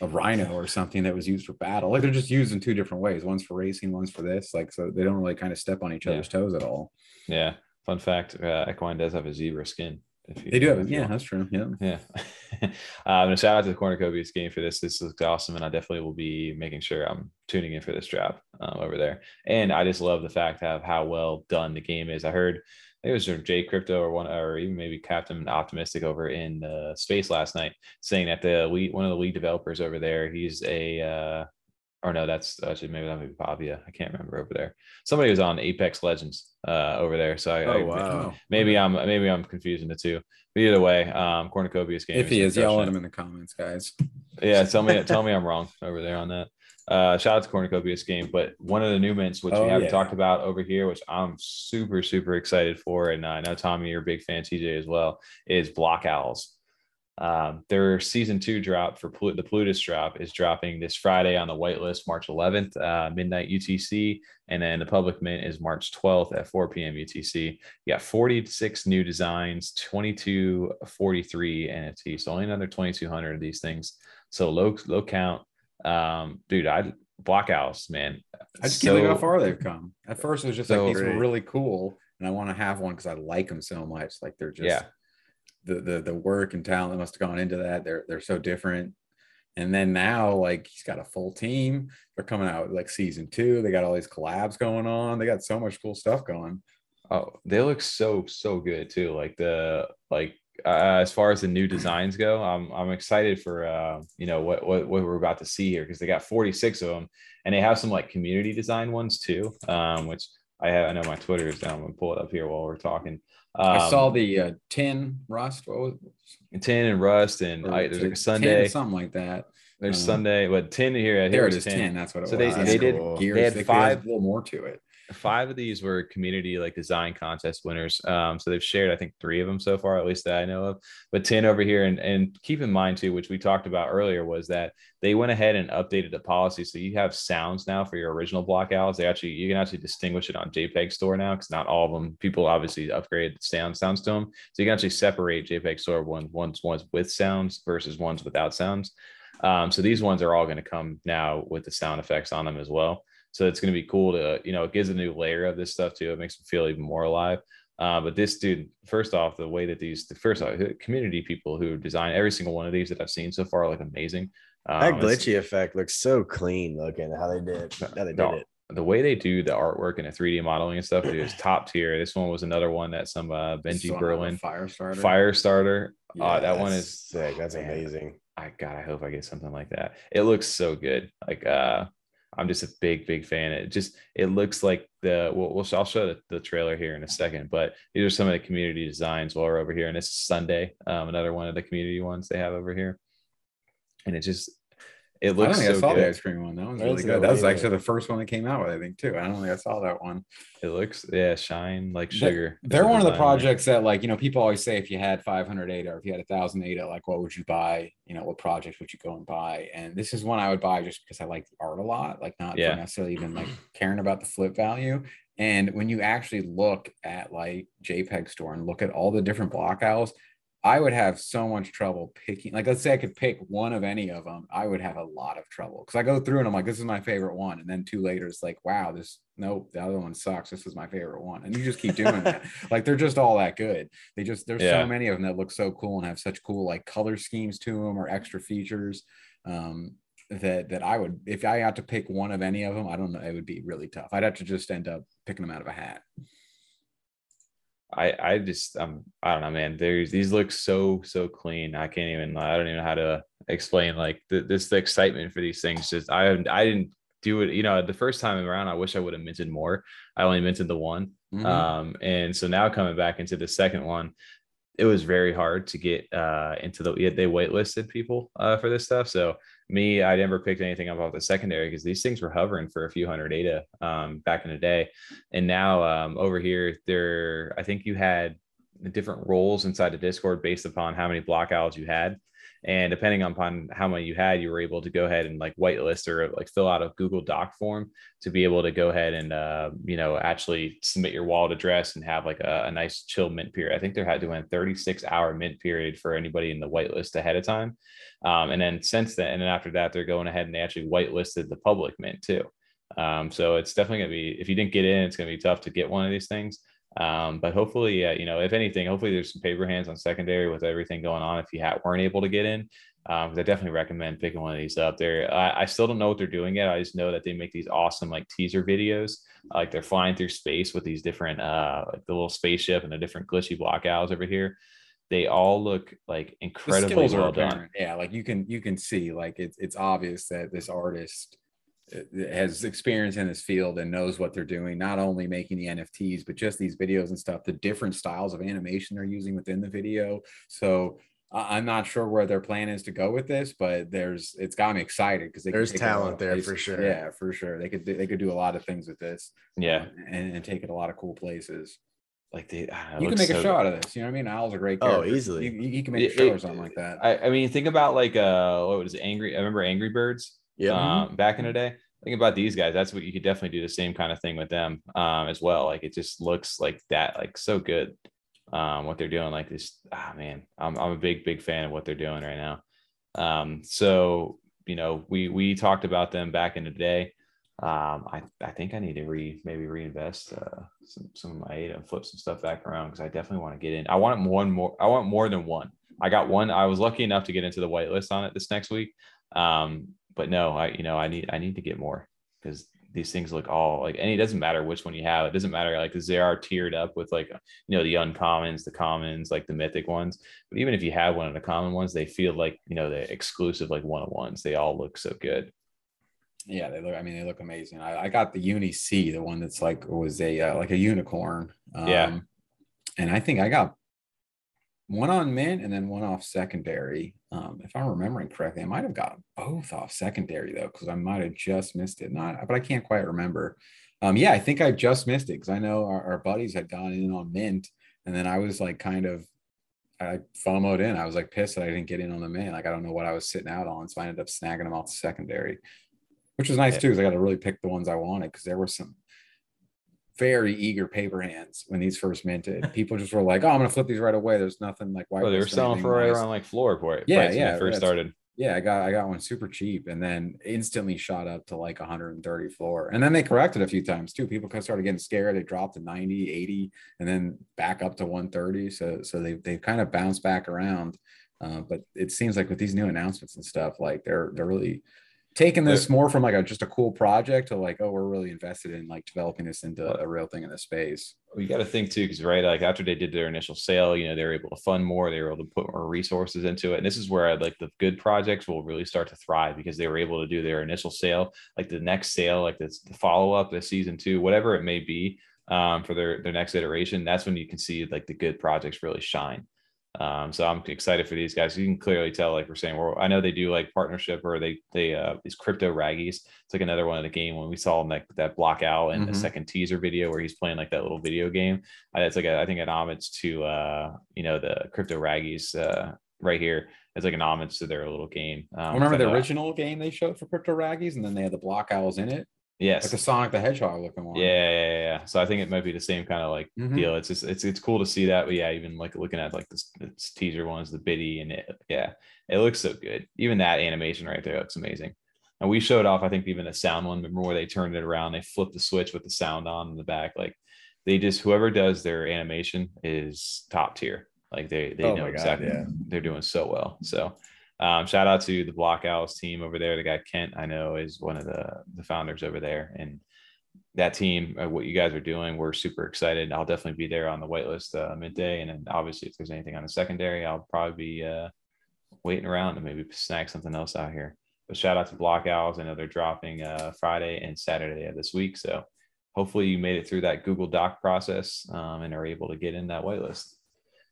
a, a rhino or something that was used for battle, like they're just used in two different ways. One's for racing, one's for this. Like, so they don't really kind of step on each Yeah. other's toes at all. Yeah. Fun fact, uh, equine does have a zebra skin. If you, They do have, yeah, want. that's true. Yeah. Yeah. um, and shout out to the Cornucopias game for this. This looks awesome. And I definitely will be making sure I'm tuning in for this drop um, over there. And I just love the fact of how well done the game is. I heard I think it was from Jay Crypto or one, or even maybe Captain Optimistic over in uh, space last night saying that the lead, one of the lead developers over there, he's a, uh, or no, that's actually maybe that may be Pavia. I can't remember over there. Somebody was on Apex Legends uh, over there. So I, I Oh wow. maybe I'm maybe I'm confusing the two. But either way, um, Cornucopias game. If he is, yell at him in the comments, guys. Yeah, tell me tell me I'm wrong over there on that. Uh, shout out to Cornucopias game, but one of the new mints which Oh, we haven't yeah. talked about over here, which I'm super super excited for, and I know Tommy, you're a big fan, TJ as well, is Block Owls. Um, their season two drop for Plu- the Plutus drop is dropping this Friday on the whitelist, March 11th, uh, midnight UTC, and then the public mint is March 12th at 4 p.m. UTC. You got 46 new designs, 2243 NFTs, so only another 2,200 of these things. So low low count. Um, dude, I block owls, man. I just can't believe how far they've come. At first, it was just So like these great. were really cool, and I want to have one because I like them so much. Like they're just Yeah. the the the work and talent that must have gone into that. They're they're so different. And then now, like he's got a full team. They're coming out like season two. They got all these collabs going on. They got so much cool stuff going. Oh, they look so so good too. Like the like uh, as far as the new designs go, I'm I'm excited for uh you know what what what we're about to see here because they got 46 of them and they have some like community design ones too. Um, which I have I know my Twitter is down. I'm gonna pull it up here while we're talking. Um, I saw the uh, tin rust. What was tin and rust and I, there's like a Sunday. something like that. There's uh, Sunday, but tin here. here There it was tin. That's what it So was. they- I they see did- the they had five- a little more to it. Five of these were community like design contest winners. Um so they've shared i think three of them so far at least that i know of. But 10 over here and and keep in mind too which we talked about earlier was that they went ahead and updated the policy. So you have sounds now for your original block owls they actually you can actually distinguish it on jpeg store now because not all of them people obviously upgrade sound sounds to them so you can actually separate jpeg store ones ones ones with sounds versus ones without sounds. Um, so these ones are all going to come now with the sound effects on them as well so it's going to be cool to, you know, it gives a new layer of this stuff too. It makes me feel even more alive. Uh, but this dude, first off, the way that these, the first off, the community people who design every single one of these that I've seen so far like amazing. Um, That glitchy effect looks so clean looking. How they did, how they did No, it. the way they do the artwork and the 3D modeling and stuff dude, is top tier. This one was another one that some uh, Benji one Berlin fire starter. fire starter. Yeah, uh, that one is sick. That's man, amazing. I God, I hope I get something like that. It looks so good. Like uh I'm just a big, big fan. It just it looks like the we'll, we'll I'll show the, the, trailer here in a second, but these are some of the community designs while we're over here, and it's Sunday, um, another one of the community ones they have over here, and it just it looks. I, so I saw good. the ice cream one. That was really good. That was actually the first one that came out with, I think, too. I don't think I saw that one. It looks, yeah, shine like sugar. They're, they're one of the projects that, like, you know, people always say if you had 500 ADA or if you had a thousand ADA, like, what would you buy? You know, what project would you go and buy? And this is one I would buy just because I like the art a lot, like, not yeah. necessarily even like caring about the flip value. And when you actually look at like JPEG store and look at all the different block owls, I would have so much trouble picking. Like, let's say I could pick one of any of them, I would have a lot of trouble because I go through and I'm like, this is my favorite one, and then two later it's like, wow, this nope, the other one sucks. This is my favorite one, and you just keep doing that. like they're just all that good. They just there's yeah. so many of them that look so cool and have such cool like color schemes to them or extra features. Um, that that I would if I had to pick one of any of them, I don't know, it would be really tough. I'd have to just end up picking them out of a hat. I I just um I don't know, man. There's these look so so clean. I can't even I don't even know how to explain like the, this the excitement for these things. Just I I didn't do it. You know, the first time around, I wish I would have minted more. I only minted the one. Mm-hmm. Um, and so now coming back into the second one, it was very hard to get uh into the they waitlisted people uh for this stuff. So me, I never picked anything up off the secondary because these things were hovering for a few hundred ADA um, back in the day. And now um, over here, there, I think you had different roles inside the Discord based upon how many block owls you had. And depending upon how many you had, you were able to go ahead and like whitelist or like fill out a Google Doc form to be able to go ahead and, uh, you know, actually submit your wallet address and have like a, a nice chill mint period. I think there had to win 36 hour mint period for anybody in the whitelist ahead of time. Um, and then since then, and then after that, they're going ahead and they actually whitelisted the public mint too. Um, so it's definitely going to be, if you didn't get in, it's going to be tough to get one of these things. Um, but hopefully, uh, you know, if anything, hopefully there's some paper hands on secondary with everything going on. If you ha- weren't able to get in, um, I definitely recommend picking one of these up. There, I, I, still don't know what they're doing yet. I just know that they make these awesome like teaser videos, like they're flying through space with these different, uh, like the little spaceship and the different glitchy block owls over here. They all look like incredibly well done. Yeah, like you can you can see like it's it's obvious that this artist has experience in this field and knows what they're doing not only making the nfts but just these videos and stuff the different styles of animation they're using within the video so i'm not sure where their plan is to go with this but there's it's got me excited because there's talent there for sure yeah for sure they could they could do a lot of things with this yeah and, and take it a lot of cool places like they, ah, you can make so a show good. out of this. You know what I mean? Owl's a great oh, character. Oh, easily. You, you, can make a show it, or something like that. I, I, mean, think about like uh, what was it, Angry? I remember Angry Birds yeah. Um, back in the day. Think about these guys. That's what you could definitely do the same kind of thing with them um, as well. Like it just looks like that, like so good. Um, what they're doing, like this. Ah, man, I'm I'm a big big fan of what they're doing right now. Um, so you know, we we talked about them back in the day. Um, I I think I need to re maybe reinvest uh, some some of my ADA and flip some stuff back around because I definitely want to get in. I want one more. I want more than one. I got one. I was lucky enough to get into the whitelist on it this next week. Um, but no, I you know I need I need to get more because these things look all like and it doesn't matter which one you have. It doesn't matter like because they are tiered up with like you know the uncommons, the commons, like the mythic ones. But even if you have one of the common ones, they feel like you know the exclusive like one of ones. They all look so good. Yeah, they look. I mean, they look amazing. I, I got the Uni C, the one that's like was a uh, like a unicorn. Um, yeah, and I think I got one on mint and then one off secondary. Um, if I'm remembering correctly, I might have got both off secondary though, because I might have just missed it. Not, but I can't quite remember. Um, yeah, I think I just missed it because I know our, our, buddies had gone in on mint, and then I was like kind of I FOMOed in. I was like pissed that I didn't get in on the mint. Like I don't know what I was sitting out on, so I ended up snagging them off secondary, which was nice too. Because I got to really pick the ones I wanted because there were some very eager paper hands when these first minted. People just were like, "Oh, I'm gonna flip these right away." There's nothing like why. Oh, they were selling for right around like floor for it. Yeah, yeah. first started. Yeah, I got I got one super cheap, and then instantly shot up to like 130 floor, and then they corrected a few times too. People kind of started getting scared. They dropped to 90, 80, and then back up to 130. So so they they kind of bounced back around. Uh, but it seems like with these new announcements and stuff, like they're they're really taking this more from like a just a cool project to like, oh, we're really invested in like developing this into a real thing in the space. We got to think too, because right, like after they did their initial sale, you know, they were able to fund more, they were able to put more resources into it. And this is where like the good projects will really start to thrive because they were able to do their initial sale, like the next sale, like this, the follow up, the season two, whatever it may be um, for their their next iteration. That's when you can see like the good projects really shine. Um, so I'm excited for these guys. You can clearly tell, like we're saying, well, I know they do like partnership or they they uh these crypto raggies. It's like another one of the game when we saw him like that block out in mm-hmm. the second teaser video where he's playing like that little video game. It's like a, I think an homage to uh you know the crypto raggies uh right here. It's like an homage to their little game. Um, Remember the original game they showed for Crypto Raggies, and then they had the block owls in it. Yes, like the Sonic the Hedgehog looking one. Yeah, yeah, yeah. So I think it might be the same kind of like mm-hmm. deal. It's just it's it's cool to see that. But yeah, even like looking at like this, this teaser ones, the biddy and it, yeah, it looks so good. Even that animation right there looks amazing. And we showed off, I think, even the sound one. Remember where they turned it around? They flipped the switch with the sound on in the back. Like they just whoever does their animation is top tier. Like they they oh know God, exactly yeah. they're doing so well. So um, shout out to the Block Owls team over there. The guy Kent, I know, is one of the the founders over there, and that team, uh, what you guys are doing, we're super excited. I'll definitely be there on the whitelist uh, midday, and then obviously if there's anything on the secondary, I'll probably be uh, waiting around to maybe snag something else out here. But shout out to Block Owls. I know they're dropping uh, Friday and Saturday of this week, so hopefully you made it through that Google Doc process um, and are able to get in that whitelist.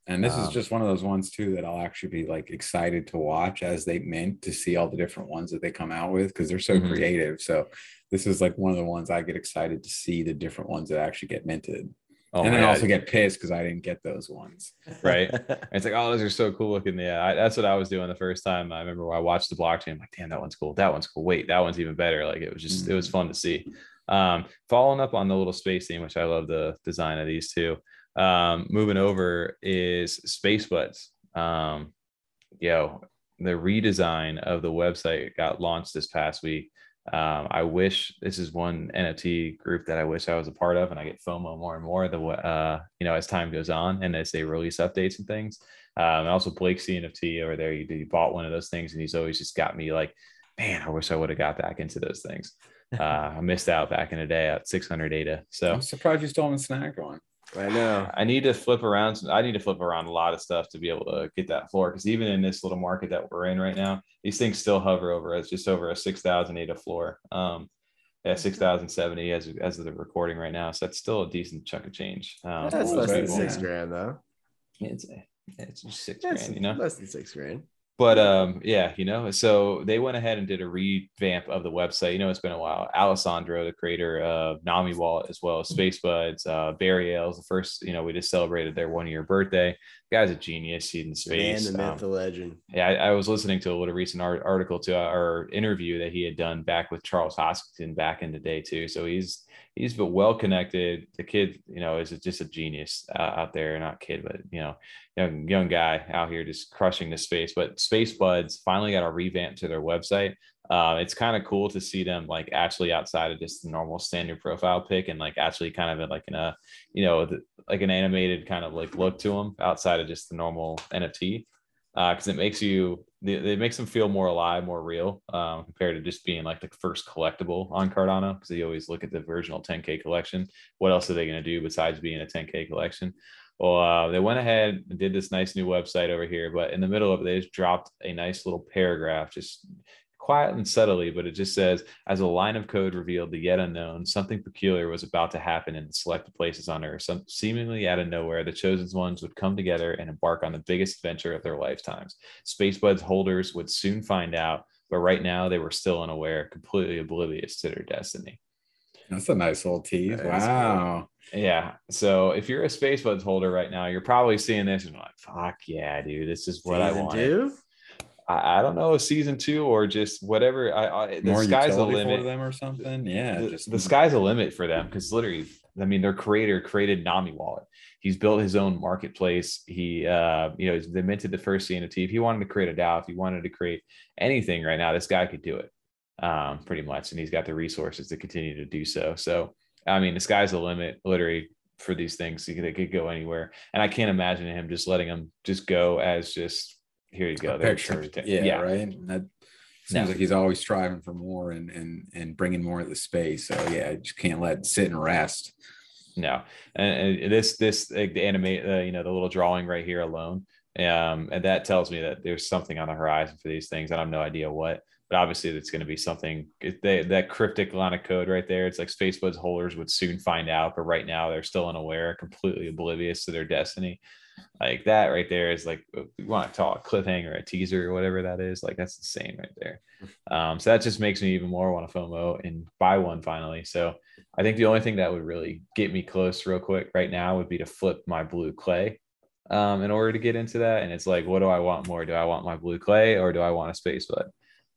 And this um, is just one of those ones too that I'll actually be like excited to watch as they mint to see all the different ones that they come out with because they're so mm-hmm. creative. So this is like one of the ones I get excited to see the different ones that actually get minted. Oh, and then also get pissed because I didn't get those ones. Right. it's like, oh, those are so cool looking. Yeah, I, that's what I was doing the first time. I remember I watched the blockchain. I'm like, damn, that one's cool. That one's cool. Wait, that one's even better. Like it was just, mm-hmm. it was fun to see. Um, following up on the little space theme, which I love the design of these two um, moving over is SpaceBudz. Um, yo, the redesign of the website got launched this past week. Um, I wish this is one NFT group that I wish I was a part of, and I get FOMO more and more the uh, you know as time goes on and as they release updates and things. Um, and also Blake CNFT over there, he, he bought one of those things, and he's always just got me like, man, I wish I would have got back into those things. Uh, I missed out back in the day at 600 ADA. So I'm surprised you still haven't snagged one. I know. I need to flip around. I need to flip around a lot of stuff to be able to get that floor. Because even in this little market that we're in right now, these things still hover over. It's just over a six thousand ADA floor. Um, yeah, six thousand seventy as as of the recording right now. So that's still a decent chunk of change. Um, that's less than six grand though. It's it's just six grand. You know, less than six grand but um yeah you know so they went ahead and did a revamp of the website. You know it's been a while. Alessandro the creator of nami wallet as well as SpaceBudz uh barry ales the first you know we just celebrated their one year birthday. The guy's a genius he's in space and the myth, um, the legend. yeah I, I, was listening to a little recent art, article to our interview that he had done back with charles hoskinson back in the day too. So he's he's well connected. The kid, you know, is just a genius uh, out there. Not kid, but you know, young young guy out here just crushing the space. But SpaceBudz finally got a revamp to their website. Uh, it's kind of cool to see them like actually outside of just the normal standard profile pick and like actually kind of like in a you know like an animated kind of like look to them outside of just the normal NFT because uh, it makes you it makes them feel more alive, more real um, compared to just being like the first collectible on Cardano because they always look at the original 10k collection. What else are they going to do besides being a 10k collection? Well, uh, they went ahead and did this nice new website over here, but in the middle of it, they just dropped a nice little paragraph, just quiet and subtly, but it just says, as a line of code revealed the yet unknown, something peculiar was about to happen in the selected places on Earth. Some seemingly out of nowhere, the chosen ones would come together and embark on the biggest adventure of their lifetimes. SpaceBudz holders would soon find out, but right now they were still unaware, completely oblivious to their destiny. That's a nice little tease. Wow. Yeah. So if you're a SpaceBudz holder right now, you're probably seeing this and like, fuck yeah, dude, this is what Season I want. I, I, don't know, a season two or just whatever. I, I the More sky's the limit for them or something. Yeah, the, just the sky's a limit for them because literally, I mean, their creator created Nami Wallet. He's built his own marketplace. He, uh, you know, they minted the first CNFT. If he wanted to create a DAO, if he wanted to create anything right now, this guy could do it, um, pretty much, and he's got the resources to continue to do so. So, I mean, the sky's the limit, literally for these things. They could go anywhere, and I can't imagine him just letting them just go as just here you go. Picture. Yeah, yeah, right. That, Seems No. like he's always striving for more and and and bringing more of the space. So yeah, I just can't let sit and rest. No, and, and this this like, the animate uh, you know the little drawing right here alone, um, and that tells me that there's something on the horizon for these things. I have no idea what, but obviously it's going to be something. They, that cryptic line of code right there, it's like SpaceBudz holders would soon find out, but right now they're still unaware, completely oblivious to their destiny. Like that right there is like we want to talk cliffhanger, a teaser, or whatever that is. Like that's insane right there. Um, so that just makes me even more want to FOMO and buy one finally. So I think the only thing that would really get me close real quick right now would be to flip my blue clay um, in order to get into that. And it's like, what do I want more? Do I want my blue clay or do I want a SpaceBud?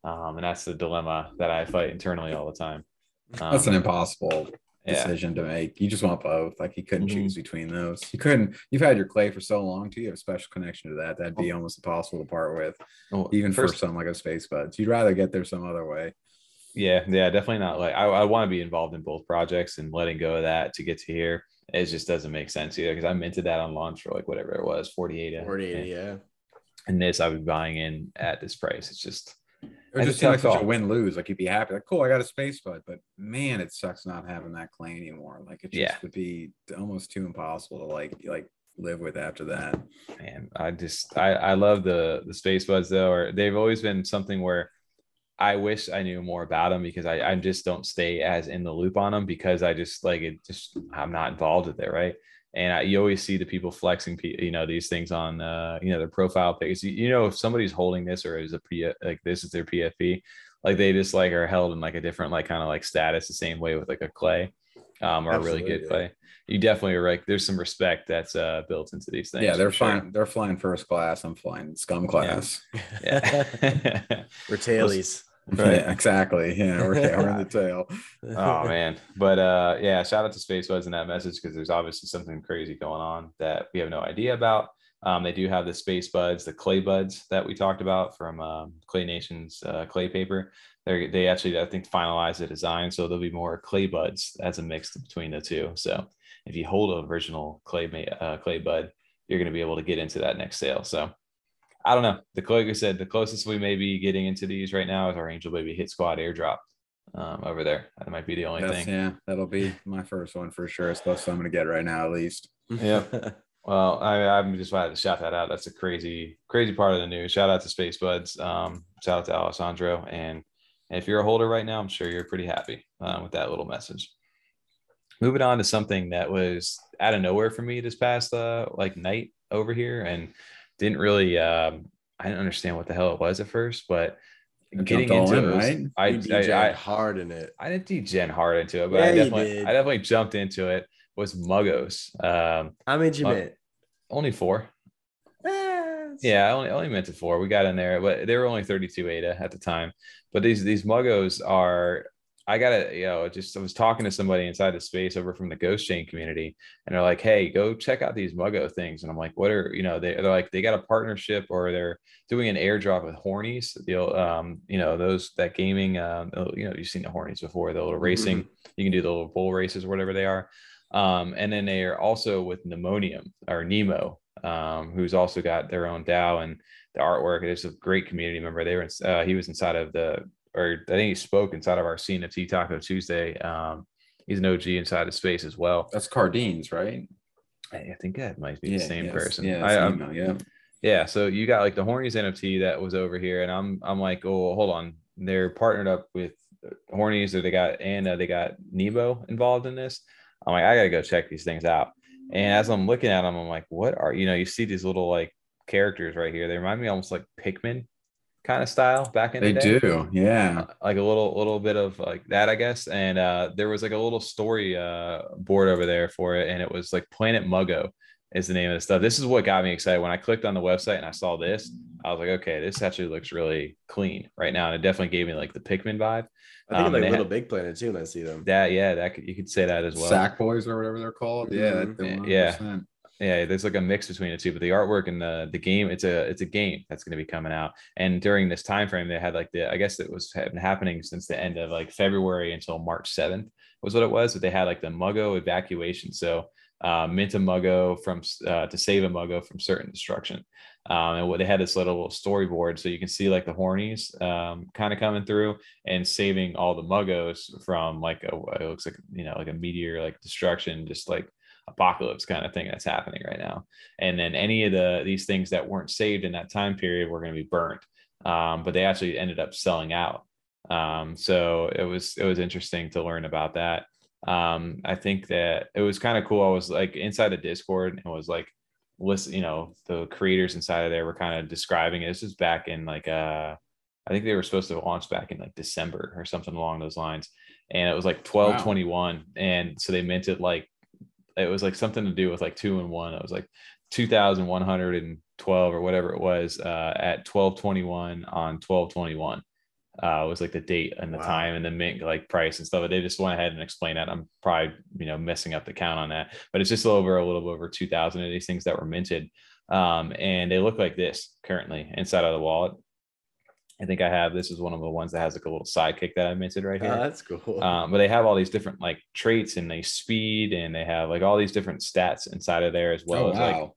Um, and that's the dilemma that I fight internally all the time. Um, That's an impossible yeah, decision to make. You just want both. Like you couldn't Mhm. choose between those. You couldn't. You've had your clay for so long too. You have a special connection to that. That'd be almost impossible to part with, Well, even for first, something like a SpaceBudz. You'd rather get there some other way. yeah, yeah, definitely not like I, I want to be involved in both projects and letting go of that to get to here. It just doesn't make sense either because I minted that on launch for like whatever it was, 48. 48, yeah. And this I would be buying in at this price. It's just It just a seemed like such a win lose. Like you'd be happy, like, cool, I got a SpaceBud, but man, it sucks not having that clay anymore. Like it just Yeah. would be almost too impossible to like like live with after that. man i just i i love the the SpaceBudz though or they've always been something where i wish i knew more about them because i i just don't stay as in the loop on them because i just like it just i'm not involved with it right and I, you always see the people flexing you know these things on uh you know their profile page you, you know if somebody's holding this or is a P, like this is their pfp like they just like are held in like a different like kind of like status the same way with like a clay um or a really good Absolutely. clay you definitely are right there's some respect that's uh built into these things yeah, they're for sure. flying. They're flying first class. I'm flying scum class. Yeah. We're tailies. Right. Yeah, exactly. Yeah, we're, we're in the tail. oh man. But uh yeah, shout out to SpaceBudz in that message because there's obviously something crazy going on that we have no idea about. Um, they do have the SpaceBudz, the Clay Buds that we talked about from um, Clay Nation's uh, clay paper. They they actually I think finalized the design, so there'll be more Clay Buds as a mix between the two. So if you hold a original Clay uh, Clay Bud, you're going to be able to get into that next sale. So I don't know. The like I said, the closest we may be getting into these right now is our Angel Baby Hit Squad airdrop um, over there. That might be the only That's, thing. yeah, that'll be my first one for sure. It's close to I'm gonna get right now at least. Yeah. Well, I, I'm just glad to shout that out. That's a crazy, crazy part of the news. Shout out to SpaceBudz. Um, shout out to Alessandro. And if you're a holder right now, I'm sure you're pretty happy uh, with that little message. Moving on to something that was out of nowhere for me this past uh, like night over here, and didn't really. Um, I didn't understand what the hell it was at first, but It getting into in, it, was- right? I, You I, I, hard in it. I didn't degen hard into it, but Yeah, I definitely. I definitely jumped into it. Was Muggos. Um, How many you meant? only four. Eh, Yeah, I only, I only meant to four. We got in there, but they were only 32 ADA at the time. But these these muggos are I gotta, you know, just I was talking to somebody inside the space over from the Ghost Chain community, and they're like, "Hey, go check out these Muggo things." And I'm like, "What are you know?" They, they're like, they got a partnership or they're doing an airdrop with Hornies. The um, you know, those that gaming, um, you know, you've seen the Hornies before, the little racing. You can do the little bull races or whatever they are. Um, and then they are also with Pneumonium or Nemo, um, who's also got their own DAO and the artwork. It's a great community member. They were, in, uh, he was inside of the, or I think he spoke inside of our scene of Tea Taco Tuesday. Um, he's an OG inside of space as well. That's Cardines, right? I, I think that might be the same yes, person. Yeah, I, email, yeah. yeah, so you got like the Hornies NFT that was over here, and I'm I'm like, oh, hold on, they're partnered up with Hornies, or they got and uh, they got Nebo involved in this. I'm like, I gotta go check these things out. And as I'm looking at them, I'm like, what are you know? You see these little like characters right here. They remind me almost like Pikmin kind of style back in They the day do, yeah. uh, like a little little bit of like that i guess and uh there was like a little story uh board over there for it and it was like planet muggo is the name of the stuff this is what got me excited when i clicked on the website and i saw this i was like okay this actually looks really clean right now and it definitely gave me like the pikmin vibe I think Um, like Little had- Big Planet too. When I see them. that yeah that could, you could say that as well Sack boys or whatever they're called. Yeah, Mhm. Yeah. 100%. yeah there's like a mix between the two but the artwork and the the game it's a it's a game that's going to be coming out and during this time frame they had like the i guess it was happening since the end of like february until march 7th was what it was but they had like the muggo evacuation so uh, mint a muggo from uh, to save a muggo from certain destruction. Um, and what they had this little storyboard, so you can see like the hornies um, kind of coming through and saving all the muggos from like a it looks like you know like a meteor like destruction, just like apocalypse kind of thing that's happening right now. And then any of the these things that weren't saved in that time period were going to be burnt. Um, but they actually ended up selling out. Um, so it was it was interesting to learn about that. Um, I think that it was kind of cool. I was like inside the Discord and was like listen, you know, the creators inside of there were kind of describing it. This is back in like uh I think they were supposed to launch back in like December or something along those lines. And it was like 1221. Wow. And so they meant it like it was like something to do with like two and one. It was like 2112 or whatever it was uh, at 1221 on 1221 uh, was like the date and the wow. time and the mint like price and stuff. But they just went ahead and explained that. I'm probably you know messing up the count on that, but it's just over a little over 2,000 of these things that were minted, um, and they look like this currently inside of the wallet. I think I have this is one of the ones that has like a little sidekick that I minted right here. Oh, that's cool. Um, but they have all these different like traits and they speed and they have like all these different stats inside of there as well oh, as wow. like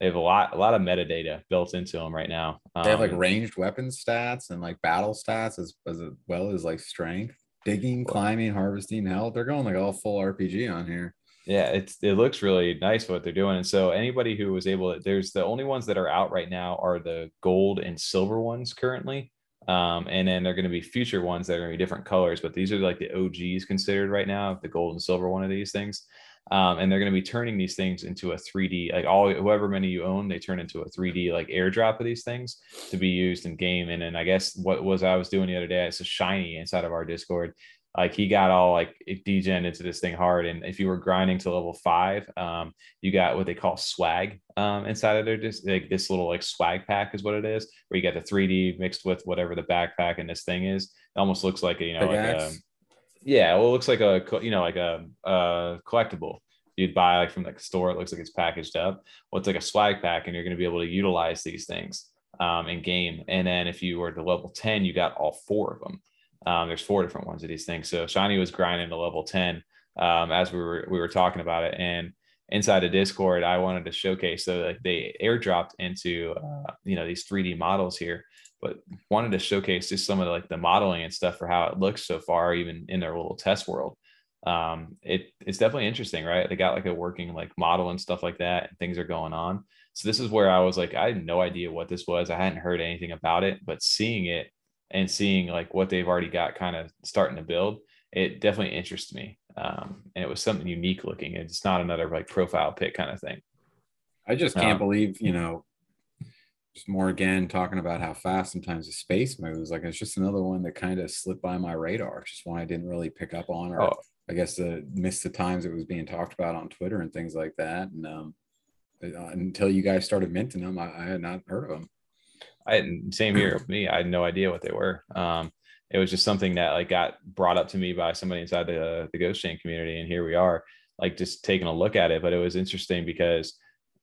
they have a lot a lot of metadata built into them right now. Um, they have like um, ranged weapon stats and like battle stats as, as well as like strength, digging, climbing, harvesting, health. They're going like all full RPG on here. Yeah, it's it looks really nice what they're doing. And so anybody who was able to, there's the only ones that are out right now are the gold and silver ones currently. Um, and then they're going to be future ones that are going to be different colors, but these are like the OGs considered right now, the gold and silver one of these things. Um, and they're going to be turning these things into a 3D like all whoever many you own they turn into a 3D like airdrop of these things to be used in game. And then I guess what was I was doing the other day it's a shiny inside of our Discord like he got all like degen into this thing hard and if you were grinding to level five um, you got what they call swag um, inside of there just like this little like swag pack is what it is where you got the 3d mixed with whatever the backpack and this thing is it almost looks like a you know like a, yeah, well, it looks like a you know like a, a collectible you'd buy like from like a store. It looks like it's packaged up. Well, it's like a swag pack, and you're going to be able to utilize these things um, in game. And then if you were to level ten, you got all four of them. Um, there's four different ones of these things. So Shiny was grinding to level ten um, as we were we were talking about it, and inside the Discord, I wanted to showcase. So like they airdropped into uh, you know these 3D models here but wanted to showcase just some of the, like the modeling and stuff for how it looks so far, even in their little test world. Um, it it's definitely interesting, right? They got like a working like model and stuff like that, and things are going on. So this is where I was like, I had no idea what this was. I hadn't heard anything about it, but seeing it and seeing like what they've already got kind of starting to build, it definitely interests me. Um, and it was something unique looking. It's not another like profile pic kind of thing. I just can't um, believe, you know, just more again talking about how fast sometimes the space moves. Like it's just another one that kind of slipped by my radar. Just one I didn't really pick up on, or oh. I guess the missed the times it was being talked about on Twitter and things like that. And um, uh, until you guys started minting them, I, I, had not heard of them. I same here with me. I had no idea what they were. Um, it was just something that like got brought up to me by somebody inside the the Ghost Chain community, and here we are, like just taking a look at it. But it was interesting because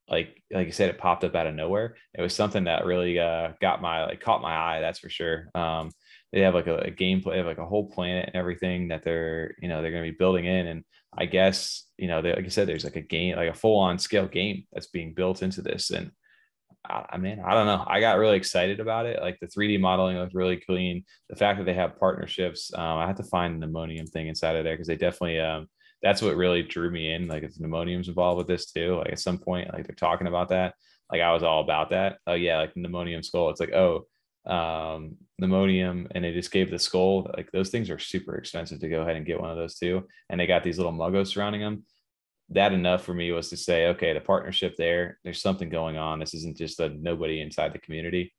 like like I said, it popped up out of nowhere. It was something that really uh, got my like caught my eye. That's for sure. Um, they have like a, a gameplay, have like a whole planet and everything that they're you know they're going to be building in. And I guess you know like I said, there's like a game, like a full on scale game that's being built into this. And I, mean, I don't know. I got really excited about it. Like the 3D modeling looked really clean. The fact that they have partnerships. Um, I have to find the ammonium thing inside of there because they definitely um, that's what really drew me in. Like if pneumonium's involved with this too. Like at some point, like they're talking about that. Like I was all about that. Oh yeah, like pneumonium skull. It's like, oh, um, pneumonium, and they just gave the skull. Like those things are super expensive to go ahead and get one of those too. And they got these little muggos surrounding them. That enough for me was to say, okay, the partnership there, there's something going on. This isn't just a nobody inside the community.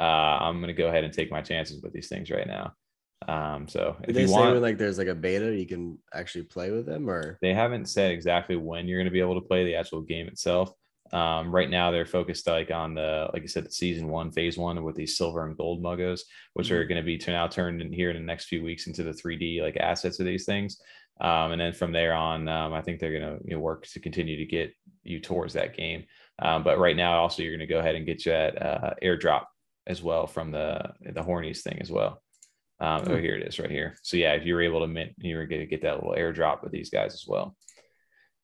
Uh, I'm gonna go ahead and take my chances with these things right now. Um, so if they you want, like there's like a beta, you can actually play with them, or they haven't said exactly when you're going to be able to play the actual game itself. Um, right now they're focused like on the like I said, the season one, phase one with these silver and gold muggos, which mm-hmm. are going to be now turned in here in the next few weeks into the 3D like assets of these things. Um, and then from there on, um, I think they're going to you know, work to continue to get you towards that game. Um, but right now, also you're going to go ahead and get you that uh, airdrop as well from the the Hornies thing as well. Um, oh, hmm. here it is right here. So yeah, if you were able to mint, you were going to get that little airdrop with these guys as well.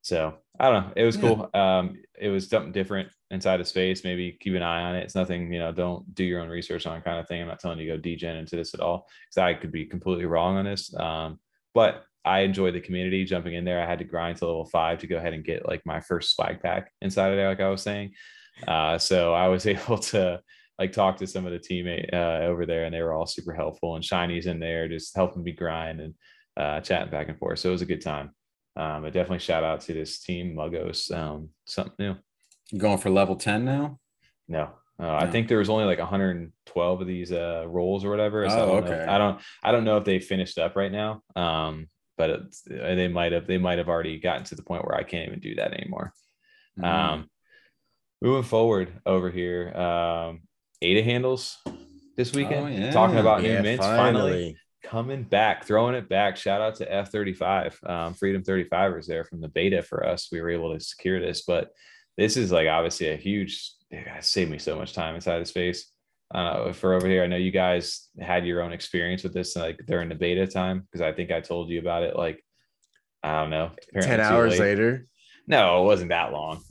So I don't know. It was Yeah. cool. Um, it was something different inside of space. Maybe keep an eye on it. It's nothing, you know, don't do your own research on kind of thing. I'm not telling you to go degen into this at all because I could be completely wrong on this. Um, but I enjoyed the community jumping in there. I had to grind to level five to go ahead and get like my first swag pack inside of there, like I was saying. Uh, so I was able to like talk to some of the teammate uh, over there, and they were all super helpful. And Shiny's in there, just helping me grind and uh, chatting back and forth. So it was a good time. Um, but definitely shout out to this team, Muggos. Um, something new. You going for level 10 now? No, uh, I think there was only like 112 of these uh, roles or whatever. So Oh, I don't know. okay. I don't. I don't know if they finished up right now. Um, but it's, uh, they might have. They might have already gotten to the point where I can't even do that anymore. Mm. Um, moving forward over here, um, Ada handles this weekend. Oh, yeah. Talking about new Yeah, mints finally. finally. coming back, throwing it back. Shout out to F35, um, Freedom 35ers there from the beta for us. We were able to secure this, but this is like obviously a huge. It saved me so much time inside of space. Uh, for over here, I know you guys had your own experience with this, like during the beta time, because I think I told you about it. Like, I don't know, 10 hours late. later. No, it wasn't that long.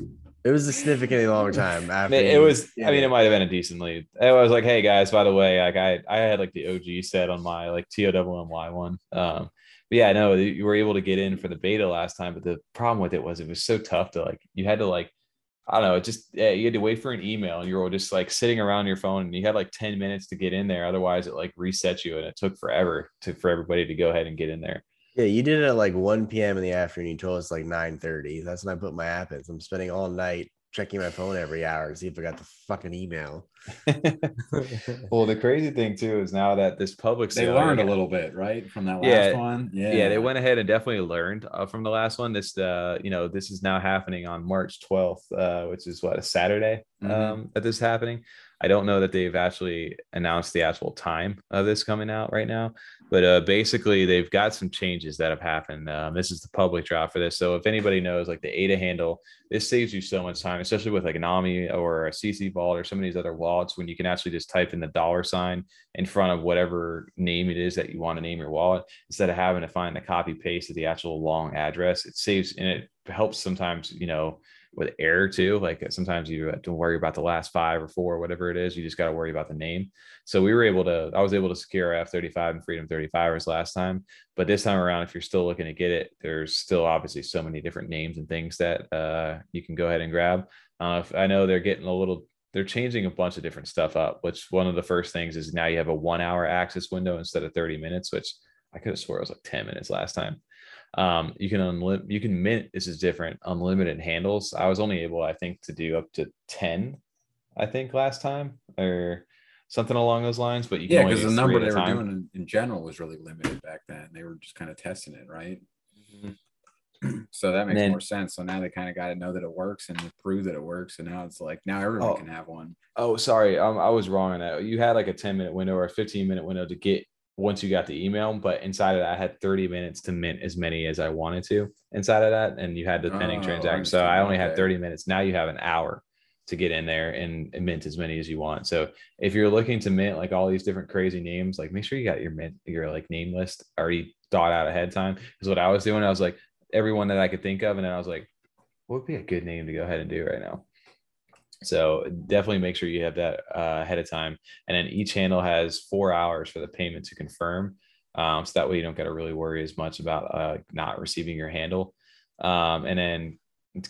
It was a significantly long time after. It, was. I mean, it might have been a decent lead. I was like, "Hey guys, by the way, like I I had like the OG set on my like TOWMY one." Um, but yeah, no, you were able to get in for the beta last time, but the problem with it was it was so tough to like. You had to like, I don't know, it just yeah, you had to wait for an email, and you were just like sitting around your phone, and you had like ten minutes to get in there. Otherwise, it like resets you, and it took forever to for everybody to go ahead and get in there. Yeah, you did it at like 1 p.m. in the afternoon. You told us like 9:30. That's when I put my app in. So I'm spending all night checking my phone every hour to see if I got the fucking email. well, the crazy thing too is now that this public They learned a little bit, right? From that last Yeah. one. Yeah. yeah. they went ahead and definitely learned uh, from the last one. This, uh, you know, this is now happening on March 12th, uh, which is what a Saturday Mhm. um, that this is happening. I don't know that they've actually announced the actual time of this coming out right now, but uh, basically they've got some changes that have happened. Um, this is the public draft for this, so if anybody knows like the ADA handle, this saves you so much time, especially with like an AMI or a CC vault or some of these other wallets when you can actually just type in the dollar sign in front of whatever name it is that you want to name your wallet instead of having to find the copy paste of the actual long address. It saves and it helps sometimes, you know, with error too. Like sometimes you have to worry about the last five or four, whatever it is. You just got to worry about the name. So we were able to, I was able to secure our F35 and Freedom 35ers last time. But this time around, if you're still looking to get it, there's still obviously so many different names and things that uh, you can go ahead and grab. Uh, I know they're getting a little they're changing a bunch of different stuff up, which one of the first things is now you have a one hour access window instead of 30 minutes, which I could have swore it was like 10 minutes last time. Um, you can unlim you can mint this is different, unlimited handles. I was only able, I think, to do up to 10, I think last time, or something along those lines. But you can Yeah, because the number they were time. doing in, general was really limited back then. They were just kind of testing it, right? So that makes then- more sense. So now they kind of got to know that it works and prove that it works. And now it's like now everyone Oh. can have one. Oh, sorry. Um, I was wrong on that. You had like a 10 minute window or a 15 minute window to get once you got the email, but inside of that, I had 30 minutes to mint as many as I wanted to inside of that. And you had the pending Oh, transaction. So. I only had 30 minutes. Now you have an hour to get in there and, and mint as many as you want. So if you're looking to mint like all these different crazy names, like make sure you got your mint, your like name list already thought out ahead of time. Is what I was doing. I was like, everyone that I could think of. And then I was like, what would be a good name to go ahead and do right now? So definitely make sure you have that uh, ahead of time. And then each handle has four hours for the payment to confirm. Um, so that way you don't got to really worry as much about uh, not receiving your handle. Um, and then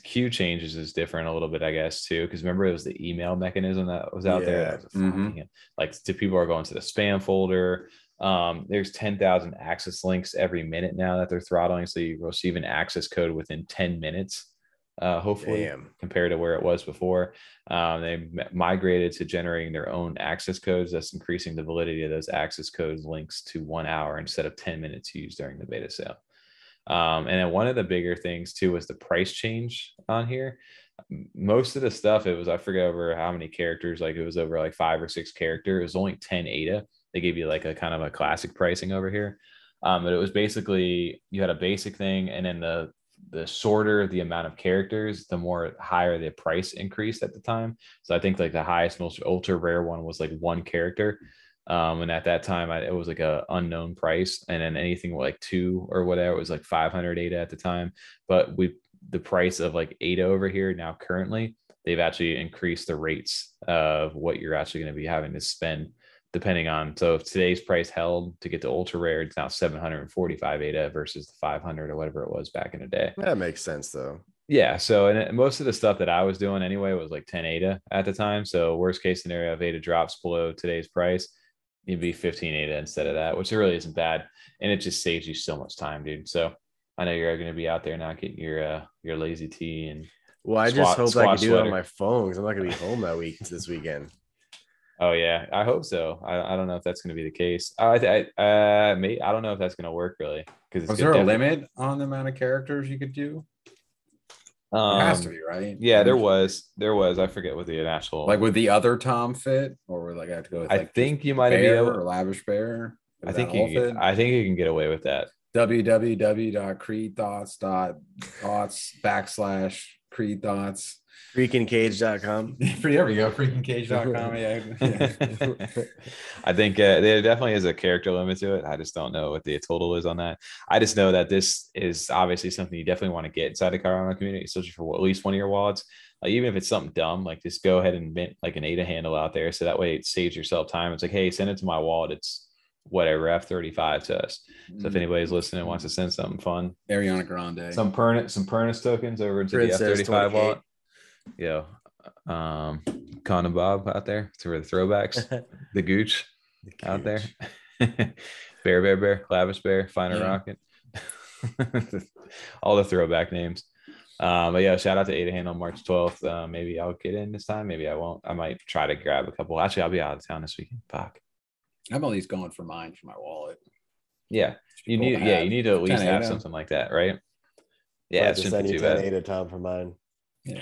queue changes is different a little bit, I guess, too. Because remember, it was the email mechanism that was out there. Yeah. That was Mhm. Like, to people are going to the spam folder. Um, there's 10,000 access links every minute now that they're throttling. So you receive an access code within 10 minutes, uh, hopefully Damn. compared to where it was before. Um, they m- migrated to generating their own access codes. That's increasing the validity of those access codes links to one hour instead of 10 minutes used during the beta sale. Um, and then one of the bigger things too was the price change on here. Most of the stuff, it was, I forget over how many characters, like it was over like five or six character. It was only 10 ADA. They gave you like a kind of a classic pricing over here. Um, but it was basically you had a basic thing and then the the shorter the amount of characters, the more higher the price increased at the time. So I think like the highest, most ultra rare one was like one character. Um, and at that time, I, it was like a unknown price, and then anything like two or whatever it was like 500 ADA at the time. But we the price of like ADA over here now currently, they've actually increased the rates of what you're actually going to be having to spend depending on so if today's price held to get to ultra rare, it's now 745 ADA versus the 500 or whatever it was back in the day. That makes sense though. Yeah. So, and most of the stuff that I was doing anyway was like 10 ADA at the time. So, worst case scenario, if ADA drops below today's price, you'd be 15 ADA instead of that, which really isn't bad. And it just saves you so much time, dude. So, I know you're going to be out there not getting your uh, your lazy tea and well, I just hope I can do it on my phone because I'm not going to be home that week this weekend. Oh yeah, I hope so. I, I don't know if that's going to be the case. I I uh may I don't know if that's going to work really because was there a limit on the amount of characters you could do? Um, has to be right. Yeah, there was. There was. I forget what the actual like with the other Tom fit, or would like I have to go with like I think you might be able or lavish bear. I think you. Can, I think you can get away with that. www.creedthoughts.thoughts backslash creed thoughts freakincage.com there we go freakincage.com yeah, yeah. i think uh, there definitely is a character limit to it. I just don't know what the total is on that. I just know that this is obviously something you definitely want to get inside the Cardano community especially for at least one of your wallets like even if it's something dumb like just go ahead and mint like an ada handle out there so that way it saves yourself time. It's like hey send it to my wallet it's whatever F35 to us. So if mm. anybody's listening wants to send something fun, Ariana Grande, some Pernis, some Pernus tokens over to the F35 wallet yeah, um, Con and Bob out there to the throwbacks, the Gooch the out there, Bear Bear Bear, Clavis Bear, Finer yeah. Rocket, all the throwback names. Um, but yeah, shout out to Ada Hand on March 12th. Uh, maybe I'll get in this time. Maybe I won't. I might try to grab a couple. Actually, I'll be out of town this weekend. Fuck. I'm at least going for mine for my wallet. Yeah, you need. Yeah, you need to at least have something like that, right? Yeah, it's send you 10 Ada Tom for mine. Yeah.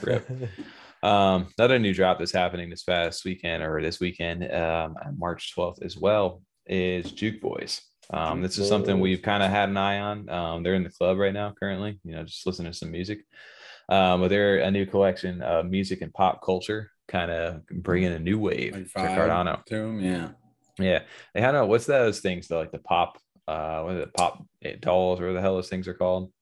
Rip. um, another new drop that's happening this past weekend or this weekend, um, March 12th as well, is Juke Boys. Um, this is something we've kind of had an eye on. Um, they're in the club right now, currently, you know, just listening to some music. Um, but they're a new collection of music and pop culture, kind of bringing a new wave like to Cardano. To them, yeah. Yeah. They had a, what's those things though, like the pop, uh, what is it, pop dolls, or the hell those things are called?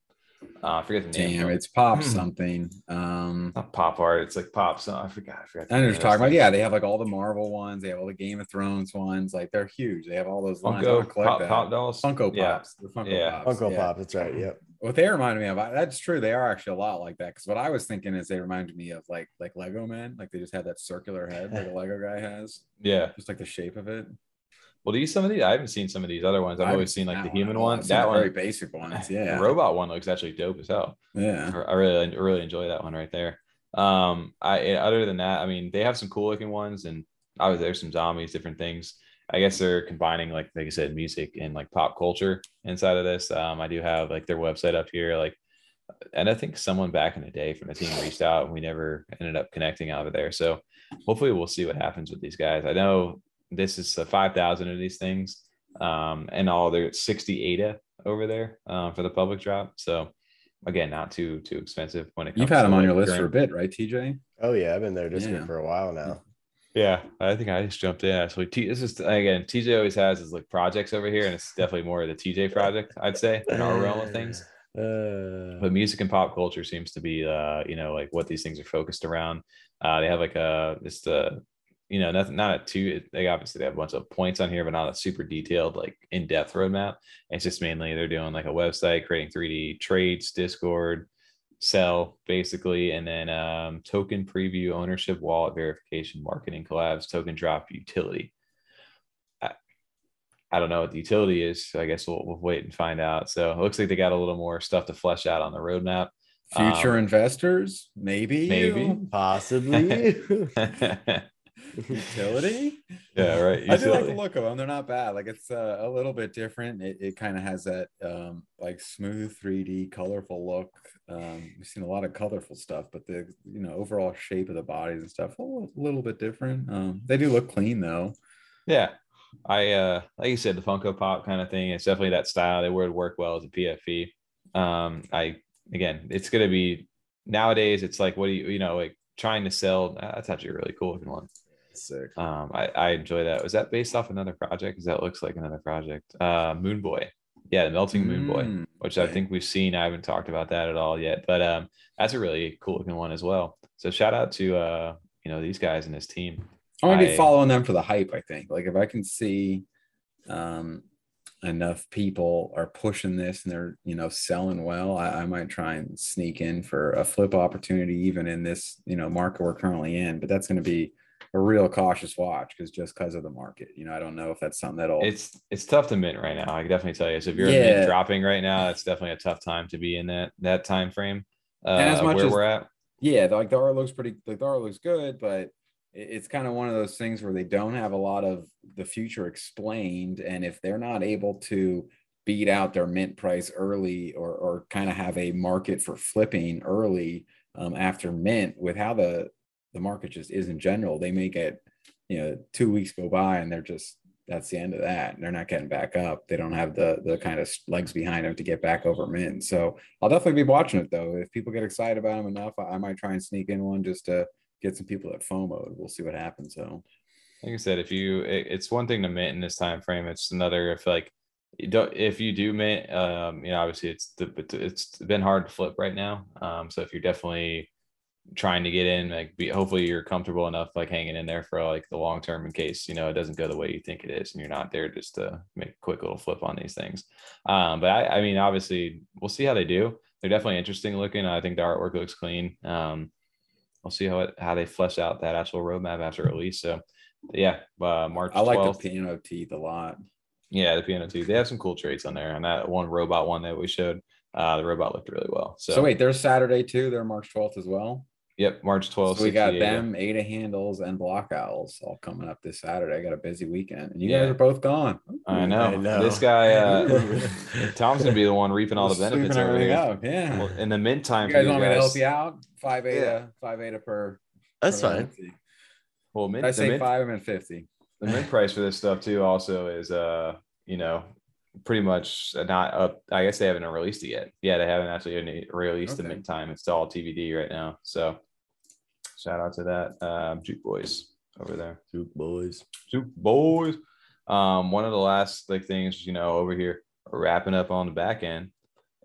Uh, I forget the name. Damn, it's pop something. Um, Not pop art. It's like pop. So I forgot. I forgot. I know you're talking about. Yeah, they have like all the Marvel ones. They have all the Game of Thrones ones. Like they're huge. They have all those Funko pop, pop, dolls. Funko yeah. pops. The Funko yeah. pops. Funko yeah. pop. That's right. Yep. What they reminded me of, that's true. They are actually a lot like that. Because what I was thinking is they reminded me of like like Lego Man. Like they just had that circular head like a Lego guy has. Yeah. Just like the shape of it. Well, do you some of these? I haven't seen some of these other ones. I've always seen like the human one. That one, very basic ones. Yeah, the robot one looks actually dope as hell. Yeah, I really, really enjoy that one right there. Um, I other than that, I mean, they have some cool looking ones, and obviously there's some zombies, different things. I guess they're combining like like I said, music and like pop culture inside of this. Um, I do have like their website up here, like, and I think someone back in the day from the team reached out, and we never ended up connecting out of there. So hopefully we'll see what happens with these guys. I know this is a 5,000 of these things um, and all their 60 ADA over there uh, for the public drop. So again, not too too expensive when it comes. You've had them on your list for a bit, right, TJ? Oh yeah, I've been there just yeah. for a while now. Yeah, I think I just jumped in. Actually, T- this is again, TJ always has his like projects over here, and it's definitely more of the TJ project, I'd say, in our realm of things. Uh, but music and pop culture seems to be, uh, you know, like what these things are focused around. Uh, they have like a just a you know, nothing, not a two. They obviously they have a bunch of points on here, but not a super detailed, like in depth roadmap. It's just mainly they're doing like a website, creating 3D traits, Discord, sell basically, and then um, token preview, ownership, wallet verification, marketing collabs, token drop, utility. I, I don't know what the utility is. So I guess we'll, we'll wait and find out. So it looks like they got a little more stuff to flesh out on the roadmap. Future um, investors, maybe, maybe, possibly. utility? Yeah right utility. i do like the look of them they're not bad. Like it's uh, a little bit different. It, it kind of has that um like smooth 3d colorful look. Um we've seen a lot of colorful stuff but the you know overall shape of the bodies and stuff a little, a little bit different. Um they do look clean though. Yeah. I uh like you said the funko pop kind of thing it's definitely that style. They would work well as a pfp um i again it's going to be nowadays it's like what do you you know like trying to sell that's actually a really cool looking one Sick. Um, I, I enjoy that. Was that based off another project? Because that looks like another project. Uh, Moon Boy. Yeah, the Melting Moon Boy. Mm, which I think we've seen. I haven't talked about that at all yet, but um, that's a really cool looking one as well. So shout out to uh, you know these guys and this team. I'm gonna be following them for the hype. I think. Like if I can see um, enough people are pushing this and they're you know selling well, I, I might try and sneak in for a flip opportunity, even in this you know market we're currently in. But that's going to be a real cautious watch because just because of the market, you know, I don't know if that's something that'll. It's it's tough to mint right now. I can definitely tell you. So if you're Yeah. dropping right now, it's definitely a tough time to be in that that time frame. Uh, And as much where as- we're at. yeah, like the art looks pretty. Like the art looks good, but it's kind of one of those things where they don't have a lot of the future explained, and if they're not able to beat out their mint price early or or kind of have a market for flipping early um, after mint with how the the market just is in general, they may get you know two weeks go by and they're just that's the end of that. They're not getting back up. They don't have the the kind of legs behind them to get back over mint. So I'll definitely be watching it though. If people get excited about them enough, I, I might try and sneak in one just to get some people at FOMO. We'll see what happens. So like I said, if you, it, it's one thing to mint in this time frame. It's another if like you don't if you do mint, um, you know, obviously it's the it's been hard to flip right now. Um, so if you're definitely trying to get in, like be hopefully you're comfortable enough like hanging in there for like the long term in case you know it doesn't go the way you think it is, and you're not there just to make a quick little flip on these things. Um, but I, I mean, obviously we'll see how they do. They're definitely interesting looking. I think the artwork looks clean. Um, we'll see how it how they flesh out that actual roadmap after release. So yeah, uh, March. I like 12th. the piano teeth a lot. Yeah, the piano teeth They have some cool traits on there, and that one robot one that we showed, uh, the robot looked really well. So, So, wait, there's Saturday too. They're March 12th as well. Yep, March twelfth. So we got them, Ada handles, and block owls all coming up this Saturday. I got a busy weekend, and you Yeah. guys are both gone. I know. I know. This guy, uh, Tom's gonna be the one reaping all the benefits sweeping over everything here. up. Yeah. Well, in the meantime, you for guys want me to help you out? Five Yeah. Ada, five Ada per. That's per fine. Lindsay. Well, Did mint, I say mint, five? I meant fifty. the mint price for this stuff too also is uh, you know, pretty much not up. I guess they haven't released it yet. Yeah, they haven't actually any- released the Okay. mint time. It's all TBD right now. So, shout out to that um, Juke Boys over there. Duke boys. Juke Boys. Um, one of the last like things you know over here wrapping up on the back end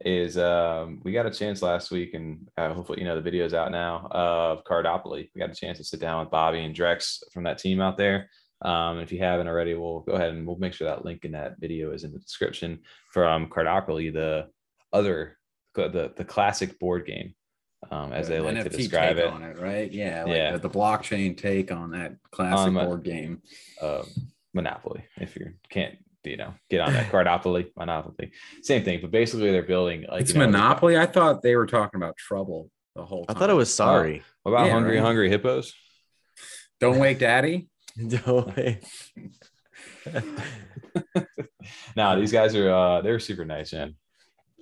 is um we got a chance last week and uh, hopefully you know the video's out now of Cardopoly. We got a chance to sit down with Bobby and Drex from that team out there. Um, if you haven't already, we'll go ahead and we'll make sure that link in that video is in the description from Cardopoly, the other the the classic board game, um, as they like to describe take it. on it, right? Yeah, like Yeah. The, the blockchain take on that classic Um, uh, board game. um, Monopoly. If you can't, you know, get on that Cardopoly, Monopoly, same thing. But basically, they're building like It's you know, Monopoly. I thought they were talking about trouble the whole Time. I thought it was sorry. What about Yeah, Hungry right. Hungry Hippos? Don't wake daddy. No way. no, these guys are uh they're super nice, man.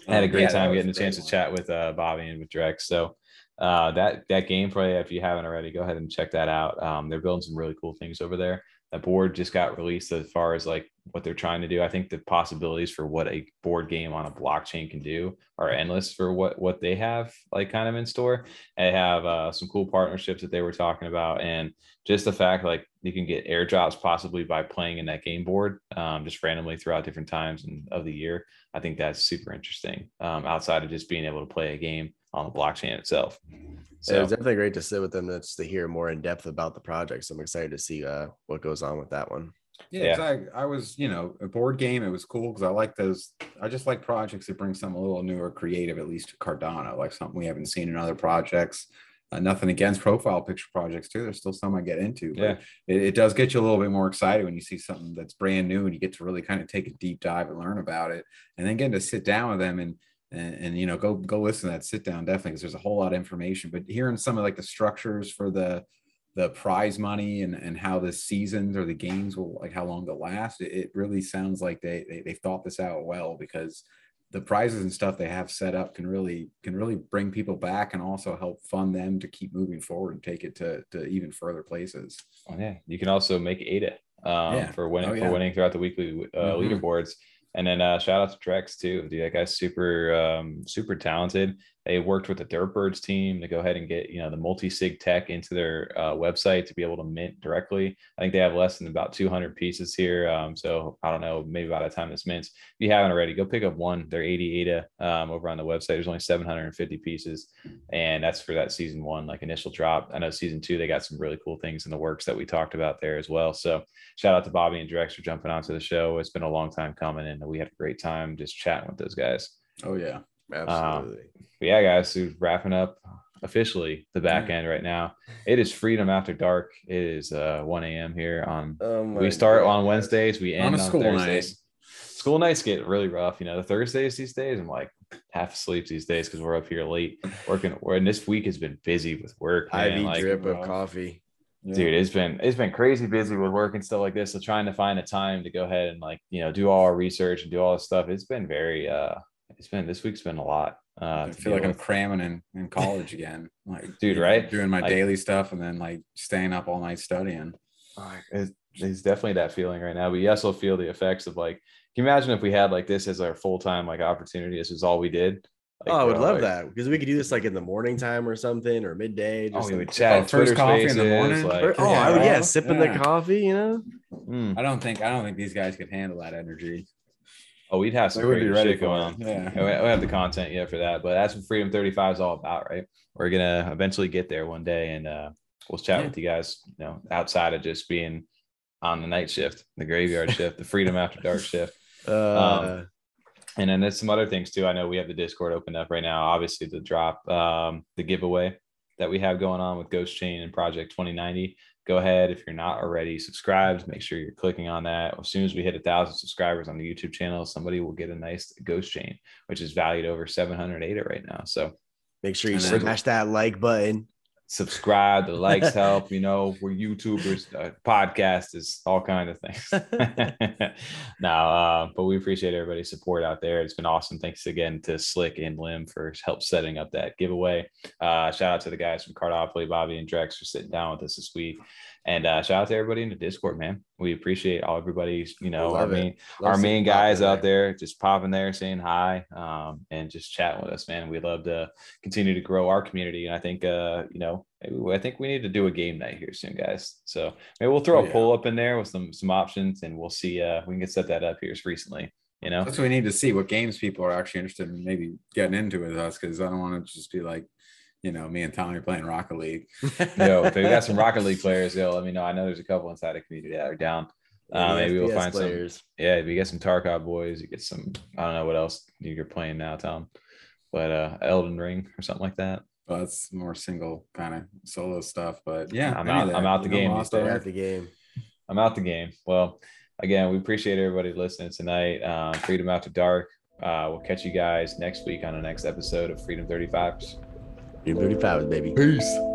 I had a Um, great yeah, time getting a chance to chat with uh Bobby and with Drex. So uh that that gameplay, if you haven't already, go ahead and check that out. Um they're building some really cool things over there. That board just got released as far as like what they're trying to do. I think the possibilities for what a board game on a blockchain can do are endless for what what they have like kind of in store. They have uh, some cool partnerships that they were talking about, and just the fact like you can get airdrops possibly by playing in that game board um, just randomly throughout different times of the year. I think that's super interesting. Um, outside of just being able to play a game on the blockchain itself. So So it's definitely great to sit with them just to hear more in depth about the project. So I'm excited to see uh, what goes on with that one. Yeah, Yeah. 'cause I, I was, you know, a board game. It was cool because I like those. I just like projects that bring something a little new or creative, at least to Cardano, like something we haven't seen in other projects. Uh, nothing against profile picture projects too. There's still some I get into. But Yeah. it, it does get you a little bit more excited when you see something that's brand new and you get to really kind of take a deep dive and learn about it, and then getting to sit down with them and and, and you know go go listen to that sit down definitely because there's a whole lot of information. But hearing some of like the structures for the the prize money and, and how the seasons or the games will like how long they'll last it, it really sounds like they, they they thought this out well because the prizes and stuff they have set up can really can really bring people back and also help fund them to keep moving forward and take it to, to even further places Oh, yeah, you can also make ADA um, Yeah. for winning Oh, for winning throughout the weekly uh, Mhm. leaderboards. And then uh, shout out to Drex too. Dude, that guy's super um, super talented. They worked with the Dirtbirds team to go ahead and get you know the multi-sig tech into their uh, website to be able to mint directly. I think they have less than about 200 pieces here. Um, so I don't know, maybe by the time this mints, if you haven't already, go pick up one. They're 80 ADA um, over on the website. There's only 750 pieces, and that's for that season one, like initial drop. I know season two they got some really cool things in the works that we talked about there as well. So shout out to Bobby and Drex for jumping onto the show. It's been a long time coming, and we had a great time just chatting with those guys. Oh yeah. Absolutely. Um, but yeah, guys, so wrapping up officially the back end right now. It is freedom after dark. It is uh 1 a.m. here on Oh we start on Wednesdays, we end On on, a school Thursdays. night. School nights get really rough, you know. The Thursdays these days, I'm like half asleep these days because we're up here late working. And this week has been busy with work. Man. IV Like, drip of coffee. Yeah. dude it's been it's been crazy busy with work and stuff like this so trying to find a time to go ahead and like you know do all our research and do all this stuff it's been very uh it's been this week's been a lot uh I feel like deal I'm cramming in, in college again. Like, Dude, right? Doing my Like- daily stuff and then like staying up all night studying. Like, it's, it's definitely that feeling right now but you also feel the effects of like can you imagine if we had like this as our full-time like opportunity this is all we did Like, oh, I would love like, that because we could do this like in the morning time or something or midday. oh, Just we like- would chat Oh, first Twitter coffee in the morning? like, oh, Yeah, I would yeah, sipping Yeah. the coffee, you know. mm. I don't think I don't think these guys could handle that energy. Oh we'd have some crazy ready shit going on Yeah. We have the content yet for that, but that's what Freedom 35 is all about, right? We're gonna eventually get there one day, and uh, we'll chat Yeah. with you guys, you know, outside of just being on the night shift, the graveyard shift, the Freedom After Dark shift, Uh, and then there's some other things too. I know we have the Discord opened up right now. Obviously, the drop, um, the giveaway that we have going on with Ghost Chain and Project 2090. Go ahead if you're not already subscribed. Make sure you're clicking on that. As soon as we hit a thousand subscribers on the YouTube channel, somebody will get a nice Ghost Chain, which is valued over 700 ADA right now. So make sure you smash that like button. Subscribe the likes help you know we're youtubers uh, podcast is all kind of things. Now uh, but we appreciate everybody's support out there. It's been awesome. Thanks again to slick and lim for help setting up that giveaway. Uh, shout out to the guys from cardopoly bobby and drex for sitting down with us this week and uh, shout out to everybody in the discord man. We appreciate all everybody's you know our Love it. main our main guys out there. just popping there saying hi um, and just chatting with us man. We love to continue to grow our community and i think uh you know i think we need to do a game night here soon guys. So maybe we'll throw Oh, a yeah. poll up in there with some some options and we'll see uh we can get set that up here recently you know? That's what we need to see what games people are actually interested in maybe getting into with us because I don't want to just be like, you know, me and Tommy are playing Rocket League. yo if we got some rocket league players yo let me know i know there's a couple inside the community that are down uh, maybe we'll FPS find some yeah, if you get some Tarkov boys, you get some, I don't know what else you're playing now, Tom, but uh Elden Ring or something like that. But that's more single kind of solo stuff. But yeah, I'm out- I'm out the you game Lost these days. They're Ark. at the game. I'm out the game. Well, again, we appreciate everybody listening tonight. Um, Freedom After Dark. Uh, we'll catch you guys next week on the next episode of Freedom 35. Freedom 35, baby. Peace.